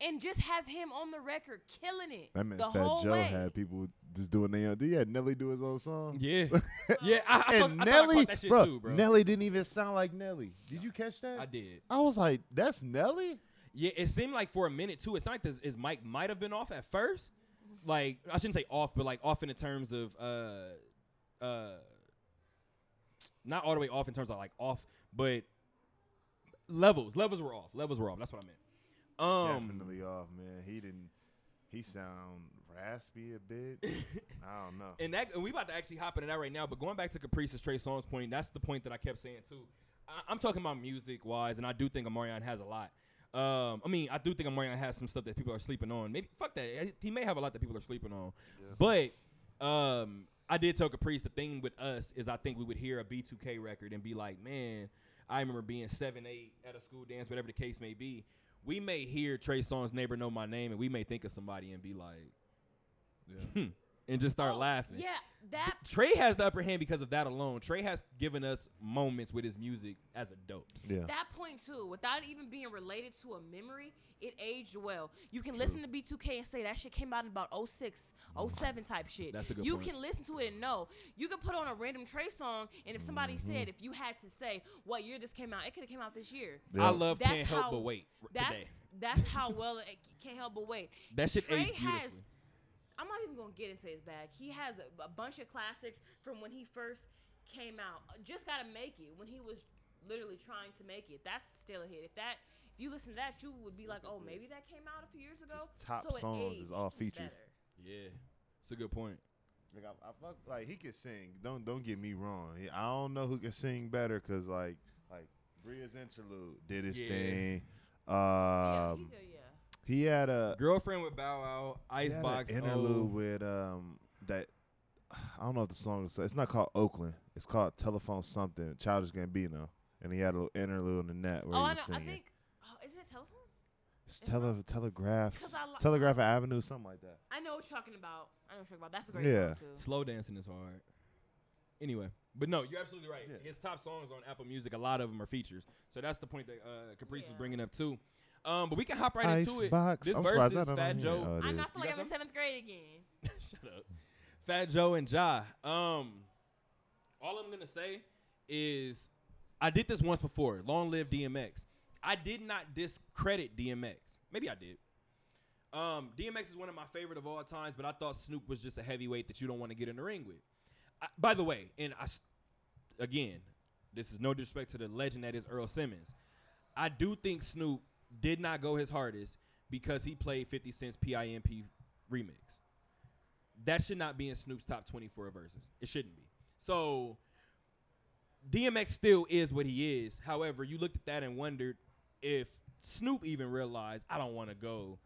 and just have him on the record killing it. That meant the Fat whole Joe way. had people just doing their own. Yeah, Nelly do his own song. Yeah, [laughs] yeah. I, I, thought, and I thought I Nelly, caught that shit bro, too, bro. Nelly didn't even sound like Nelly. Did you catch that? I did. I was like, that's Nelly. Yeah, it seemed like for a minute too. It's not like this, his mic might have been off at first. Like I shouldn't say off, but like off in the terms of uh uh not all the way off in terms of like off, but levels. Levels were off. Levels were off. That's what I meant. Um Definitely off, man. He didn't. He sound raspy a bit. [laughs] I don't know. And that and we about to actually hop into that right now. But going back to Caprice's Trey Songz point, that's the point that I kept saying too. I, I'm talking about music wise, and I do think Omarion has a lot. Um, I mean, I do think Omarion has some stuff that people are sleeping on. Maybe fuck that. He may have a lot that people are sleeping on, but Um, I did tell Caprice the thing with us is I think we would hear a B2K record and be like, man, I remember being seven, eight at a school dance, whatever the case may be. We may hear Trey Songz "Neighbor Know My Name" and we may think of somebody and be like, Yeah. hmm, and just start Oh, laughing. Yeah, that Trey has the upper hand because of that alone. Trey has given us moments with his music as adults. Yeah. that point too, without even being related to a memory, it aged well. You can listen to B2K and say that shit came out in about 06, 07 type shit. That's a good You point. can listen to it and know. You could put on a random Trey song, and if somebody Mm-hmm. said, if you had to say what year this came out, it could have came out this year. I love That's "Can't Help But Wait" That's today. that's how well it can't help but wait. That shit Trey aged beautifully. has. I'm not even gonna get into his bag. He has a, a bunch of classics from when he first came out. Just gotta make it when he was literally trying to make it. That's still a hit. If that, if you listen to that, you would be like, oh, maybe that came out a few years ago. Just top so songs is all features. better. Yeah, it's a good point. Like I, I fuck, like he could sing. Don't don't get me wrong. I don't know who can sing better because like like Bria's interlude did his Yeah. thing. yeah, Um, he did, yeah. He had a Girlfriend with Bow Wow, he had an Icebox, interlude oh, with um that I don't know if the song is. It's not called Oakland. It's called Telephone Something. Childish Gambino, and he had a little interlude in the net where Oh, he I was know. I singing. think. Oh, isn't it telephone? It's it's tele, Telegraph, 'Cause I li- Telegraph Avenue, something like that. I know what you're talking about. I know what you're talking about. That's a great Yeah. song too. slow dancing is hard. Anyway, but no, you're absolutely right. Yeah. His top songs on Apple Music, a lot of them are features. So that's the point that uh, Caprice was bringing up too. Um, but we can hop right into it. Icebox. This I'm verse surprised is that Fat on here. Joe. Oh, it I is. know. I feel You like got I'm in some? seventh grade again. [laughs] [laughs] Shut up. Fat Joe and Ja. Um, all I'm gonna say is I did this once before. Long live DMX. I did not discredit DMX. Maybe I did. Um, DMX is one of my favorite of all times, but I thought Snoop was just a heavyweight that you don't want to get in the ring with. I, by the way, and I, s- again, this is no disrespect to the legend that is Earl Simmons. I do think Snoop did not go his hardest because he played 50 Cent's PIMP remix that should not be in Snoop's top 24 verses. It shouldn't be. So DMX still is what he is. However, you looked at that and wondered if Snoop even realized I don't want to go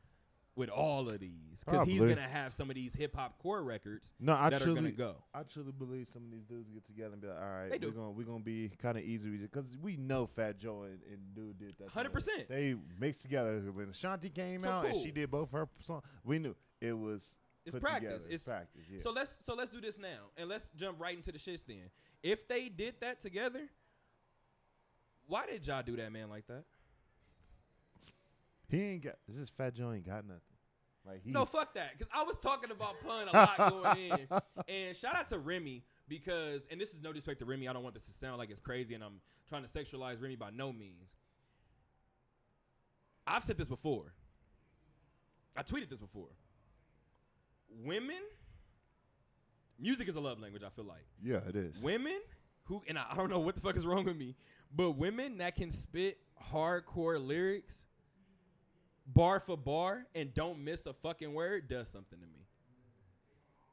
with all of these because he's Probably. gonna have some of these hip hop core records No, I that are truly, gonna go. I truly believe some of these dudes get together and be like, all right, They we're do. gonna we're gonna be kind of easy because we know Fat Joe and, and Dude did that. 100%. They mixed together when Ashanti came So out and cool. she did both her songs. We knew it was. It's put practice. together. It's practice. Yeah. So let's so let's do this now and let's jump right into the shits then. If they did that together, why did y'all do that man like that? He ain't got. This is Fat Joe ain't got nothing. Like he. No, fuck that. Because I was talking about pun a lot going in. [laughs] And shout out to Remy because, and this is no disrespect to Remy. I don't want this to sound like it's crazy and I'm trying to sexualize Remy by no means. I've said this before. I tweeted this before. Women, music is a love language, I feel like. yeah, it is. Women who, and I, I don't know what the fuck is wrong with me, but women that can spit hardcore lyrics bar for bar and don't miss a fucking word does something to me.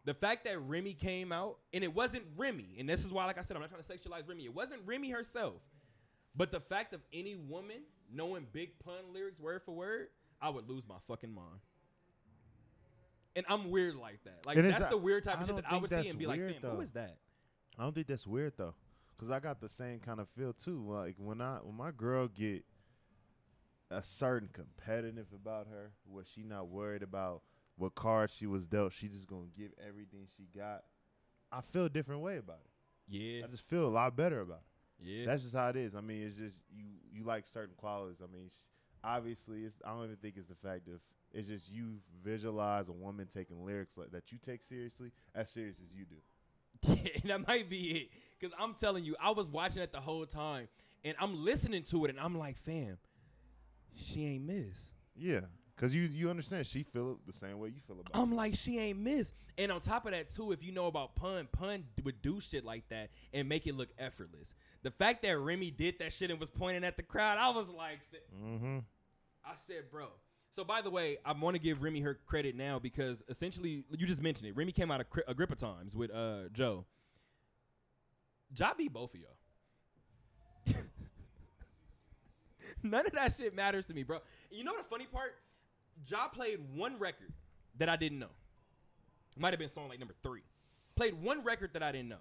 The fact that Remy came out, and it wasn't Remy, and this is why, like I said, I'm not trying to sexualize Remy. It wasn't Remy herself. But the fact of any woman knowing big pun lyrics word for word, I would lose my fucking mind. And I'm weird like that. Like And that's the weird type I of shit that I would see and be like, though. is that? I don't think that's weird though, cause I got the same kind of feel too. Like when I when my girl get a certain competitive about her, where she not worried about what cards she was dealt, she just gonna give everything she got. I feel a different way about it. Yeah. I just feel a lot better about it. Yeah. That's just how it is. I mean, it's just you you like certain qualities. I mean, sh- obviously, it's I don't even think it's the fact of it's just you visualize a woman taking lyrics like that you take seriously as serious as you do. [laughs] Yeah, that might be it. Cause I'm telling you, I was watching it the whole time, and I'm listening to it, and I'm like, fam, she ain't miss. Yeah, cause you you understand she feel it the same way you feel about. I'm like, she ain't miss. And on top of that, too, if you know about pun, pun would do shit like that and make it look effortless. The fact that Remy did that shit and was pointing at the crowd, I was like. Mm-hmm. I said, bro. So by the way, I want to give Remy her credit now because essentially you just mentioned it. Remy came out of Cri- Agrippa times with uh Joe. Ja beat both of y'all. [laughs] None of that shit matters to me, bro. You know the funny part? Ja played one record that I didn't know. Might have been song like number three. played one record that I didn't know.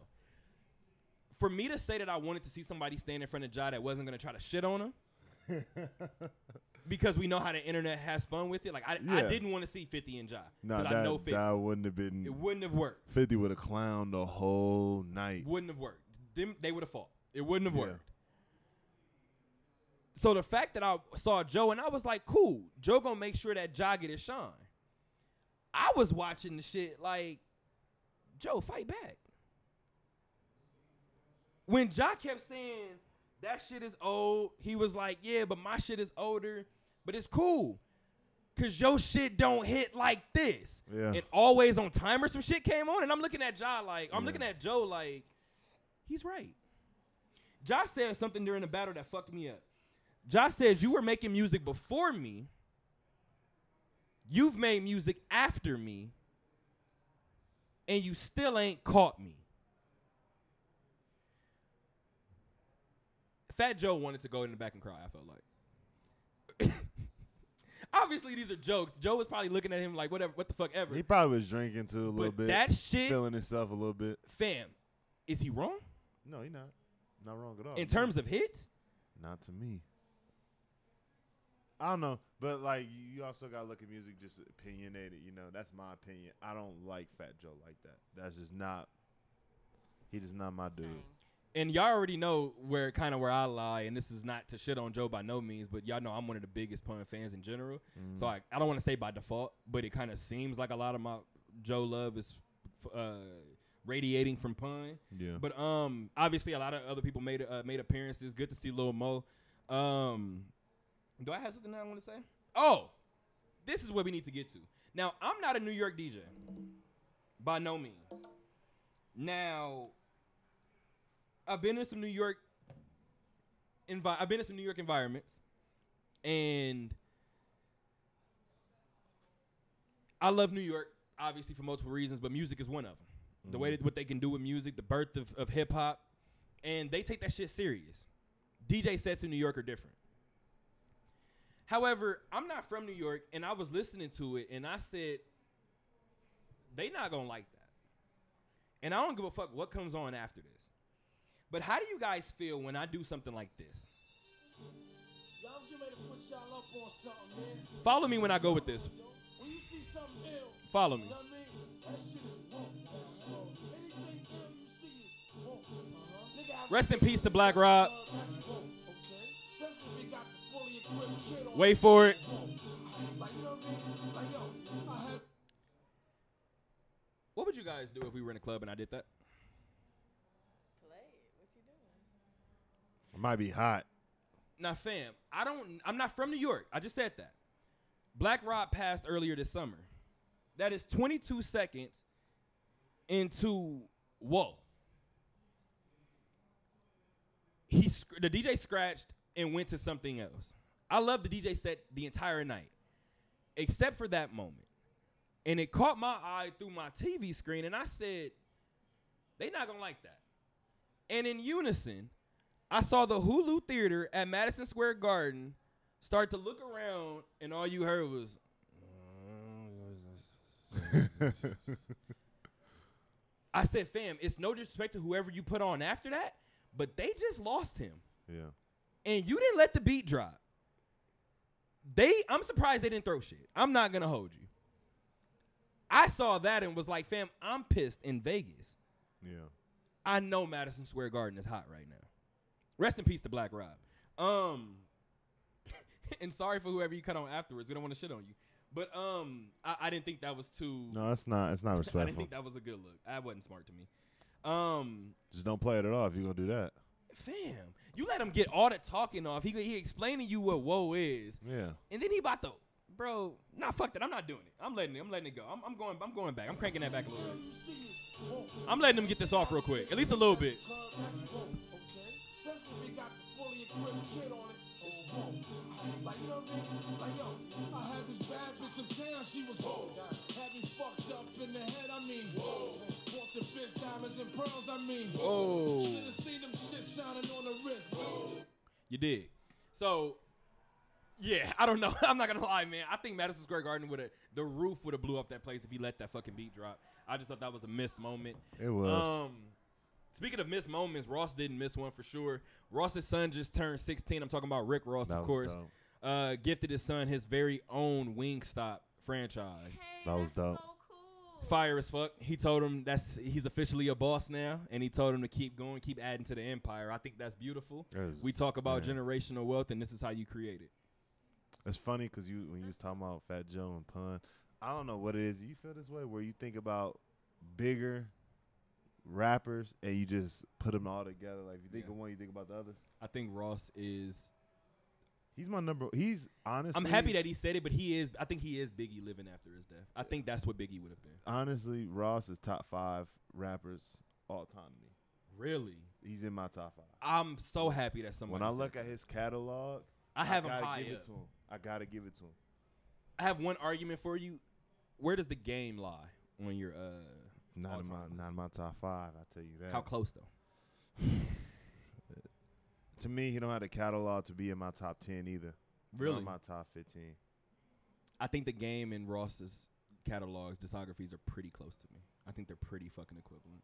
For me to say that I wanted to see somebody stand in front of Ja that wasn't gonna try to shit on him, [laughs] because we know how the internet has fun with it. Like I, I didn't want to see 50 and Ja No, because I know that, 50. that wouldn't have been. it wouldn't have worked. 50 would have clowned the whole night. Wouldn't have worked. Them they would have fought. It wouldn't have Yeah. worked. So the fact that I saw Joe and I was like, cool, Joe gonna make sure that Ja get his shine. I was watching the shit like, Joe, fight back. When Ja kept saying that shit is old, he was like, yeah, but my shit is older, but it's cool. Cause your shit don't hit like this. Yeah. And always on timer some shit came on, and I'm looking at Ja like, I'm Yeah. looking at Joe like, he's right. Ja said something during the battle that fucked me up. Ja says you were making music before me. You've made music after me. And you still ain't caught me. Fat Joe wanted to go in the back and cry, I felt like. [laughs] Obviously, these are jokes. Joe was probably looking at him like, whatever, what the fuck ever. He probably was drinking too a little but bit. that shit, feeling himself a little bit. fam, is he wrong? No, he not. Not wrong at all. In terms of hits? Not to me. I don't know, but like you you also gotta look at music just opinionated. You know, that's my opinion. I don't like Fat Joe like that. That's just not. He just not my dude. And y'all already know where kind of where I lie, and this is not to shit on Joe by no means, but y'all know I'm one of the biggest pun fans in general. So I, I don't want to say by default, but it kind of seems like a lot of my Joe love is f- uh, radiating from pun. Yeah. But um, obviously a lot of other people made uh, made appearances. Good to see Lil Mo. Um, do I have something that I want to say? Oh, this is what we need to get to. Now I'm not a New York DJ, by no means. Now I've been in some New York. Envi- I've been in some New York environments, and I love New York, obviously for multiple reasons, but music is one of them. The way mm-hmm. that what they can do with music, the birth of, of hip hop, and they take that shit serious. DJ sets in New York are different. However, I'm not from New York, and I was listening to it, and I said, they not gonna like that. And I don't give a fuck what comes on after this. But how do you guys feel when I do something like this? Y'all get ready to put y'all up on something, man. Follow me when I go with this. When you see something ill, Follow me. know what I mean? That shit is woke. That's woke. Anything ill you see is. Uh-huh. Rest in peace to Black Rob. Wait for it. Like, you know what I mean? Like, yo, I had What would you guys do if we were in a club and I did that? Play it. What you doing? It might be hot. Now, fam, I don't. I'm not from New York. I just said that. Black Rob passed earlier this summer. That is 22 seconds into whoa. He the DJ scratched and went to something else. I love the DJ set the entire night, except for that moment, and it caught my eye through my TV screen, and I said, "They not gonna like that." And in unison, I saw the Hulu Theater at Madison Square Garden start to look around, and all you heard was. I said, fam, it's no disrespect to whoever you put on after that, but they just lost him. yeah. And you didn't let the beat drop. They I'm surprised they didn't throw shit. I'm not gonna hold you. I saw that and was like, fam, I'm pissed in Vegas. Yeah. I know Madison Square Garden is hot right now. Rest in peace to Black Rob. Um, [laughs] and sorry for whoever you cut on afterwards. We don't want to shit on you, but um, I, I didn't think that was too. No, it's not. It's not respectful. [laughs] I didn't think that was a good look. That wasn't smart to me. Um, Just don't play it at all if you're gonna do that. Fam, you let him get all the talking off. He he explaining you what woe is, Yeah. and then he about to, bro. Nah, fuck that. I'm not doing it. I'm letting it. I'm letting it go. I'm, I'm going. I'm going back. I'm cranking that back a little bit. you see is woke. I'm letting him get this off real quick, at least a little bit. Club, that's woke, okay? Especially if we got the fully equipped kid on it, it's woke. Like, you know what I mean? Like, yo, I had this bad bitch in town, she was woke. Had me fucked up in the head, I mean, whoa. Bought the bitch diamonds and pearls, I mean, Whoa. Should've seen them shit shining on the wrist. You did. So Yeah, I don't know. [laughs] I'm not gonna lie, man. I think Madison Square Garden would have the roof would have blew up that place if he let that fucking beat drop. I just thought that was a missed moment. It was. Um, speaking of missed moments, Ross didn't miss one for sure. Ross's son just turned 16. I'm talking about Rick Ross, That of was course. dope. Uh, gifted his son his very own Wingstop franchise. Hey, That was dope. So cool. Fire as fuck. He told him that's he's officially a boss now, and he told him to keep going, keep adding to the empire. I think that's beautiful. It's- We talk about man. generational wealth, and this is how you create it. It's funny because you when you was talking about Fat Joe and Pun, I don't know what it is. You feel this way where you think about bigger rappers and you just put them all together. Like if you think Yeah. of one, you think about the others. I think Ross is. He's my number. He's honestly. I'm happy that he said it, but he is. I think he is Biggie living after his death. I think that's what Biggie would have been. honestly Ross is top five rappers all time to me. Really, He's in my top five. I'm so happy that someone. when I look at his catalog, I have him gotta high give up. it to him. I gotta give it to him. I have one argument for you. Where does the game lie on your uh? Not in my time. not in my top five. I tell you that. How close though? [sighs] [laughs] to me, he don't have the catalog to be in my top ten either. Really, my top fifteen. I think the game and Ross's catalogs, discographies are pretty close to me. I think they're pretty fucking equivalent.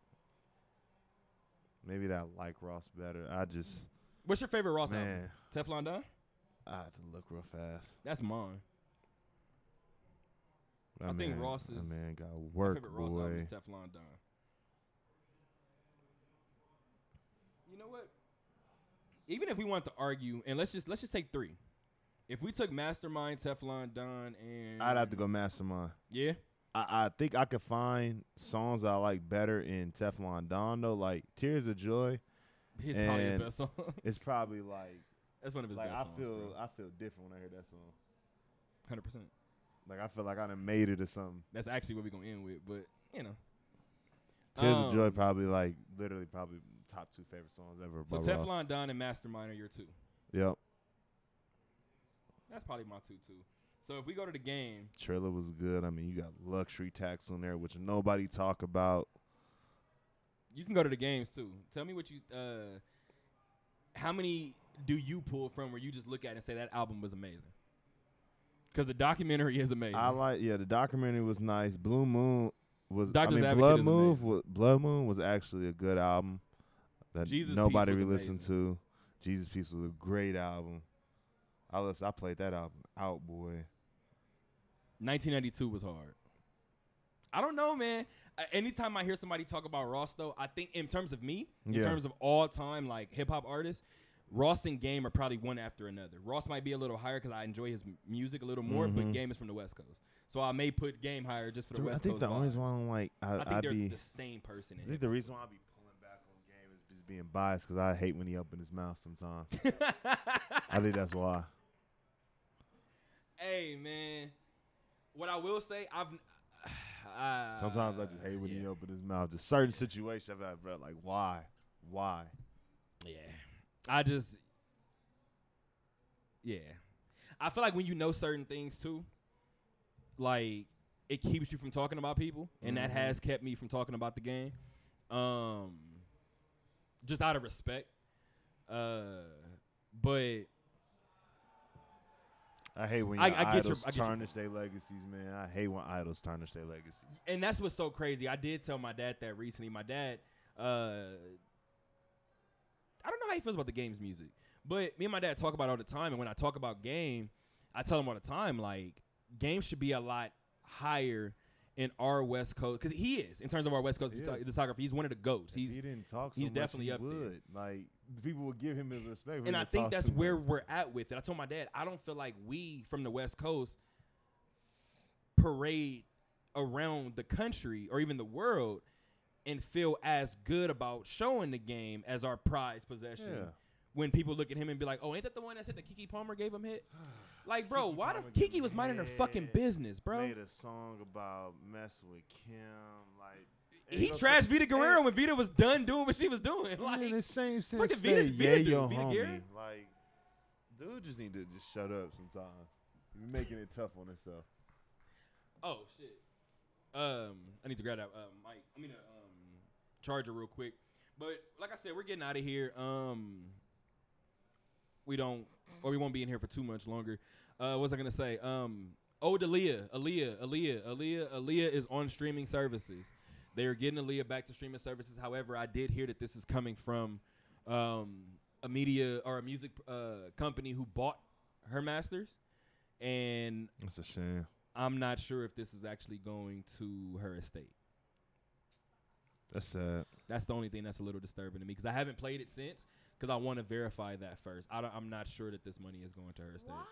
Maybe that I like Ross better. I just What's your favorite Ross album? man, Teflon Don? I have to look real fast. That's mine. That I think man- Ross that is- man got My work, favorite Ross album boy. is Teflon Don. You know what? Even if we want to argue, and let's just let's just take three. If we took Mastermind, Teflon Don, and I'd have to go Mastermind. Yeah, I, I think I could find songs I like better in Teflon Don though. Like Tears of Joy, he's probably his best song. [laughs] it's probably like That's one of his like best I songs. feel I feel different when I hear that song. hundred percent. Like I feel like I done made it or something. That's actually what we're gonna end with, but you know. Tears of Joy Um, probably like literally probably top two favorite songs ever. So by Ross. Teflon Don and Mastermind are your two. Yep. That's probably my two too. So if we go to the game, Triller was good. I mean, you got luxury tax on there, which nobody talk about. You can go to the games too. Tell me what you uh how many do you pull from where you just look at it and say that album was amazing? Cuz the documentary [laughs] is amazing. I like yeah, the documentary was nice. Blue Moon was Doctor's I mean Advocate Blood Moon was Blood Moon was actually a good album that Jesus nobody really listened to. Jesus Piece was a great album. I listen, I played that album out, boy. 1992 was hard. I don't know, man. Uh, anytime I hear somebody talk about Ross though, I think in terms of me, in Yeah. terms of all time like hip hop artists, Ross and Game are probably one after another. Ross might be a little higher because I enjoy his m- music a little more, but Mhm. Game is from the West Coast, so I may put Game higher just for the Dude, West Coast. I think Coast. the only one like I, I think I'd they're be the same person. I think the reason why I be pulling back on game is just being biased because I hate when he open his mouth sometimes. I think that's why. [laughs] hey man, what I will say, I've [sighs] uh, Sometimes I just hate when he yeah. open his mouth. Just certain situations I've had, bro, like why, why? Yeah. I just Yeah. I feel like when you know certain things too, like it keeps you from talking about people and that Mhm. has kept me from talking about the game. Um just out of respect. Uh but I hate when I- I idols your tarnish their legacies, man. I hate when idols tarnish their legacies. and that's what's so crazy. I did tell my dad that recently. My dad, uh, I don't know how he feels about the game's music, but me and my dad talk about it all the time. And when I talk about game, I tell him all the time like game should be a lot higher in our West Coast because he is in terms of our West Coast He disc- is. discography. He's one of the goats. If He's he didn't talk. So he's much, definitely he up there. would. Like people would give him his respect. and I think that's where much. we're at with it. I told my dad, I don't feel like we from the West Coast parade around the country or even the world and feel as good about showing the game as our prized possession. Yeah. When people look at him and be like, "Oh, ain't that the one that said that Keke Palmer gave him hit?" [sighs] [sighs] [sighs] Like, bro, Keke why the Keke was minding her fucking business, bro? Made a song about messing with Kim. Like He you trashed so- Vida Guerrero when Vida was done doing what she was doing. Like, in the same sense, freaking say, Vida- Vida yeah, dude, your Vida homie. Guerra. Like, dude just need to just shut up sometimes. You're making it tough on himself. Oh shit. Um, I need to grab that uh, mic. I mean, uh, um, charger real quick. But like I said, we're getting out of here. Um, we don't, or we won't be in here for too much longer. Uh, what was I gonna say? Um, oh, Aaliyah, Aaliyah, Aaliyah, Aaliyah, Aaliyah is on streaming services. They are getting Aaliyah back to streaming services. However, I did hear that this is coming from um, a media or a music uh, company who bought her masters, and That's a shame. I'm not sure if this is actually going to her estate. That's sad. That's the only thing that's a little disturbing to me because I haven't played it since because I want to verify that first. I don't, I'm not sure that this money is going to her estate. Why?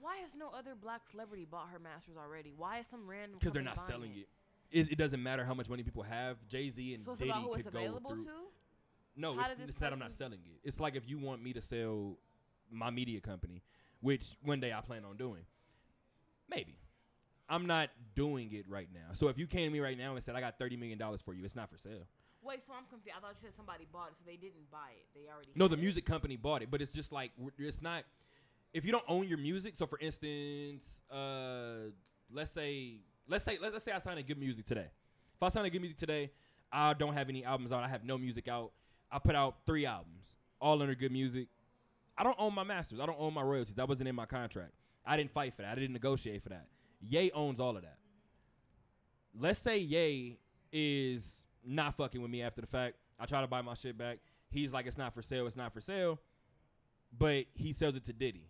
Why has no other black celebrity bought her masters already? Why is some random? Because they're not selling it. it. It doesn't matter how much money people have. Jay Z and So Diddy could go through. to. No, How it's, it's that I'm not selling it. It's like if you want me to sell my media company, which one day I plan on doing. Maybe. I'm not doing it right now. So if you came to me right now and said I got thirty million dollars for you, it's not for sale. Wait, so I'm confused. I thought you said somebody bought it, so they didn't buy it. They already. No, the it. music company bought it, but it's just like it's not. If you don't own your music, so for instance, uh, let's say, let's say, let's, let's say I sign a good music today. If I sign a good music today, I don't have any albums out. I have no music out. I put out three albums, all under good music. I don't own my masters. I don't own my royalties. That wasn't in my contract. I didn't fight for that. I didn't negotiate for that. Ye owns all of that. Let's say Ye is not fucking with me after the fact. I try to buy my shit back. He's like, it's not for sale. It's not for sale. But he sells it to Diddy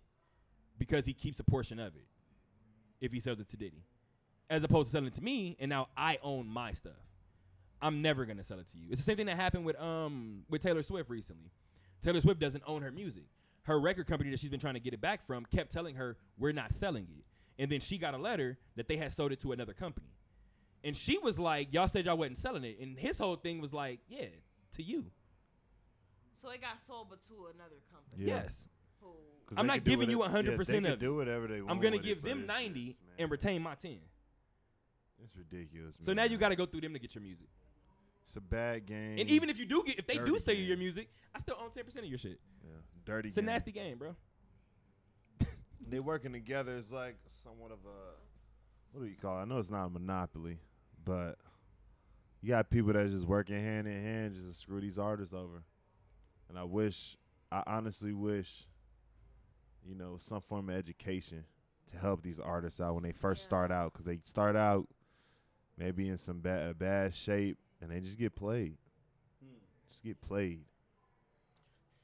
because he keeps a portion of it if he sells it to Diddy, as opposed to selling it to me. And now I own my stuff. I'm never gonna sell it to you. It's the same thing that happened with um with Taylor Swift recently. Taylor Swift doesn't own her music. Her record company that she's been trying to get it back from kept telling her we're not selling it. And then she got a letter that they had sold it to another company. And she was like, Y'all said y'all wasn't selling it. And his whole thing was like, Yeah, to you. So it got sold, but to another company. Yeah. Yes. Who? 'Cause I'm not giving you 100% yeah, they of could do whatever they want. I'm gonna with it, give them 90 just, and retain my 10. It's ridiculous. So now you got to go through them to get your music. It's a bad game. And even if you do get, if they do sell you your music, I still own 10% of your shit. yeah, dirty. It's a game. nasty game, bro. They working together. It's like somewhat of a what do you call? it? I know it's not a monopoly, but you got people that just working hand in hand just to screw these artists over. And I wish, I honestly wish, you know, some form of education to help these artists out when they first Yeah. start out, because they start out maybe in some bad bad shape and they just get played. Hmm. Just get played.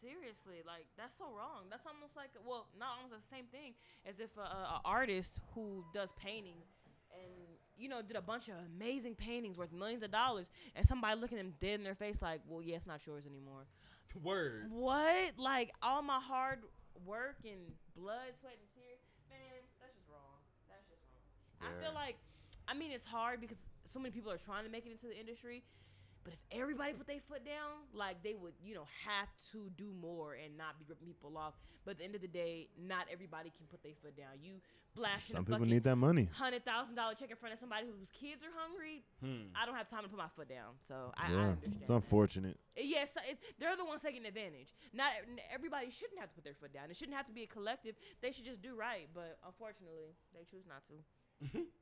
Seriously, like that's so wrong. That's almost like well, not almost the same thing as if a, a, a artist who does paintings and you know did a bunch of amazing paintings worth millions of dollars, and somebody looking them dead in their face like, well, yeah, it's not yours anymore. [laughs] Word. What? Like all my hard work and blood, sweat, and tears, man, that's just wrong. That's just wrong. I feel like, I mean, it's hard because so many people are trying to make it into the industry. But if everybody put their foot down, like they would, you know, have to do more and not be ripping people off. But at the end of the day, not everybody can put their foot down. You flashing Some a people need that money. hundred thousand dollar check in front of somebody whose kids are hungry. Hmm. I don't have time to put my foot down. So I, I yeah, understand. it's unfortunate. Yes, it, they're the ones taking advantage. Not everybody shouldn't have to put their foot down. It shouldn't have to be a collective. They should just do right. But unfortunately, they choose not to. [laughs]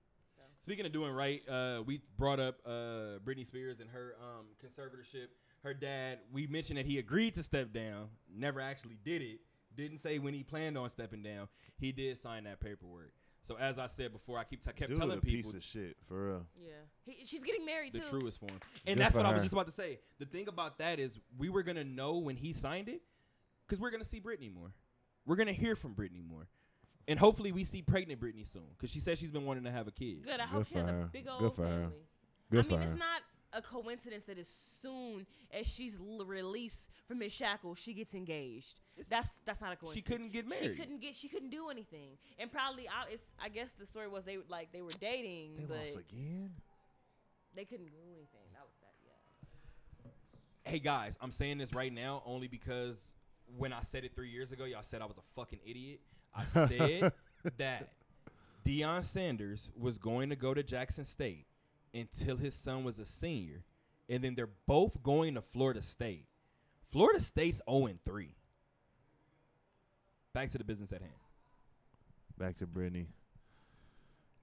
Speaking of doing right, uh, we brought up uh, Britney Spears and her um, conservatorship. Her dad, we mentioned that he agreed to step down, never actually did it. Didn't say when he planned on stepping down. He did sign that paperwork. So as I said before, I keep t- kept Dude, telling a people piece of shit for real. Yeah, he, she's getting married the too. truest form. And Good that's for what I was just about to say. The thing about that is we were gonna know when he signed it, because we're gonna see Britney more. We're gonna hear from Britney more, and hopefully we see pregnant Britney soon, because she said she's been wanting to have a kid. Good. I Good hope she for has her. a big Good old for her. family. Good I for mean, her. it's not a coincidence that as soon as she's l- released from Miss Shackles, she gets engaged. That's that's not a coincidence. She couldn't get married. She couldn't get. She couldn't do anything. And probably, I, it's. I guess the story was they like they were dating, They but lost again. they couldn't do anything. That was that. Yeah. Hey guys, I'm saying this right now only because when I said it three years ago, y'all said I was a fucking idiot. I said that Deion Sanders was going to go to Jackson State until his son was a senior, and then they're both going to Florida State. Florida State's 0 3. Back to the business at hand. Back to Britney.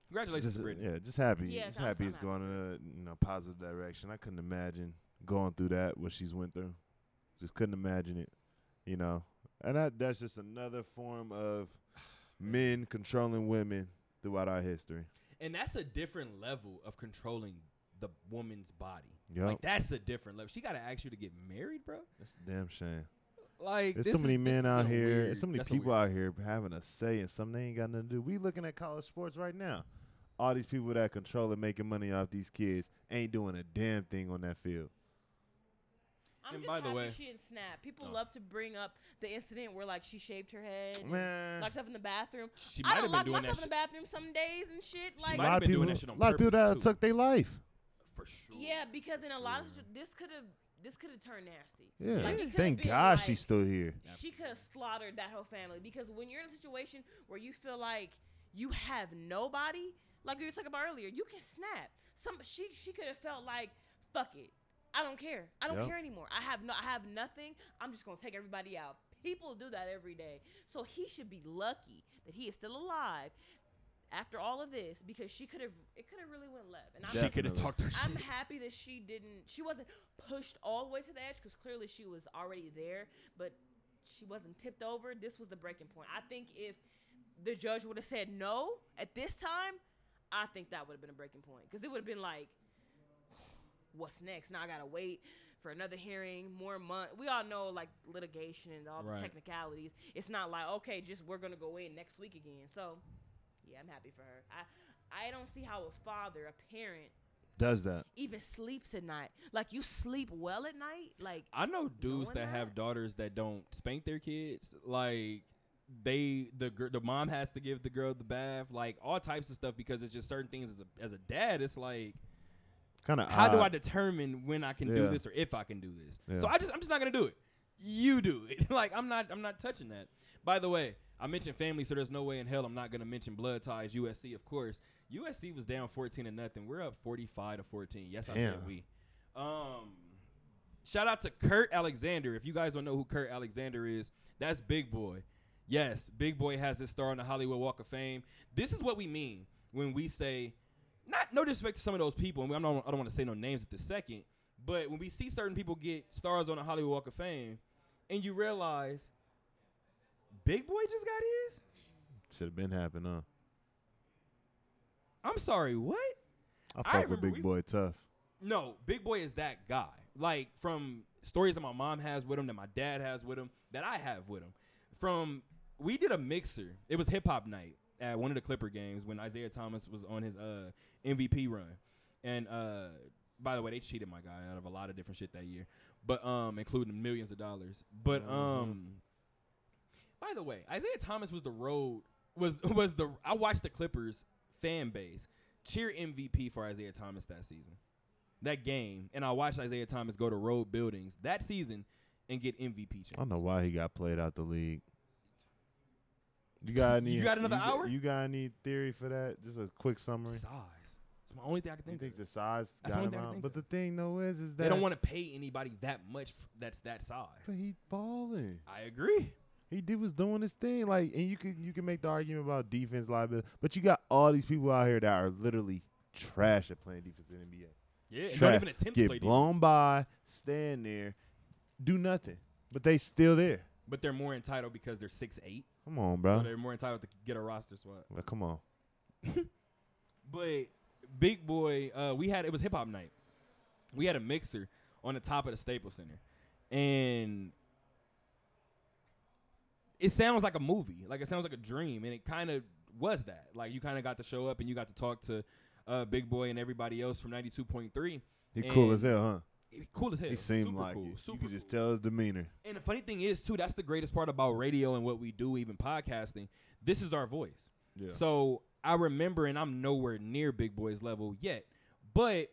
Congratulations Just, to Britney. yeah, just happy. Yeah, just happy I'm it's happy going in a you know positive direction. I couldn't imagine going through that what she's went through. Just couldn't imagine it. You know, And that that's just another form of men controlling women throughout our history. And that's a different level of controlling the woman's body. Yep. Like that's a different level. She got to ask you to get married, bro. That's a damn shame. Like There's so many is- men out here. weird- There's so many people out here having a say in something they ain't got nothing to do. We looking at college sports right now. All these people that control and making money off these kids ain't doing a damn thing on that field. I'm And just by the happy way- she didn't snap. People Oh. love to bring up the incident where like she shaved her head, and Man, locked herself in the bathroom. She I might done have been locked doing that myself in shit the bathroom some days and shit. She Like might a lot have of been people, doing that shit on a lot of people purpose, that too. took their life. for sure. yeah, because in a lot of situ- this could have this could have turned nasty. Yeah. Like, it could've Thank been God like- she's still here. She could have slaughtered that whole family because when you're in a situation where you feel like you have nobody, like we were talking about earlier, you can snap. Some she she could have felt like fuck it, I don't care, I don't Yep. care anymore. I have no, I have nothing. I'm just gonna take everybody out. People do that every day, so he should be lucky that he is still alive after all of this because she could have it could have really went left. And I'm She could have Definitely. talked her. I'm happy that she didn't. She wasn't pushed all the way to the edge because clearly she was already there, but she wasn't tipped over. This was the breaking point. I think if the judge would have said no at this time, I think that would have been a breaking point because it would have been like, what's next? Now I gotta wait for another hearing, more month. We all know like litigation and all the Right. technicalities. It's not like okay, just we're gonna go in next week again. So, yeah, I'm happy for her. I I don't see how a father, a parent Does that? even sleeps at night. Like you sleep well at night. Like I know dudes Knowing that have daughters that don't spank their kids. Like they the gir- the mom has to give the girl the bath, like all types of stuff because it's just certain things as a as a dad. It's like Kind of. how do I determine when I can do Yeah. this or if I can do this? Yeah. So I just I'm just not gonna do it. You do it. [laughs] like I'm not I'm not touching that. By the way, I mentioned family, so there's no way in hell I'm not gonna mention blood ties. USC, of course. USC was down 14 to nothing. We're up 45 to 14. Yes, I said we. Um, shout out to Kurt Alexander. If you guys don't know who Kurt Alexander is, that's Big Boy. Yes, Big Boy has his star on the Hollywood Walk of Fame. This is what we mean when we say, not no disrespect to some of those people, and I'm not, I don't want to say no names at the second, but when we see certain people get stars on the Hollywood Walk of Fame, and you realize, Big Boy just got his. Should have been happening, huh? I'm sorry, what? I I fuck with Big we- Boy tough. No, Big Boy is that guy. Like from stories that my mom has with him, that my dad has with him, that I have with him. From we did a mixer. It was hip hop night at one of the Clipper games when Isaiah Thomas was on his uh, MVP run. And uh, by the way, they cheated my guy out of a lot of different shit that year, but um, including millions of dollars. But um, by the way, Isaiah Thomas was the road was [laughs] was the I watched the Clippers fan base cheer MVP for Isaiah Thomas that season that game, and I watched Isaiah Thomas go to road buildings that season and get MVP chance. I don't know why he got played out the league. You got any? You got another got- hour? You got any theory for that? Just a quick summary. Size. It's my only thing I can think. You think. of. the size That's got him out? But the thing though is, is that They don't want to pay anybody that much. F- that's that size. But he balling. I agree. He did was doing his thing. Like, and you could you can make the argument about defense liability, but you got all these people out here that are literally trash at playing defense in the NBA. Yeah, Trash. don't even attempt to Get play blown defense. by, stand there, do nothing, but they still there. But they're more entitled because they're six eight. Come on, So bro. they're more entitled to get a roster spot. Like, come on. [laughs] But Big Boy, uh, we had it was hip hop night. We had a mixer on the top of the Staples Center, and it sounds like a movie. Like it sounds like a dream, and it kind of was that. Like you kind of got to show up and you got to talk to uh, Big Boy and everybody else from ninety two point three. He cool as hell, huh? Cool as hell. He seemed Super like cool. it. You could just cool. tell his demeanor. And the funny thing is, too, that's the greatest part about radio and what we do, even podcasting. This is our voice. Yeah. So I remember, and I'm nowhere near Big Boy's level yet, but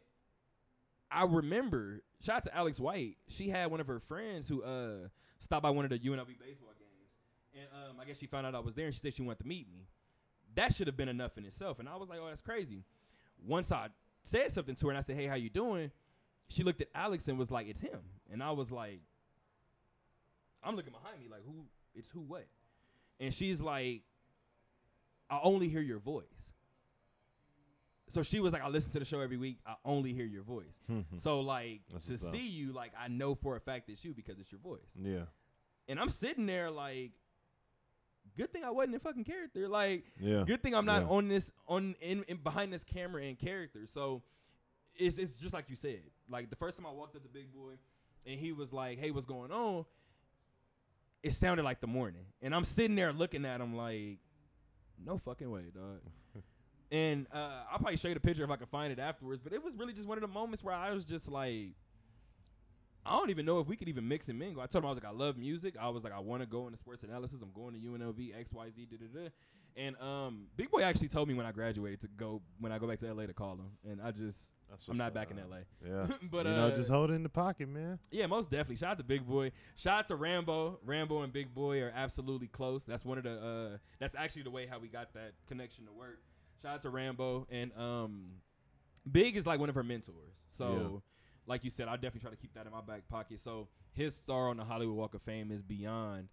I remember. Shout out to Alex White. She had one of her friends who uh stopped by one of the UNLV baseball games, and um, I guess she found out I was there, and she said she wanted to meet me. That should have been enough in itself, and I was like, "Oh, that's crazy." Once I said something to her, and I said, "Hey, how you doing?" She looked at Alex and was like, "It's him," and I was like, "I'm looking behind me, like who? It's who? What?" And she's like, I only hear your voice. So she was like, I listen to the show every week. I only hear your voice. Hmm, hmm. so like That's to what's up. see you, like I know for a fact it's you because it's your voice. yeah. and I'm sitting there like, good thing I wasn't in fucking character. Like, Yeah. good thing I'm not Yeah. on this on in, in behind this camera in character. So it's it's just like you said. Like the first time I walked up to Big Boy, and he was like, "Hey, what's going on?" It sounded like the morning, and I'm sitting there looking at him like, no fucking way, dog. [laughs] and uh, I'll probably show you the picture if I can find it afterwards. But it was really just one of the moments where I was just like, I don't even know if we could even mix and mingle. I told him I was like, I love music. I was like, I want to go into sports analysis. I'm going to UNLV, X, Y, Z, da da da. And um, Big Boy actually told me when I graduated to go when I go back to LA to call him, and I just I'm not back in. LA. Yeah. [laughs] but you know, uh, just hold it in the pocket, man. yeah, most definitely. Shout out to Big Boy. Shout out to Rambo. Rambo and Big Boy are absolutely close. That's one of the. Uh, that's actually the way how we got that connection to work. Shout out to Rambo and um, Big is like one of her mentors. So, Yeah. like you said, I definitely try to keep that in my back pocket. So his star on the Hollywood Walk of Fame is beyond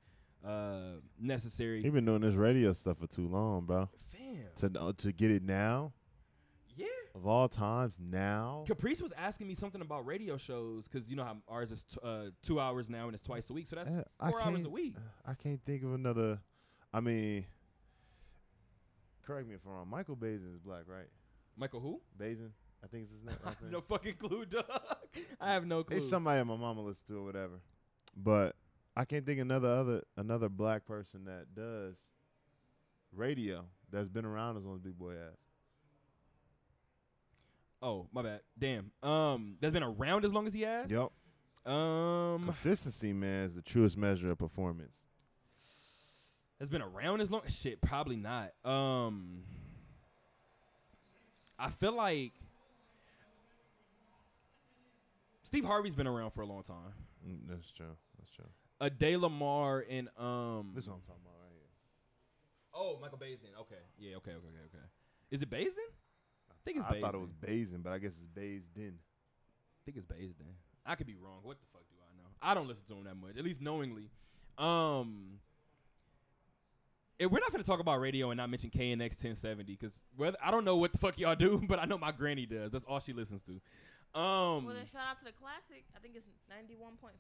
uh, necessary. He been doing this radio stuff for too long, bro. Fam, To uh, to get it now, yeah. of all times, now. Caprice was asking me something about radio shows because you know how ours is t- uh, two hours now and it's twice a week, so that's Yeah, four hours a week. I can't think of another. I mean, correct me if I'm wrong. Michael Bazin is black, right? Michael, who? Bazin, I think it's his name. [laughs] I have no fucking clue, [laughs] dog. I have no clue. It's somebody my mama listens to or whatever. But I can't think another other another black person that does radio that's been around as long as Big Boy has. oh, my bad. Damn. Um, that's been around as long as he has. Yep. Um, Consistency, man, is the truest measure of performance. has been around as long. Shit, probably not. Um, I feel like Steve Harvey's been around for a long time. Mm, that's true. That's true. A De Lamar and um. This is what I'm talking about right here. Oh, Michael Baisden. Okay. Yeah. Okay. Okay. Okay. Okay. Is it Baisden? I think it's I thought it was Bazin, but I guess it's Bazin. I think it's Baisden. I could be wrong. What the fuck do I know? I don't listen to him that much, at least knowingly. Um, if we're not going to talk about radio and not mention KNX 1070 because whether I don't know what the fuck y'all do, [laughs] but I know my granny does. That's all she listens to. Um, Well, then shout out to the classic. I think it's 91.5.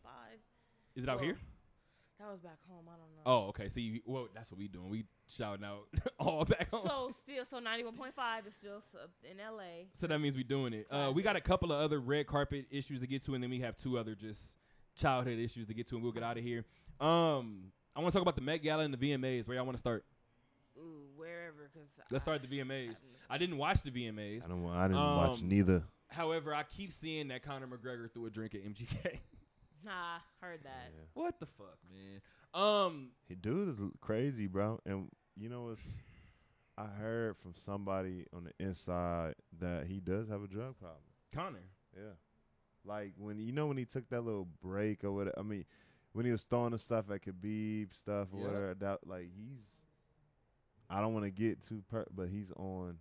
is it out well, here? That was back home. I don't know. Oh, okay. See, well, that's what we doing. We shouting out [laughs] all back home. So still, so 91.5 is still in LA. So that means we doing it. Uh, we got a couple of other red carpet issues to get to, and then we have two other just childhood issues to get to, and we'll get out of here. Um, I want to talk about the Met Gala and the VMAs. Where y'all want to start? Ooh, wherever, cause Let's I, start the VMAs. I didn't watch the VMAs. I don't. wa- I didn't watch Um, neither. However, I keep seeing that Conor McGregor threw a drink at MGK. [laughs] Nah, heard that. what the fuck, man? Um, He dude is crazy, bro. And you know what's? I heard from somebody on the inside that he does have a drug problem. Conor. Yeah, like when you know when he took that little break or whatever. I mean, when he was throwing the stuff at Khabib stuff or Yeah. whatever. That like he's. I don't want to get too per, but he's on.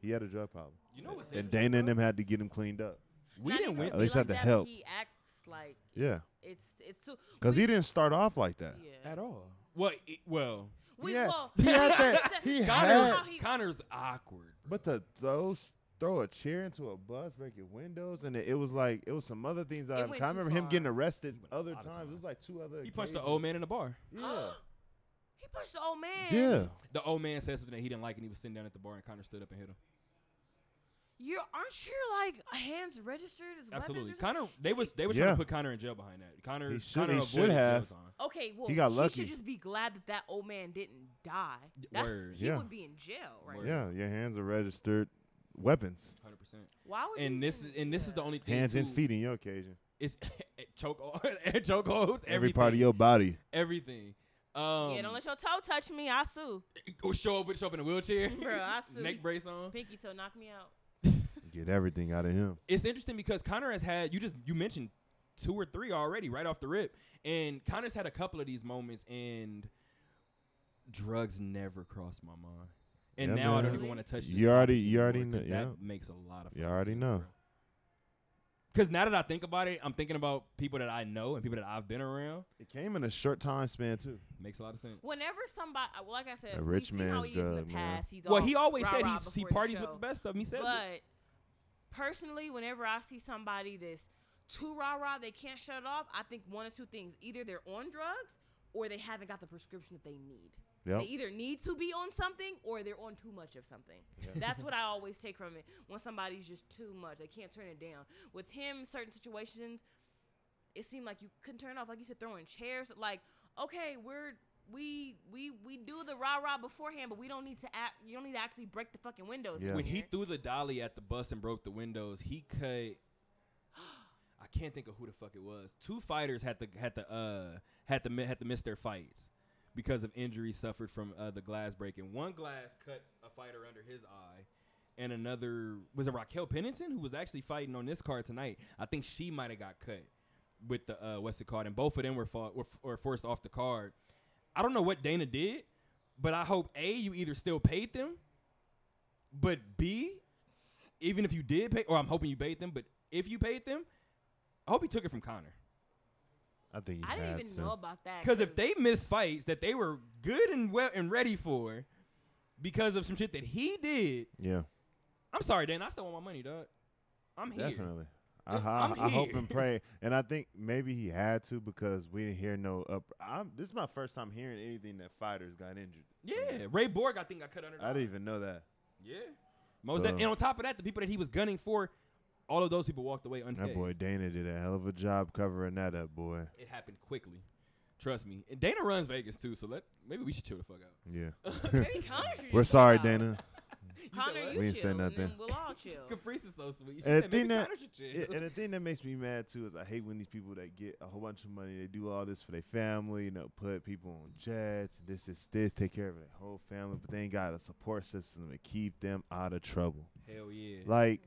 He had a drug problem. You know what's and interesting, Dana and bro? them had to get him cleaned up. We Not didn't even win. At least like had to help. He acts like Yeah, it's it's too. because he didn't start off like that. Yeah. at all. Well, it, well, We Yeah, well. he had like that- [laughs] he said, had- Conor's Conor's, how he- Conor's awkward. But to throw throw a chair into a bus, breaking windows, and it, it was like it was some other things. That I, went I too remember him getting arrested He went a other lot of times. It was like two other. He punched the old man in the bar. [gasps] Yeah, he punched the old man. yeah. The old man said something that he didn't like, and he was sitting down at the bar, and Conor stood up and hit him. You aren't you like hands registered as Absolutely, weapons or something? Conor. They was they was trying to put Conor in jail behind that. Conor, He should- Conor he should avoided jail have. time. Okay, well, He got He lucky. should just be glad that that old man didn't die. Y- That's word. he Yeah. would be in jail right Word. now. Yeah, your hands are registered weapons. Hundred percent. Why would you? And this is even and this is the that? only thing. Hands and too, feet in your occasion. It's [laughs] choke [laughs] choke holds. Every part of your body. everything. Um, yeah, don't let your toe touch me. I sue. or show up with show up in a wheelchair, [laughs] Bro, I sue. neck brace on. Pinky toe, knock me out. Get everything out of him. It's interesting because Conor has had you just you mentioned two or three already right off the rip, and Conor's had a couple of these moments, and drugs never crossed my mind. And Yeah, now I don't even want to touch. This You already- you already anymore 'cause know- yeah. That makes a lot of. You already sense, know. Because now that I think about it, I'm thinking about people that I know and people that I've been around. It came in a short time span too. Makes a lot of sense. Whenever somebody, well, like I said, A rich seen how man's he is in drug, the man. He's Well, he always said rah-rah he's, he before the parties with the best of them. He says it. Personally, whenever I see somebody that's too rah rah, they can't shut it off. I think one or two things: either they're on drugs or they haven't got the prescription that they need. Yep. They either need to be on something or they're on too much of something. That's what I [laughs] always take from it. When somebody's just too much, they can't turn it down. With him, certain situations, it seemed like you couldn't turn it off. Like you said, throwing chairs. Like, okay, we're we we we do the rah rah beforehand, but we don't need to act. You don't need to actually break the fucking windows. Yeah. in When he threw the dolly at the bus and broke the windows, he cut. [gasps] I can't think of who the fuck it was. Two fighters had to had to uh had to had to miss their fights because of injuries suffered from uh, the glass breaking. One glass cut a fighter under his eye, and another was it Raquel Pennington who was actually fighting on this card tonight. I think she might have got cut with the uh, what's it called, and both of them were fought, were, were forced off the card. I don't know what Dana did, but I hope a you either still paid them, but b even if you did pay, or I'm hoping you paid them, but if you paid them, I hope he took it from Conor. I think he I didn't even to. know about that. Because if they missed fights that they were good and well and ready for, because of some shit that he did, Yeah, I'm sorry, Dan. I still want my money, dog. I'm here. definitely. I, Yeah, I, I hope and pray, and I think maybe he had to because we didn't hear no up. I'm, this is my first time hearing anything that fighters got injured. Yeah, Ray Borg, I think I cut under. I didn't even know that. Yeah, most So- that, and on top of that, the people that he was gunning for, all of those people walked away unscathed. That boy Dana did a hell of a job covering that up, boy. It happened quickly. Trust me. And Dana runs Vegas too, so let maybe we should chill the fuck out. Yeah. Maybe Conor should We're sorry, out. Dana. [laughs] Conor, what? you We ain't say chill, and nothing. we'll all chill. [laughs] Caprice is so sweet. She And the thing maybe that- chill. Yeah, and the thing that makes me mad too is I hate when these people that get a whole bunch of money, they do all this for their family, you know, put people on jets, this is this, take care of their whole family, but they ain't got a support system to keep them out of trouble. Hell yeah. Like,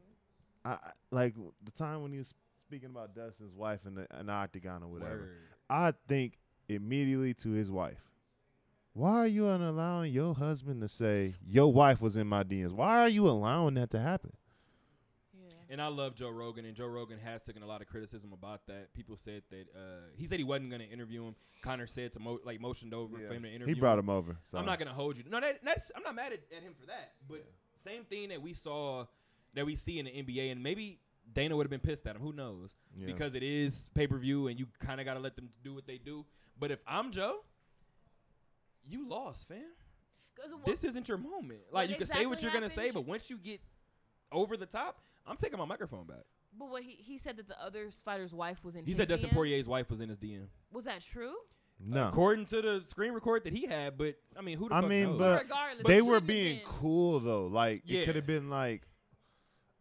I I- like the time when he was speaking about Dustin's wife in the an octagon or whatever. Word. I think immediately to his wife. Why are you not allowing your husband to say your wife was in my DMs? Why are you allowing that to happen? And I love Joe Rogan, and Joe Rogan has taken a lot of criticism about that. People said that uh, he said he wasn't going to interview him. Conor said to mo- like motioned over for him to interview. He brought him. him over. So. I'm not gonna hold you. No, that, that's I'm not mad at, at him for that. But same thing that we saw that we see in the NBA, and maybe Dana would have been pissed at him. Who knows? Yeah. Because it is pay per view, and you kind of got to let them do what they do. But if I'm Joe, you lost, fam. 'Cause what- This isn't your moment. Like you can say what you're gonna say, but once you get over the top, I'm taking my microphone back. but what he, he said that the other fighter's wife was in. He his said Dustin DM? Poirier's wife was in his DM. Was that true? no. According to the screen record that he had, but I mean, who the I fuck mean, knows? but regardless, they it were being been. cool though. Like Yeah. it could have been like,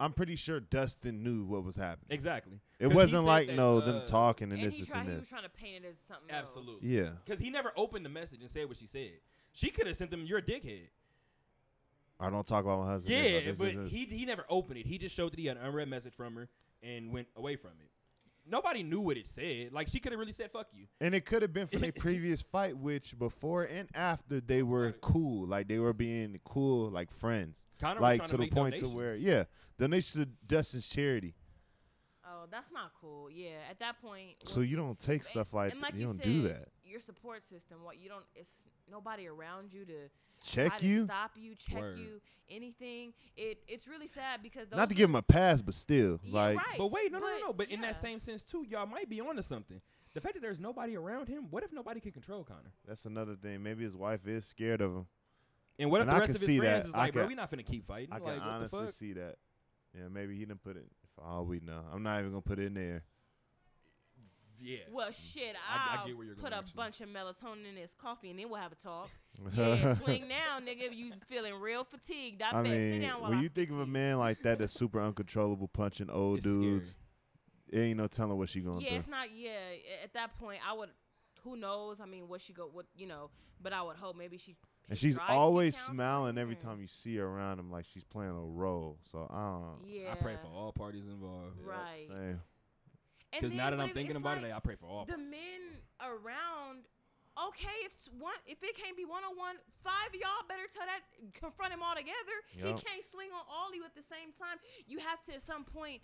I'm pretty sure Dustin knew what was happening. exactly. It 'Cause he wasn't said like that, no uh, them talking and, And this, he, this, tried, and he was this. trying to paint it as something Absolutely. Yeah, Because he never opened the message and said what she said. She could have sent him, "You're a dickhead." I don't talk about my husband. Yeah, this, this, but this, this. he he never opened it. He just showed that he had an unread message from her and went away from it. Nobody knew what it said. Like she could have really said "fuck you." And it could have been from their [laughs] previous fight, which before and after they were Right. cool, like they were being cool, like friends, Conor was like trying to the make point to where, donations. yeah, donation to Dustin's charity. Oh, that's not cool. Yeah, at that point. So you don't take stuff like, and that. like You don't said, do that. Your support system. What you don't. It's nobody around you to Check try to you, stop you, check Word. you, anything. It it's really sad because those not to give him a pass, but still, Yeah, like, right. But wait, no, no, no, But, no. But in that same sense too, y'all might be onto something. The fact that there's nobody around him. What if nobody can control Conor? that's another thing. Maybe his wife is scared of him. And what if the I rest of his see friends that. is I like, bro, can- we not finna keep fighting. I can like, what the honestly fuck? see that. Yeah, maybe he didn't put it. For all we know, I'm not even gonna put it in there. Yeah. Well, shit, I- I I'll get where you're put going, a actually. bunch of melatonin in his coffee, and then we'll have a talk. [laughs] Yeah, swing now, nigga. You feeling real fatigued? I, I bet. Sit mean, down while when I you think of a man like that that's super uncontrollable, punching old It's scary. dudes, it ain't no telling what she gonna Yeah, do. it's not. Yeah, at that point, I would. Who knows? I mean, what she go? What you know? But I would hope maybe she. And she's tried to get always smiling every mm. time you see her around him, like she's playing a role. So I don't. Yeah. I pray for all parties involved. Yep, Right. same. And Because now that I'm thinking about like it, I pray for all. the parties. men around. Okay, if one, if it can't be one on one, five of y'all better tell that confront him all together. He can't swing on all of you at the same time. You have to at some point.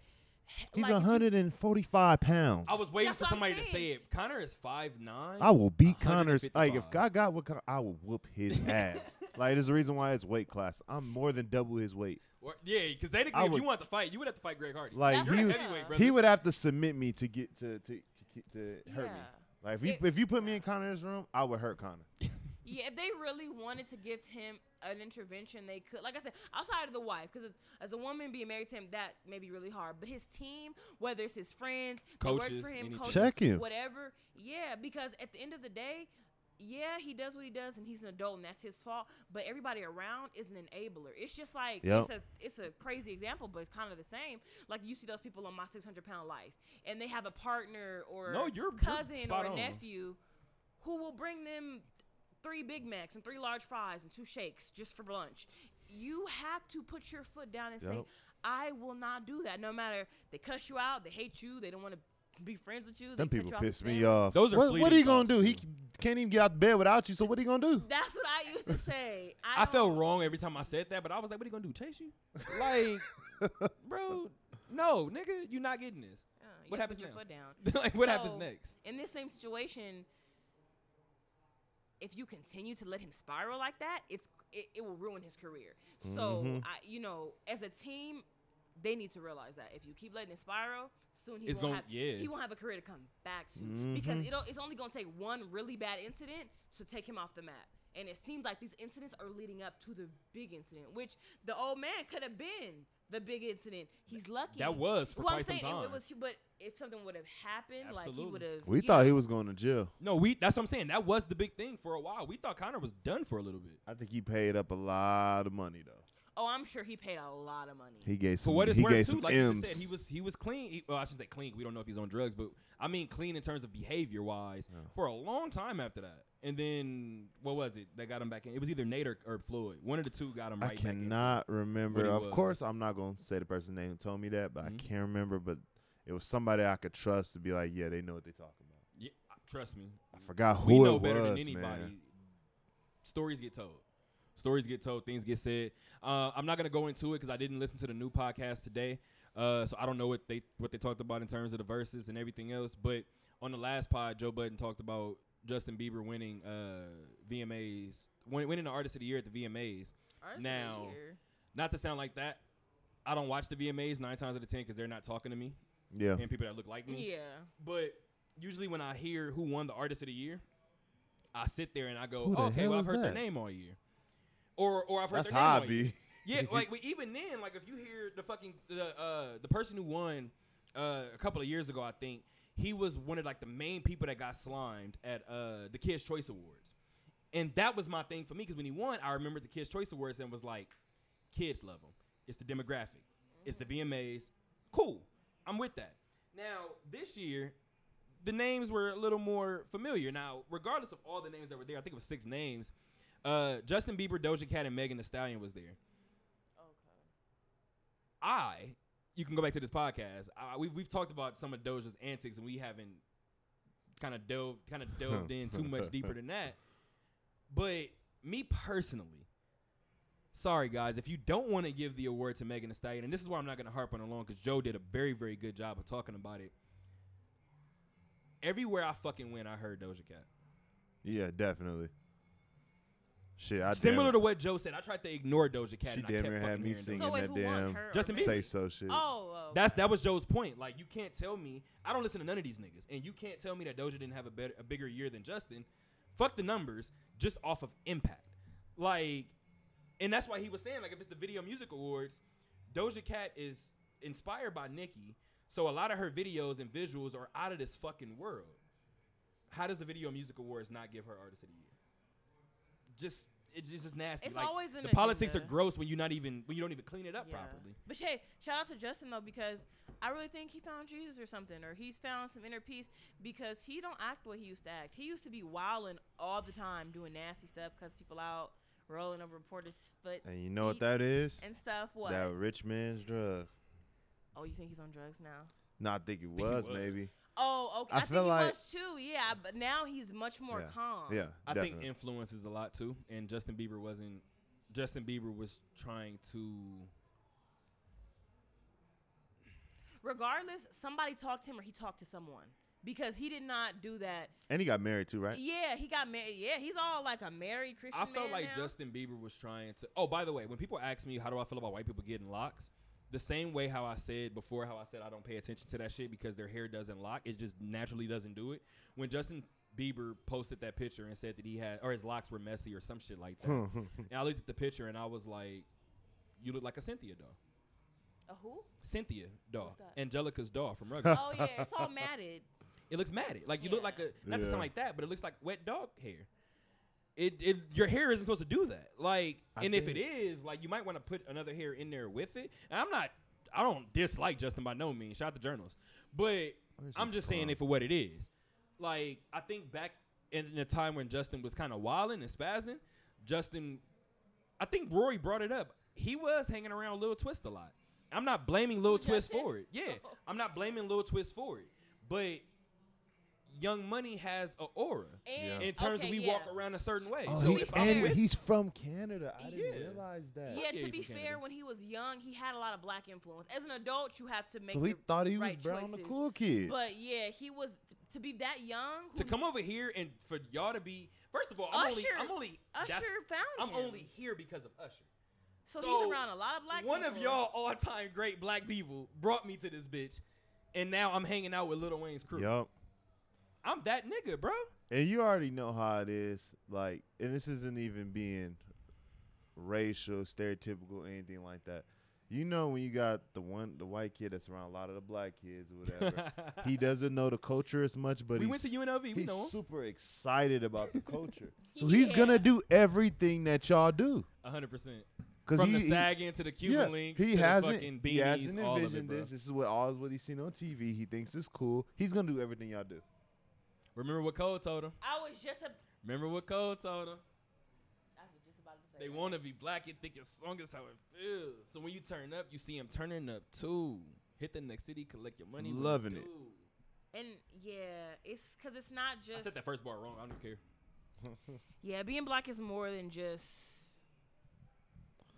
He's like, 145 pounds. I was waiting That's for somebody to say it. Conor is five nine. I will beat Conor's. Like if God got what Con- I will whoop his [laughs] ass. like there's a reason why it's weight class. I'm more than double his weight. Or, yeah, because technically, I if would- you want to fight, you would have to fight Greg Hardy. Like That's he a would, heavyweight, Yeah. brother. he would have to submit me to get to to to, to hurt me. Yeah. Like if you It- if you put me in Conor's room, I would hurt Conor. [laughs] Yeah, if they really wanted to give him an intervention, they could. Like I said, outside of the wife, because as a woman being married to him, that may be really hard. But his team, whether it's his friends, they Coaches, work for him, anything. coaches, Check him. whatever. Yeah, because at the end of the day, yeah, he does what he does, and he's an adult, and that's his fault. But everybody around is an enabler. It's just like Yep. it's a it's a crazy example, but it's kind of the same. Like you see those people on my 600 pound life, and they have a partner or No, you're- you're cousin or on. nephew who will bring them three Big Macs and three large fries and two shakes just for lunch. You have to put your foot down and say, I will not do that. No matter they cuss you out, they hate you, they don't want to be friends with you. they Them people you off piss me off. Those are what, what are fleeting you gonna thoughts, do? He too. c- can't even get out the bed without you. So what are you gonna do? That's what I used to say. [laughs] I, I felt wrong every time I said that, but I was like, "What are you gonna do? Chase you? [laughs] Like, bro, no, nigga, you not getting this. Uh, you What happens put your now? foot down. [laughs] like, what happens next? In this same situation, if you continue to let him spiral like that, it's it, it will ruin his career. So Mhm. I, you know, as a team, they need to realize that if you keep letting it spiral, soon he It's won't gonna- have yeah. he won't have a career to come back to because Mhm. it'll, it's only gonna take one really bad incident to take him off the map. And it seems like these incidents are leading up to the big incident, which the old man could have been the big incident. He's lucky. That was for well, I'm quite some saying it- It, was, but if something would have happened, like he would have. We thought know, he was going to jail. No, we. That's what I'm saying. That was the big thing for a while. We thought Connor was done for a little bit. I think he paid up a lot of money though. Oh, I'm sure he paid a lot of money. He gave some. For what it's he worth, gave too, some like you M's. just said, he was he was clean. He, well, I shouldn't say clean. We don't know if he's on drugs, but I mean clean in terms of behavior wise Yeah. for a long time after that. And then what was it that got him back in? It was either Nate or, or Floyd. One of the two got him I right. back into it. cannot remember. Of was. course, I'm not gonna say the person's name who told me that, but Mhm. I can't remember. But it was somebody I could trust to be like, yeah, they know what they're talking about. Yeah, trust me. I forgot who we know it better was, than anybody. man. Stories get told. Stories get told. Things get said. Uh, I'm not gonna go into it because I didn't listen to the new podcast today, uh, so I don't know what they what they talked about in terms of the verses and everything else. But on the last pod, Joe Budden talked about Justin Bieber winning uh, VMAs, win- winning the Artist of the Year at the VMAs. Artist of the now- Year. Not to sound like that, I don't watch the VMAs nine times out of ten because they're not talking to me Yeah, and people that look like me. Yeah. But usually when I hear who won the artist of the year, I sit there and I go, Who the okay, well I've is heard their that? name all year. Or or I've heard that's their name how I all year. be. [laughs] Yeah, like but even then, like if you hear the fucking the uh the person who won uh a couple of years ago, I think he was one of like the main people that got slimed at uh the Kids Choice Awards. And that was my thing for me because when he won, I remembered the Kids Choice Awards and was like, kids love him. It's the demographic. It's the VMAs. Cool. I'm with that. Now, this year, the names were a little more familiar. Now, regardless of all the names that were there, I think it was six names. Uh, Justin Bieber, Doja Cat, and Megan Thee Stallion was there. Okay. I, you can go back to this podcast. I, we, we've talked about some of Doja's antics, and we haven't kind of delved kind of delved in too much deeper than that. But me personally, sorry guys, if you don't want to give the award to Megan Thee Stallion, and this is why I'm not going to harp on it long because Joe did a very very good job of talking about it. Everywhere I fucking went, I heard Doja Cat. Yeah, definitely. Shit, I Similar damn, to what Joe said, I tried to ignore Doja Cat. she and I damn kept near had me singing So wait, that damn Her Justin? Bieber. say so shit. Oh, oh, That's that was Joe's point. Like you can't tell me I don't listen to none of these niggas, and you can't tell me that Doja didn't have a better a bigger year than Justin. Fuck the numbers, just off of impact. Like, and that's why he was saying like if it's the Video Music Awards, Doja Cat is inspired by Nicki, so a lot of her videos and visuals are out of this fucking world. How does the Video Music Awards not give her Artist of the Year? Just it's just nasty. It's like, always an the politics are gross when you not even when you don't even clean it up Yeah. properly. But hey, shout out to Justin though because I really think he found Jesus or something, or he's found some inner peace because he don't act the way he used to act. He used to be wilding all the time, doing nasty stuff, cuss people out, rolling over reporters' foot, And you know what that is? and stuff. What? That rich man's drug. oh, you think he's on drugs now? No, I think it he was, was. maybe. Oh, okay. I I, feel think he like- was too. Yeah, but now he's much more Yeah. calm. Yeah, I definitely. think influence is a lot too, and Justin Bieber wasn't. Justin Bieber was trying to. Regardless, somebody talked to him or he talked to someone because he did not do that. and he got married too, right? Yeah, he got married. Yeah, he's all like a married Christian. I felt man like now. Justin Bieber was trying to. Oh, by the way, when people ask me how do I feel about white people getting locks, the same way how I said before, how I said I don't pay attention to that shit because their hair doesn't lock, it just naturally doesn't do it. When Justin Bieber posted that picture and said that he had or his locks were messy or some shit like that. [laughs] and I looked at the picture and I was like, "You look like a Cynthia doll." A who? Cynthia doll, Angelica's doll from [laughs] Rugrats. Oh yeah, it's all matted. It looks matted. Like you look like a not to Yeah. sound like that, but it looks like wet dog hair. It, it your hair isn't supposed to do that. Like, I and if it is, like, you might want to put another hair in there with it. And I'm not, I don't dislike Justin by no means. Shout out to journals, but I'm he just saying it for what it is. Like, I think back in the time when Justin was kind of wilding and spazzing, Justin, I think Rory brought it up. He was hanging around Lil Twist a lot. I'm not blaming Lil Who, Twist for it. Yeah. [laughs] I'm not blaming Lil Twist for it. But Young Money has a aura And in terms okay, of we yeah. walk around a certain way. Oh, so he, and with- he's from Canada. I didn't Yeah. realize that. Yeah, Yeah, to be fair, Canada. when he was young, he had a lot of black influence. As an adult, you have to make. So he the thought he was right Brown the. Cool Kids. But yeah, he was t- to be that young. to come over here and for y'all to be first of all, I'm only Usher- I'm only Usher found I'm him. only here because of Usher. so, so he's around a lot of black. One of y'all all-time great black people brought me to this bitch, and now I'm hanging out with Lil Wayne's crew. Yup. I'm that nigga, bro. And you already know how it is. Like, and this isn't even being racial, stereotypical, anything like that. You know when you got the one, the white kid that's around a lot of the black kids or whatever. he [laughs] doesn't know the culture as much, but we he's, went to UNLV. We he's know him. super excited about the culture. [laughs] So he's Yeah. gonna do everything that y'all do. hundred percent. Cause From he, the he- sagging to the Cuban yeah, links he to hasn't, the fucking he hasn't all of it, envisioned bro. this. This is what all is what he's seen on TV. He thinks it's cool. He's gonna do everything y'all do. Remember what Cole told him? I was just a. Remember what Cole told him? I was just about to say. They want to be black and think your song is how it feels. So when you turn up, you see him turning up too. Hit the next city, collect your money. Loving it. due. And yeah, it's because it's not just. I said that first bar wrong. I don't care. Yeah, being black is more than just.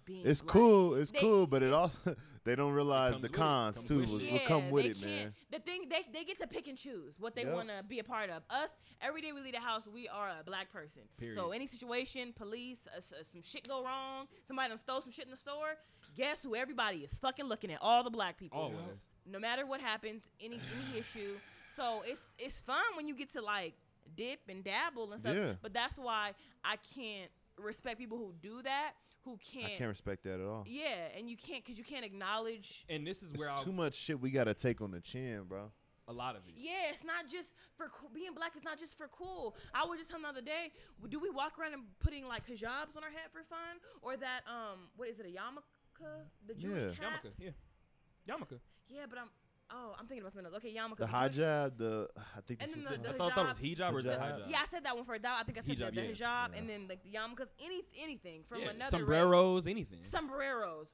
Being It's black. cool. It's They- cool, but it also [laughs] they don't realize the cons too. Will, it. will come with it, man. The thing they they get to pick and choose what they Yep. want to be a part of. Us every day we leave the house, we are a black person. So any situation, police, uh, uh, some shit go wrong, somebody done stole some shit in the store. Guess who? Everybody is fucking looking at all the black people. Always. No matter what happens, any any [sighs] issue. So it's it's fun when you get to like dip and dabble and stuff. Yeah. But that's why I can't respect people who do that. Who can't. I can't respect that at all. yeah, and you can't because you can't acknowledge And this is where I'll, too much shit we gotta take on the chin, bro. a lot of it. Yeah, it's not just for cool. being black. It's not just for cool. I was just telling the other day. Do we walk around and putting like hijabs on our head for fun, or that um, what is it, a yarmulke? The Jewish Yeah. caps. Yarmulke, yeah. Yarmulke. Yeah, but I'm. Oh, I'm thinking about something else. Okay, yarmulke. The hijab, the I think And this then was the- I the thought that was hijab. hijab or is that Hijab. hijab? Yeah, I said that one for a doubt. I think I said Hijab, the, the hijab, Yeah. and then like the yarmulkes. Any anything from Yeah, another race. sombreros, anything. sombreros.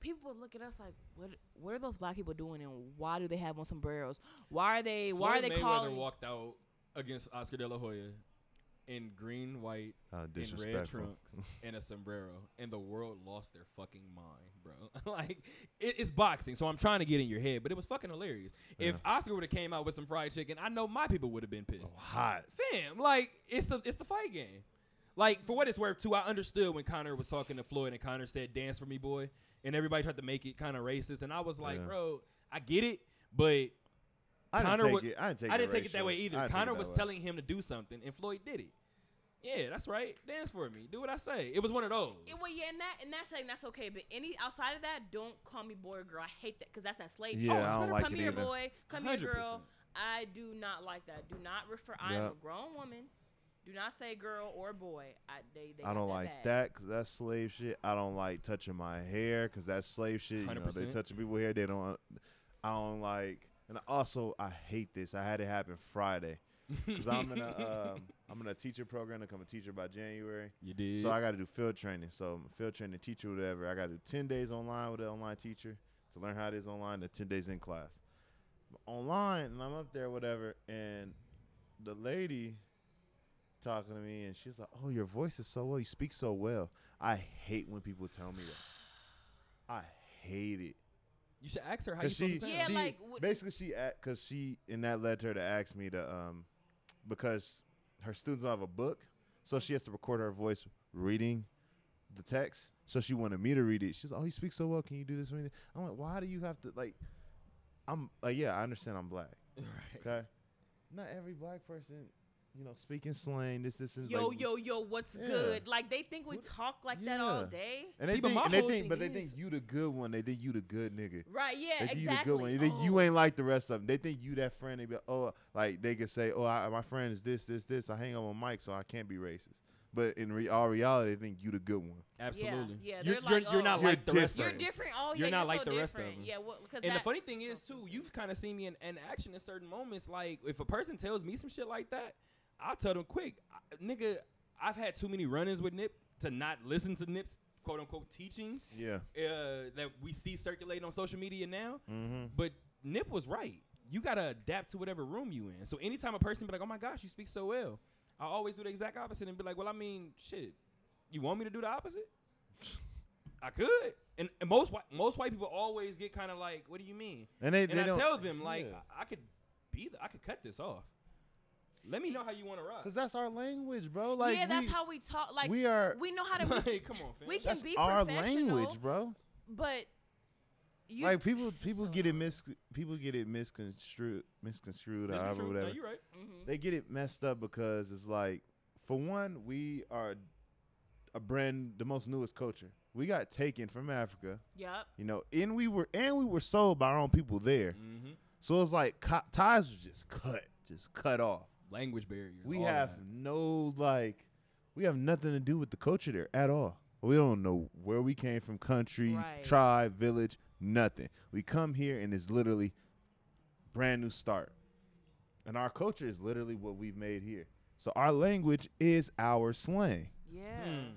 People would look at us like, what? What are those black people doing, and why do they have on sombreros? Why are they? why are Floyd they Mayweather calling? walked out against Oscar De La Hoya in green, white, uh, in red trunks [laughs] and a sombrero, and the world lost their fucking mind, bro. [laughs] like it, it's boxing, so I'm trying to get in your head, but it was fucking hilarious. If Oscar would have came out with some fried chicken, I know my people would have been pissed. Oh, hot. Fam, like it's a, it's the fight game. Like for what it's worth, too, I understood when Conor was talking to Floyd and Conor said "dance for me, boy," and everybody tried to make it kind of racist, and I was like, Yeah. bro, I get it, but I didn't Conor take was- it. I didn't take I it didn't take it that way I either. Conor was way. telling him to do something, and Floyd did it. Yeah, that's right. Dance for me. Do what I say. It was one of those. Yeah, well, yeah, and that and that's saying that's okay, but any outside of that, don't call me boy or girl. I hate that because that's that slave. Yeah, shit. I don't oh, like come it here, either. boy. Come here, 100%. girl. I do not like that. Do not refer. I am Yep. a grown woman. Do not say girl or boy. I they. they I don't like bad. that because that's slave shit. I don't like touching my hair because that's slave shit. You know, they 100%. touching people hair. They don't. I don't like. And also, I hate this. I had it happen Friday [laughs] because I'm in a um, I'm in a teacher program to become a teacher by January. you did. So I got to do field training. So I'm field training teacher, whatever. I got to do ten days online with an online teacher to learn how it is online. The ten days in class. Online, and I'm up there, whatever, and the lady talking to me, and she's like, "Oh, your voice is so well. You speak so well." I hate when people tell me that. I hate it. You should ask her how you Cause supposed she, to sound. Yeah, she like, what- basically she because she and that led her to ask me to um because her students don't have a book, so she has to record her voice reading the text. So she wanted me to read it. She's like, "Oh, you speak so well. Can you do this for me?" I'm like, "Why do you have to like?" I'm like, "Yeah, I understand. I'm black. [laughs] Right. Okay, not every black person you know, speaking slang, this, this, and Yo, like, yo, yo, what's Yeah. good? Like they think we talk like that all day. And they See, think, my and they think, thing but they think you the good one. They think you the good nigga. Right, yeah, They exactly. you the good one. They think Oh. you ain't like the rest of them. They think you that friend. They be like, oh, like they could say, oh, I, my friend is this, this, this. I hang out with Mike, so I can't be racist. But in re- all reality, they think you the good one. Absolutely. yeah, you're, they're you're, like, you're not oh. You're like the rest of You're different. Oh, You're not you're like so the rest of them. Yeah, well, because And the funny thing is too, you've kind of seen me in, in action in certain moments. Like if a person tells me some shit like that, I'll tell them quick, I, nigga. I've had too many run-ins with Nip to not listen to Nip's quote unquote teachings Yeah. uh, that we see circulating on social media now. Mm-hmm. But Nip was right. You gotta adapt to whatever room you in. So anytime a person be like, "Oh my gosh, you speak so well," I always do the exact opposite and be like, "Well, I mean, shit. You want me to do the opposite? I could." And, and most white most white people always get kind of like, "What do you mean?" And they, And they I don't, tell them like, yeah. I, I could be, the, I could cut this off. Let me know how you want to rock. Cause that's our language, bro. Like yeah, that's we, how we talk. Like we are. we know how to. [laughs] like, We, come on, fam. we can That's be our language, bro. but you like people, people so get it mis, people get it misconstrued, misconstrued, or That's however, true. No, whatever. you right. Mhm. They get it messed up because it's like, for one, we are a brand, the most newest culture. We got taken from Africa, Yep. you know, and we were and we were sold by our own people there. Mm-hmm. So it's like co- ties was just cut, just cut off. Language barriers. We all have that. no like, we have nothing to do with the culture there at all. We don't know where we came from, country, Right. tribe, village, nothing. We come here and it's literally brand new start. And our culture is literally what we've made here. So our language is our slang. Yeah. Hmm.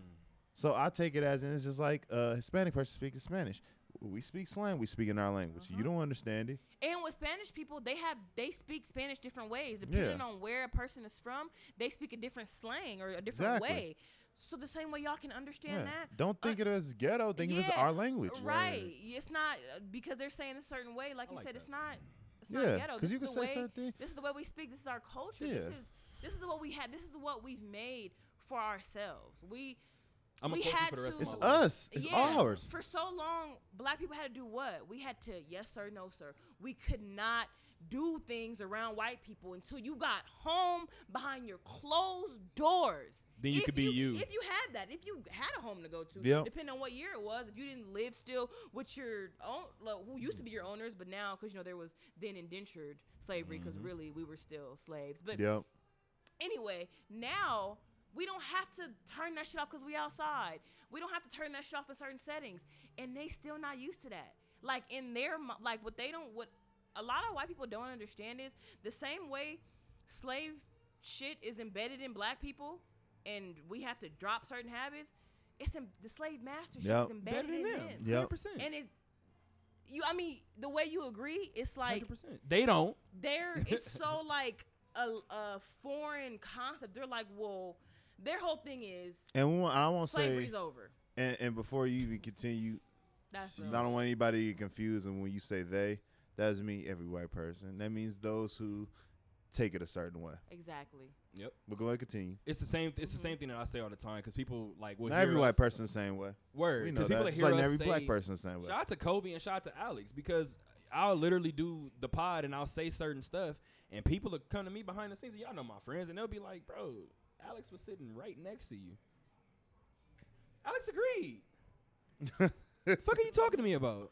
So I take it as in it's just like a Hispanic person speaking Spanish. We speak slang, we speak in our language. Uh-huh. You don't understand it. And with Spanish people, they have they speak Spanish different ways depending Yeah. on where a person is from. They speak a different slang or a different Exactly. way. So the same way y'all can understand Yeah. that. Don't think it as ghetto, think of it as our language. Right. It's not uh, because they're saying a certain way. Like I you like said, that. it's not. It's not Yeah, ghetto. because This you is can the say way. certain things. This is the way we speak. This is our culture. Yeah. This is this is what we had. This is what we've made for ourselves. We I'm we a culture had for the rest to- It's of my life. us. It's yeah, ours. For so long, black people had to do what? We had to yes sir, no sir. We could not do things around white people until you got home behind your closed doors. Then you If could be you. If you had that, if you had a home to go to, Yep. depending on what year it was, if you didn't live still with your own, like, who used to be your owners, but now because you know there was then indentured slavery, because Mm-hmm. really we were still slaves. But Yep. anyway, now we don't have to turn that shit off because we outside. We don't have to turn that shit off in certain settings, and they still not used to that. Like in their like what they don't what a lot of white people don't understand is the same way slave shit is embedded in black people, and we have to drop certain habits. It's in, the slave master shit Yep. is embedded Better in them. them. Yep. 100%. And it, you, I mean, the way you agree, it's like 100%. They don't. they're it's [laughs] so like a, a foreign concept. They're like, well, their whole thing is And we want- I won't say, slavery's over. and, and before you even continue, That's I don't want anybody to get confused. And when you say they, that doesn't mean every white person. That means those who take it a certain way. exactly. Yep. But go ahead, continue. It's the same. It's Mhm. the same thing that I say all the time because people like will Not hear every us- white person the same way. Word. We 'cause know people that. hear Just like us every black person the same way. Shout out to Kobe and shout out to Alex because I'll literally do the pod and I'll say certain stuff and people will come to me behind the scenes and y'all know my friends and they'll be like, bro, Alex was sitting right next to you. Alex agreed. [laughs] fuck are you talking to me about?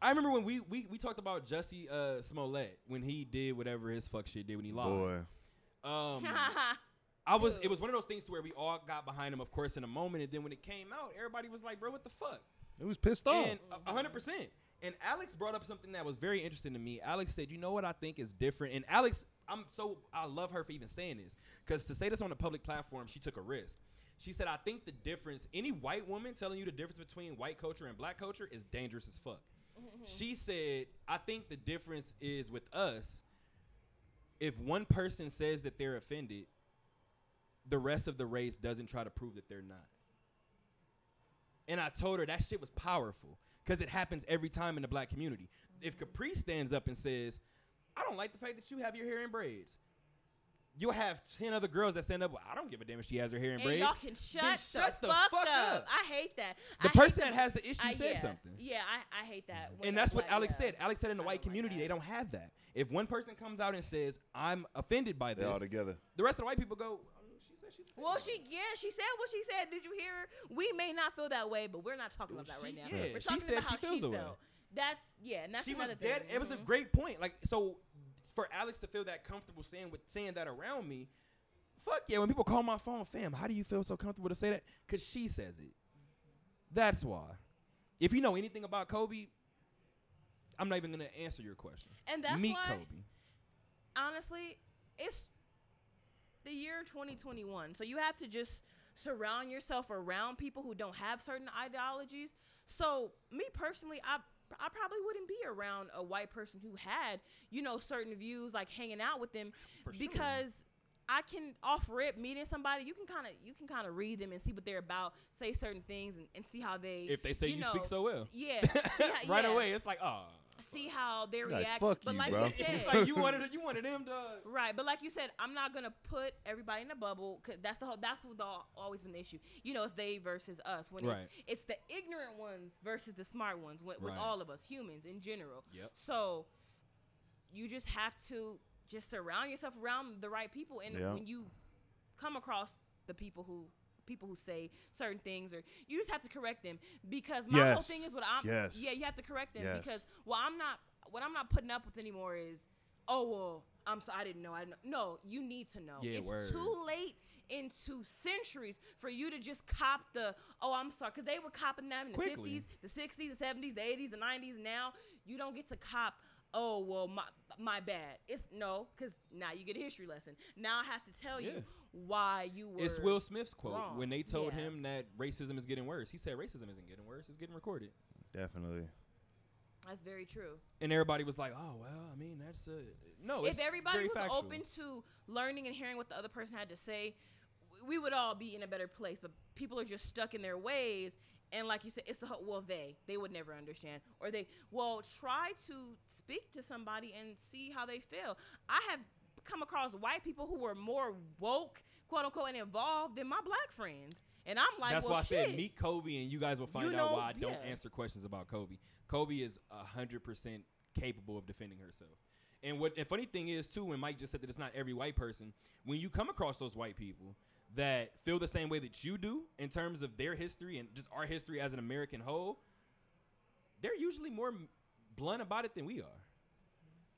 I remember when we we, we talked about Jussie uh, Smollett when he did whatever his fuck shit did when he lied. Boy. Um, [laughs] I was it was one of those things to where we all got behind him, of course, in a moment, and then when it came out, everybody was like, "Bro, what the fuck?" It was pissed off. And a- a hundred percent. And Alex brought up something that was very interesting to me. Alex said, "You know what I think is different." And Alex, I'm so I love her for even saying this because to say this on a public platform, she took a risk. She said, "I think the difference. Any white woman telling you the difference between white culture and black culture is dangerous as fuck." Mm-hmm. She said, "I think the difference is with us. If one person says that they're offended, the rest of the race doesn't try to prove that they're not." And I told her that shit was powerful because it happens every time in the black community. If Capri stands up and says, I don't like the fact that you have your hair in braids, you'll have ten other girls that stand up. Well, I don't give a damn if she has her hair in And braids. y'all can shut, shut the, the fuck, fuck up. up. I hate that. The I hate person the- that has the issue I- said yeah. something. Yeah, I, I hate that. when and that's what like, Alex yeah. said. Alex said in the I white don't like community they don't have that. If one person comes out and says I'm offended by this, They this, all together. the rest of the white people go. "Oh, She said she's Well, she yeah, she said what she said. Did you hear her? We may not feel that way, but we're not talking about that She- right now. yeah, we're she talking said about she how feels she the way. felt. That's yeah, and that's she was another dead. thing. It was a Mhm. great point. Like so, for Alex to feel that comfortable saying with saying that around me, fuck yeah. When people call my phone, fam, how do you feel so comfortable to say that? Cause she says it. That's why. If you know anything about Kobe, I'm not even gonna answer your question. And that's Meet why, Kobe. honestly, it's the year 2021. So you have to just surround yourself around people who don't have certain ideologies. So me personally, I I probably wouldn't be around a white person who had, you know, certain views, like hanging out with them, For sure. because I can off rip meeting somebody. You can kind of you can kind of read them and see what they're about, say certain things, and, and see how they. If they say you, know, speak so well, Yeah, how- [laughs] right yeah, away it's like, oh, See how they Like, react. fuck but you, like bro. you said, it's like [laughs] you wanted you wanted them to. Right, but like you said, I'm not gonna put everybody in a bubble. Cause that's the whole. That's what the, always been the issue. You know, it's they versus us. When Right. it's it's the ignorant ones versus the smart ones. With, with Right. all of us humans in general. Yep. So you just have to just surround yourself around the right people, and Yeah. when you come across the people who people who say certain things or you just have to correct them because my whole thing is what I'm Yes. yeah you have to correct them Yes. because well I'm not what I'm not putting up with anymore is oh well I'm so I didn't know I didn't know. no you need to know Yeah, it's word. too late into centuries for you to just cop the oh I'm sorry because they were copping that in the Quickly. 50s the 60s the 70s the 80s the 90s now you don't get to cop oh well my my bad it's no because now you get a history lesson now I have to tell Yeah. you why you were It's Will Smith's quote wrong. when they told Yeah. him that racism is getting worse. He said racism isn't getting worse; it's getting recorded. Definitely. that's very true And everybody was like, "Oh well, I mean that's a no." if it's everybody very was factual. open to learning and hearing what the other person had to say, we would all be in a better place. But people are just stuck in their ways. And like you said, it's the whole, well, they, they would never understand. Or they, well, try to speak to somebody and see how they feel. I have come across white people who were more woke, quote unquote, and involved than my black friends. And I'm like, That's well, why I said meet Kobe, and you guys will find You out why I don't yeah. answer questions about Kobe. Kobe is hundred percent capable of defending herself. And what the funny thing is too, when Mike just said that it's not every white person, when you come across those white people that feel the same way that you do in terms of their history and just our history as an American whole, they're usually more blunt about it than we are.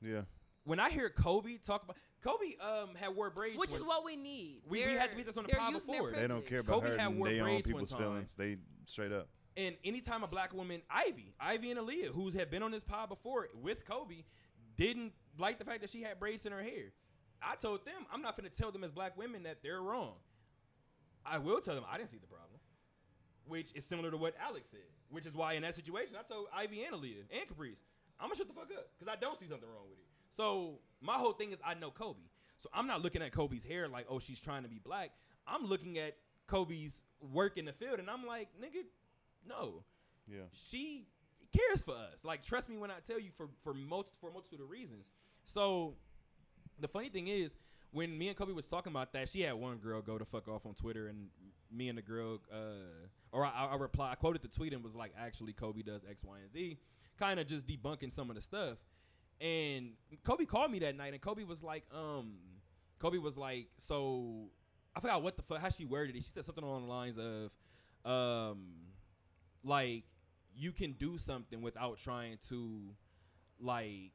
Yeah. When I hear Kobe talk about Kobe, um, had wore braids, Which is what we need. We- we They're- had to beat this on the they're pod before. They don't care about Kobe had hurting wore their own braids one people's time. feelings. They straight up. And anytime a black woman, Ivy, Ivy and Aaliyah, who have been on this pod before with Kobe, didn't like the fact that she had braids in her hair. I told them I'm not going to tell them as black women that they're wrong. I will tell them I didn't see the problem, which is similar to what Alex said. Which is why in that situation I told Ivy and Aaliyah and Caprice, I'm gonna shut the fuck up because I don't see something wrong with it. So my whole thing is I know Kobe, so I'm not looking at Kobe's hair like oh she's trying to be black. I'm looking at Kobe's work in the field and I'm like nigga, no Yeah. she cares for us. Like, trust me when I tell you for for most for a multitude of reasons. So, the funny thing is, when me and Kobe was talking about that, she had one girl go to fuck off on Twitter, and me and the girl, uh, or I, I replied, I quoted the tweet and was like, actually, Kobe does X, Y, and Z, kind of just debunking some of the stuff. And Kobe called me that night, and Kobe was like, um, Kobe was like, so I forgot what the fuck how she worded it. She said something along the lines of, um, like you can do something without trying to like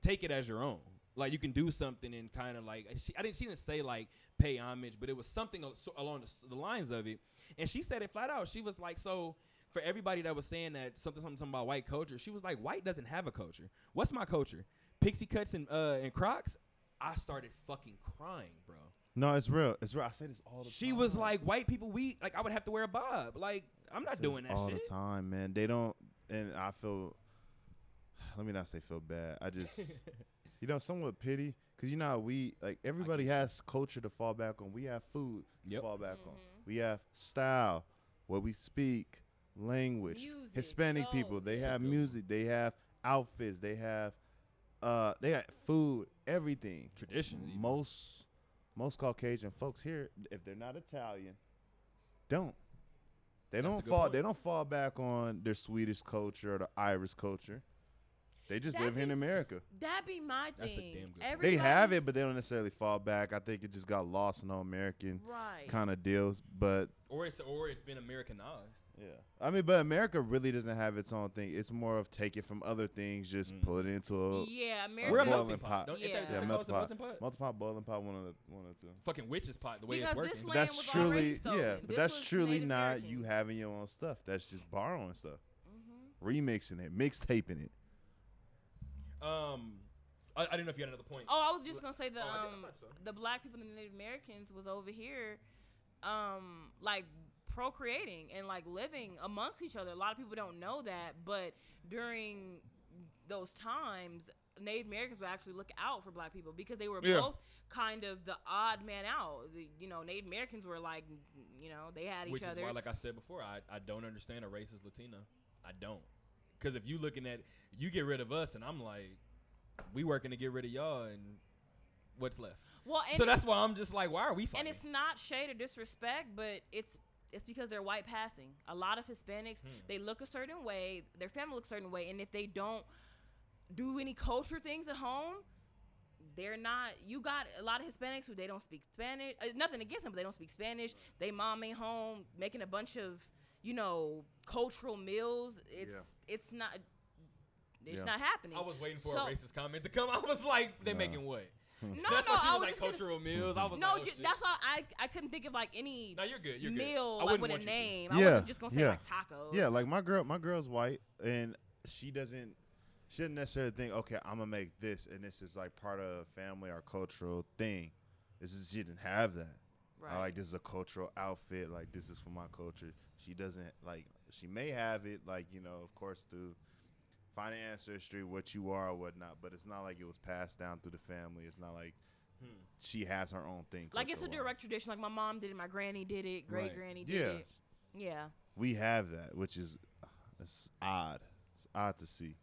take it as your own. Like you can do something and kind of like she, I didn't she didn't say like pay homage, but it was something along the, the lines of it. And she said it flat out. She was like, so for everybody that was saying that something something, something about white culture, she was like, white doesn't have a culture. What's my culture? Pixie cuts and uh and Crocs. I started fucking crying, bro. No, it's real. It's real. I say this all the time. She was like, white people, we like I would have to wear a bob. Like I'm not doing this that all shit. the time, man. They don't, and I feel. Let me not say feel bad. I just, [laughs] you know, somewhat pity because you know how we like everybody has culture to fall back on. We have food to Yep. fall back on. Mm-hmm. We have style, what we speak, language. Music, Hispanic people, they have music. They have outfits. They have uh, they got food, everything. Traditions. even. Most most Caucasian folks here, if they're not Italian, don't. They That's don't fall. point. They don't fall back on their Swedish culture or the Irish culture. They just That live here in America. That be my thing. That's a damn good point. They have it, but they don't necessarily fall back. I think it just got lost in all American Right. kind of deals. But Or it's or it's been Americanized. Yeah, I mean, but America really doesn't have its own thing. It's more of take it from other things, just Mm. pull it into a yeah, We're We're a a America. boiling melting pot. pot. Don't, Yeah. yeah, Yeah, yeah, melting melting pot. melting pot. multi pot, boiling pot, one of the one or two. Fucking witch's pot. The way Because it's this working. land that's was truly already stolen. yeah, but that's truly Native not you having your own stuff. That's just borrowing stuff, Mhm. remixing it, mixtaping it. Um, I, I didn't know if you had another point. Oh, I was just gonna say the Oh, I did- I um so. the black people and the Native Americans was over here, um like procreating and like living amongst each other. A lot of people don't know that, but during those times, Native Americans would actually look out for black people because they were Yeah. both kind of the odd man out. The, you know, Native Americans were like, you know, they had each Which other. Which is why, like I said before, I, I don't understand a racist Latina. I don't. Because if you looking at you get rid of us, and I'm like, we working to get rid of y'all, and what's left? well, and so that's why I'm just like, why are we fighting? and it's not shade or disrespect, but it's it's because they're white passing. A lot of Hispanics, Hmm. they look a certain way, their family looks a certain way, and if they don't do any culture things at home, they're not. You got a lot of Hispanics who they don't speak Spanish. Uh, nothing against them, but they don't speak Spanish. They mom ain't home making a bunch of you know cultural meals. It's it's not. It's Yeah. not happening. I was waiting for So- a racist comment to come. [laughs] I was like, they No. making what? [laughs] No, That's no, why she I was was like just gonna cultural meals. I was no, like, oh, ju- that's why I I couldn't think of like any No, you're good. You're good. meal I like with a want you to. name. I Yeah, wasn't just gonna say yeah. like tacos. Yeah, like my girl, my girl's white, and she doesn't, she doesn't necessarily think, okay, I'm gonna make this, and this is like part of family or cultural thing. This is she didn't have that. right. Or like this is a cultural outfit. Like this is for my culture. She doesn't like. She may have it, like you know, of course, through finding ancestry, what you are or whatnot. But it's not like it was passed down through the family. It's not like Hmm. she has her own thing. like it's a direct tradition. Like my mom did it, my granny did it, great Right. granny did Yeah, it. Yeah. we have that, which is it's odd. It's odd to see.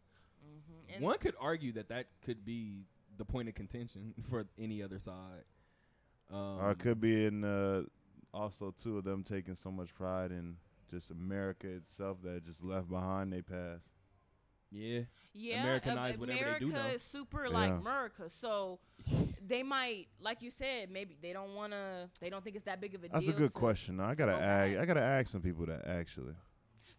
hmm One could argue that that could be the point of contention [laughs] for any other side. Um, or it could be in uh, also two of them taking so much pride in just America itself that it just left behind they past. Yeah. yeah, Americanize uh, whatever they do America is super like America, so [laughs] they might, like you said, maybe they don't want to. They don't think it's that big of a That's deal. a good to- question. I gotta ask. I gotta ask some people that actually.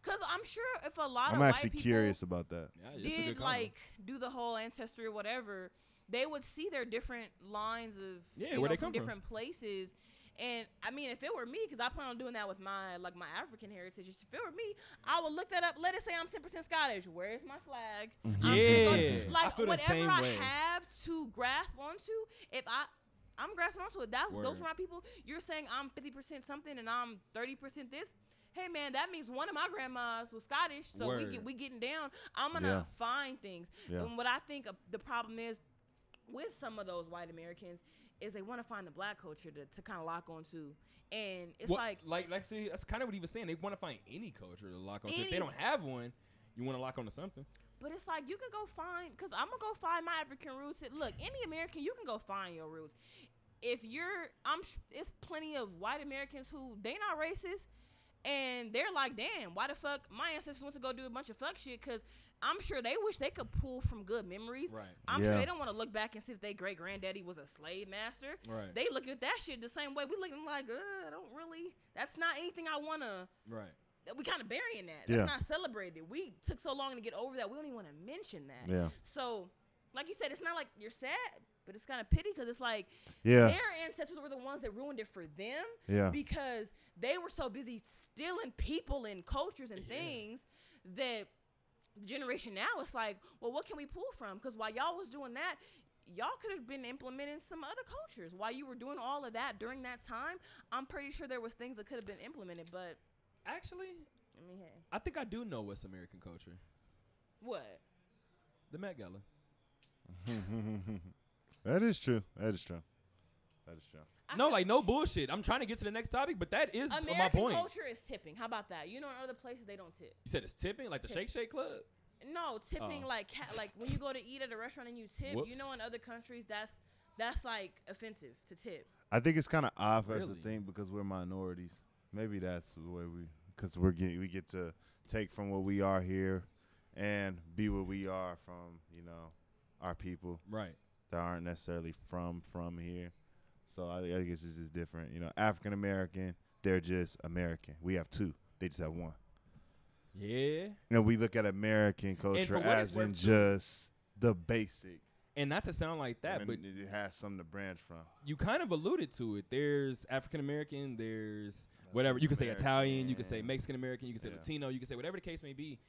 Cause I'm sure if a lot of I'm of actually white people curious about that. Yeah, it's a good did like do the whole ancestry or whatever, they would see their different lines of Yeah, you where know, they from come from. different places. And I mean, if it were me, because I plan on doing that with my like my African heritage. If it were me, I would look that up. Let it say I'm 10% Scottish. Where's my flag? I'm Mm-hmm. Yeah. gonna- I like feel the whatever same I way. have to grasp onto. If I I'm grasping onto it. That those Word. are my people. You're saying I'm 50% something and I'm 30% this. Hey man, that means one of my grandmas was Scottish, so we get we getting down. I'm gonna Yeah. find things. Yeah. And what I think uh, the problem is with some of those white Americans is they want to find the black culture to, to kind of lock onto, and it's What- like like, like, see, that's kind of what he was saying. They want to find any culture to lock on. to. If they don't have one, you want to lock onto something. But it's like you can go find, cause I'm gonna go find my African roots. Look, any American, you can go find your roots. If you're, I'm, it's plenty of white Americans who they not racist, and they're like, damn, why the fuck my ancestors went to go do a bunch of fuck shit? Cause I'm sure they wish they could pull from good memories. Right. I'm sure they don't want to look back and see if their great granddaddy was a slave master. Right. They looking at that shit the same way. We looking like, uh, I don't really. That's not anything I wanna right. we kind of burying that. That's Yeah. not celebrated. We took so long to get over that. We don't even want to mention that. Yeah. So, like you said, it's not like you're sad, but it's kind of pity because it's like Yeah. their ancestors were the ones that ruined it for them Yeah. because they were so busy stealing people and cultures and Yeah. things that the generation now it's like, well, what can we pull from? Because while y'all was doing that, y'all could have been implementing some other cultures. While you were doing all of that during that time, I'm pretty sure there was things that could have been implemented. But Actually, I mean, hey, I think I do know what's American culture. what? The Met Gala. [laughs] that is true. That is true. That is true. I no, feel- like no bullshit. I'm trying to get to the next topic, but that is American my point. culture is tipping. How about that? You know, in other places they don't tip. You said it's tipping, like the Tip. Shake Shake Club. No, tipping Oh. like ca- like when you go to eat at a restaurant and you tip. Whoops. You know, in other countries, that's that's like offensive to tip. I think it's kind of odd for us Really? to think because we're minorities. Maybe that's the way we, because we're getting we get to take from what we are here, and be what we are from you know our people Right. that aren't necessarily from from here. So I, I guess it's just different. You know, African American, they're just American. We have two. They just have one. Yeah. And we look at American culture for what it's as in just the basic. And not to sound like that, and but it has something to branch from. you kind of alluded to it. There's African American, there's whatever. You can say Italian, you can say Mexican American, you can say Yeah. Latino, you can say whatever the case may be.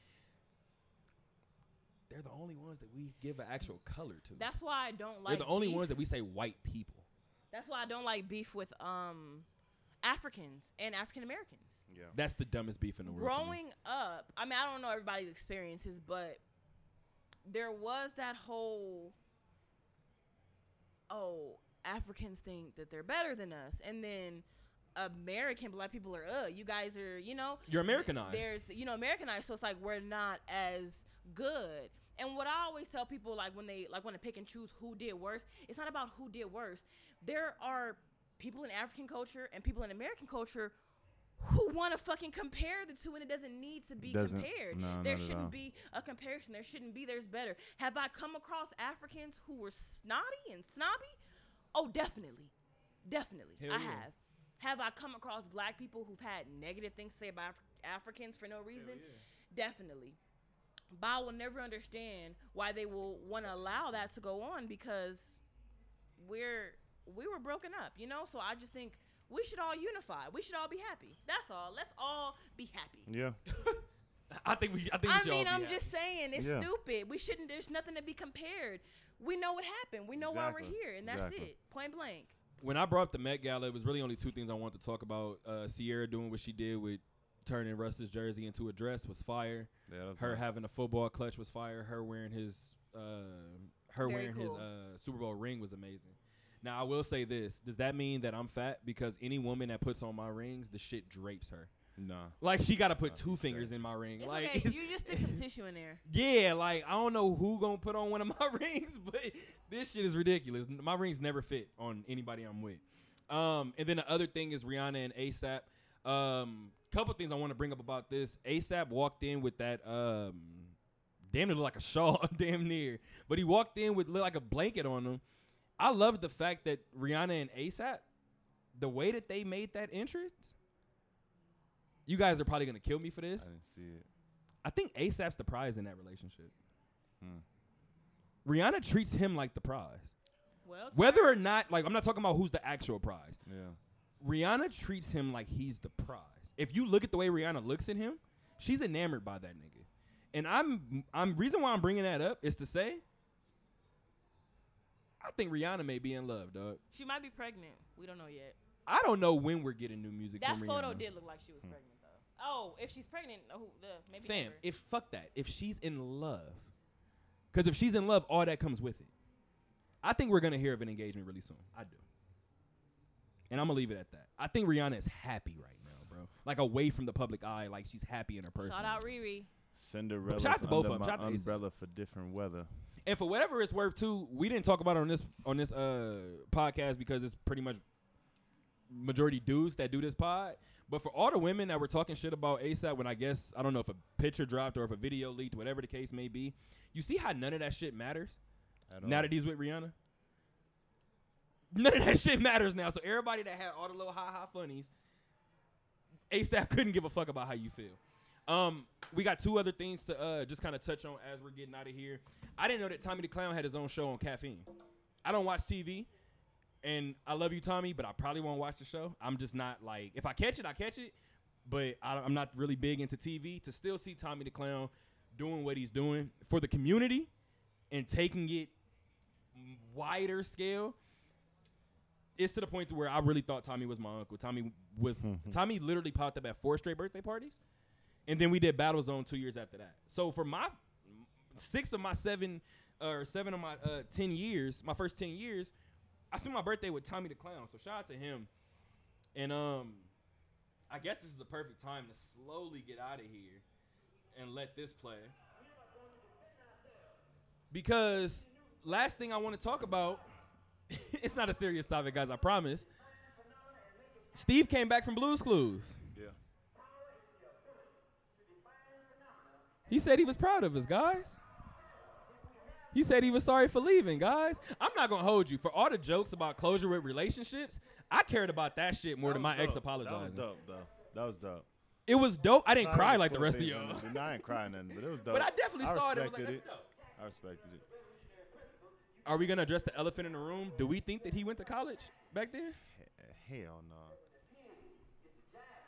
They're the only ones that we give an actual color to. That's why I don't like. They're the only beef. ones that we say white people. That's why I don't like beef with um Africans and African Americans. Yeah. That's the dumbest beef in the world. Growing up, I mean, I don't know everybody's experiences, but there was that whole oh, Africans think that they're better than us, and then American black people are, uh, you guys are, you know, You're Americanized. there's you know Americanized, so it's like we're not as good. And what I always tell people, like when they like want to pick and choose who did worse, it's not about who did worse. There are people in African culture and people in American culture who want to fucking compare the two, and it doesn't need to be Doesn't- compared. no, there not at all. shouldn't be a comparison. There shouldn't be. There's better. Have I come across Africans who were snotty and snobby? Oh, definitely, definitely. Hell I yeah. have. Have I come across black people who've had negative things to say about Af- Africans for no reason? Definitely. But I will never understand why they will want to allow that to go on because we're we were broken up, you know. So I just think we should all unify. We should all be happy. That's all. Let's all be happy. Yeah. [laughs] I think we. I think we I should all mean, be I'm happy. just saying it's Yeah. stupid. We shouldn't. There's nothing to be compared. We know what happened. We know why we're here, and that's Exactly. it. Point blank. when I brought up the Met Gala, it was really only two things I wanted to talk about. Uh, Ciara doing what she did with turning Russ's jersey into a dress was fire. Yeah, that's Her nice. having a football clutch was fire. Her wearing his, uh, her Very wearing his uh, Super Bowl ring was amazing. Now I will say this: Does that mean that I'm fat? Because any woman that puts on my rings, the shit drapes her. Nah. Like she got to put Nah, two fingers fat. in my ring. It's like okay. [laughs] You just stick some tissue in there. yeah, like I don't know who gonna put on one of my [laughs] rings, but this shit is ridiculous. My rings never fit on anybody I'm with. Um, and then the other thing is Rihanna and ASAP. Um, couple things I want to bring up about this. ASAP walked in with that um, damn it, looked like a shawl, [laughs] damn near, but he walked in with like a blanket on him. I love the fact that Rihanna and ASAP, the way that they made that entrance. You guys are probably gonna kill me for this. I didn't see it. I think ASAP's the prize in that relationship. Hmm. Rihanna treats him like the prize. Well, Whether or not, like, I'm not talking about who's the actual prize. Yeah. Rihanna treats him like he's the prize. If you look at the way Rihanna looks at him, she's enamored by that nigga. And I'm, I'm reason why I'm bringing that up is to say, I think Rihanna may be in love, dog. she might be pregnant. We don't know yet. I don't know when we're getting new music That from photo Rihanna. did look like she was hmm. pregnant though. Oh, if she's pregnant, oh, the, maybe. Fam, never. if fuck that, if she's in love, because if she's in love, all that comes with it. I think we're gonna hear of an engagement really soon. I do, and I'm gonna leave it at that. I think Rihanna is happy right now, bro. Like away from the public eye, like she's happy in her person. shout out Riri. Cinderella's Shout out to both under of 'em. my Shout out to umbrella for different weather. And for whatever it's worth, too, we didn't talk about it on this on this uh podcast because it's pretty much majority dudes that do this pod. But for all the women that were talking shit about ASAP, when I guess I don't know if a picture dropped or if a video leaked, whatever the case may be, you see how none of that shit matters At now all. that he's with Rihanna. None of that [laughs] shit matters now. So everybody that had all the little ha ha funnies, ASAP couldn't give a fuck about how you feel. Um, we got two other things to uh just kind of touch on as we're getting out of here. I didn't know that Tommy the Clown had his own show on caffeine. I don't watch TV, and I love you, Tommy, but I probably won't watch the show. I'm just not like if I catch it, I catch it, but I, I'm not really big into TV. To still see Tommy the Clown doing what he's doing for the community and taking it wider scale. It's to the point to where I really thought Tommy was my uncle. Tommy was Tommy literally popped up at four straight birthday parties, and then we did Battle Zone two years after that. So for my six of my seven or seven of my uh, ten years, my first ten years, I spent my birthday with Tommy the Clown. So shout out to him. And um, I guess this is the perfect time to slowly get out of here and let this play. because last thing I want to talk about, [laughs] it's not a serious topic, guys. I promise. Steve came back from Blues Clues. Yeah. He said he was proud of us, guys. He said he was sorry for leaving, guys. I'm not gonna hold you for all the jokes about closure with relationships. I cared about that shit more That than my ex dope. That was dope, though. That was dope. It was dope. I didn't Nah, cry like the rest of y'all. I ain't crying nothing, but it was dope. But I definitely saw it. It was like that's dope. I respected it. Are we gonna address the elephant in the room? Do we think that he went to college back then? Hell no.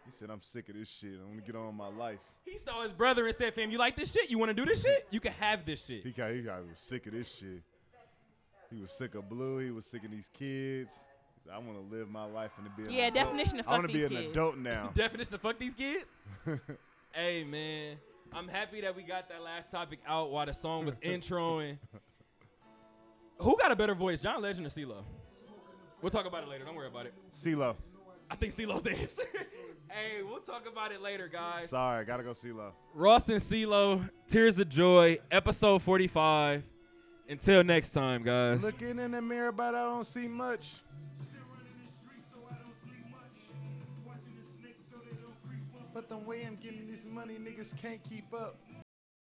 He said, "I'm sick of this shit. I'm gonna get on with my life." He saw his brother and said, "Fam, you like this shit? You want to do this shit? You can have this shit." He got, he got he was sick of this shit. He was sick of Blue. He was sick of these kids. I want to live my life and be. An Yeah, adult. definition of I fuck want to be these an kids. adult now. [laughs] Definition of fuck these kids. [laughs] hey man, I'm happy that we got that last topic out while the song was [laughs] introing. Who got a better voice, John Legend or CeeLo? We'll talk about it later. Don't worry about it. CeeLo. I think CeeLo's the answer. [laughs] hey, we'll talk about it later, guys. Sorry, gotta go CeeLo. Ross and CeeLo, Tears of Joy, episode 45. Until next time, guys. Looking in the mirror, but I don't see much. But the way I'm getting this money, niggas can't keep up.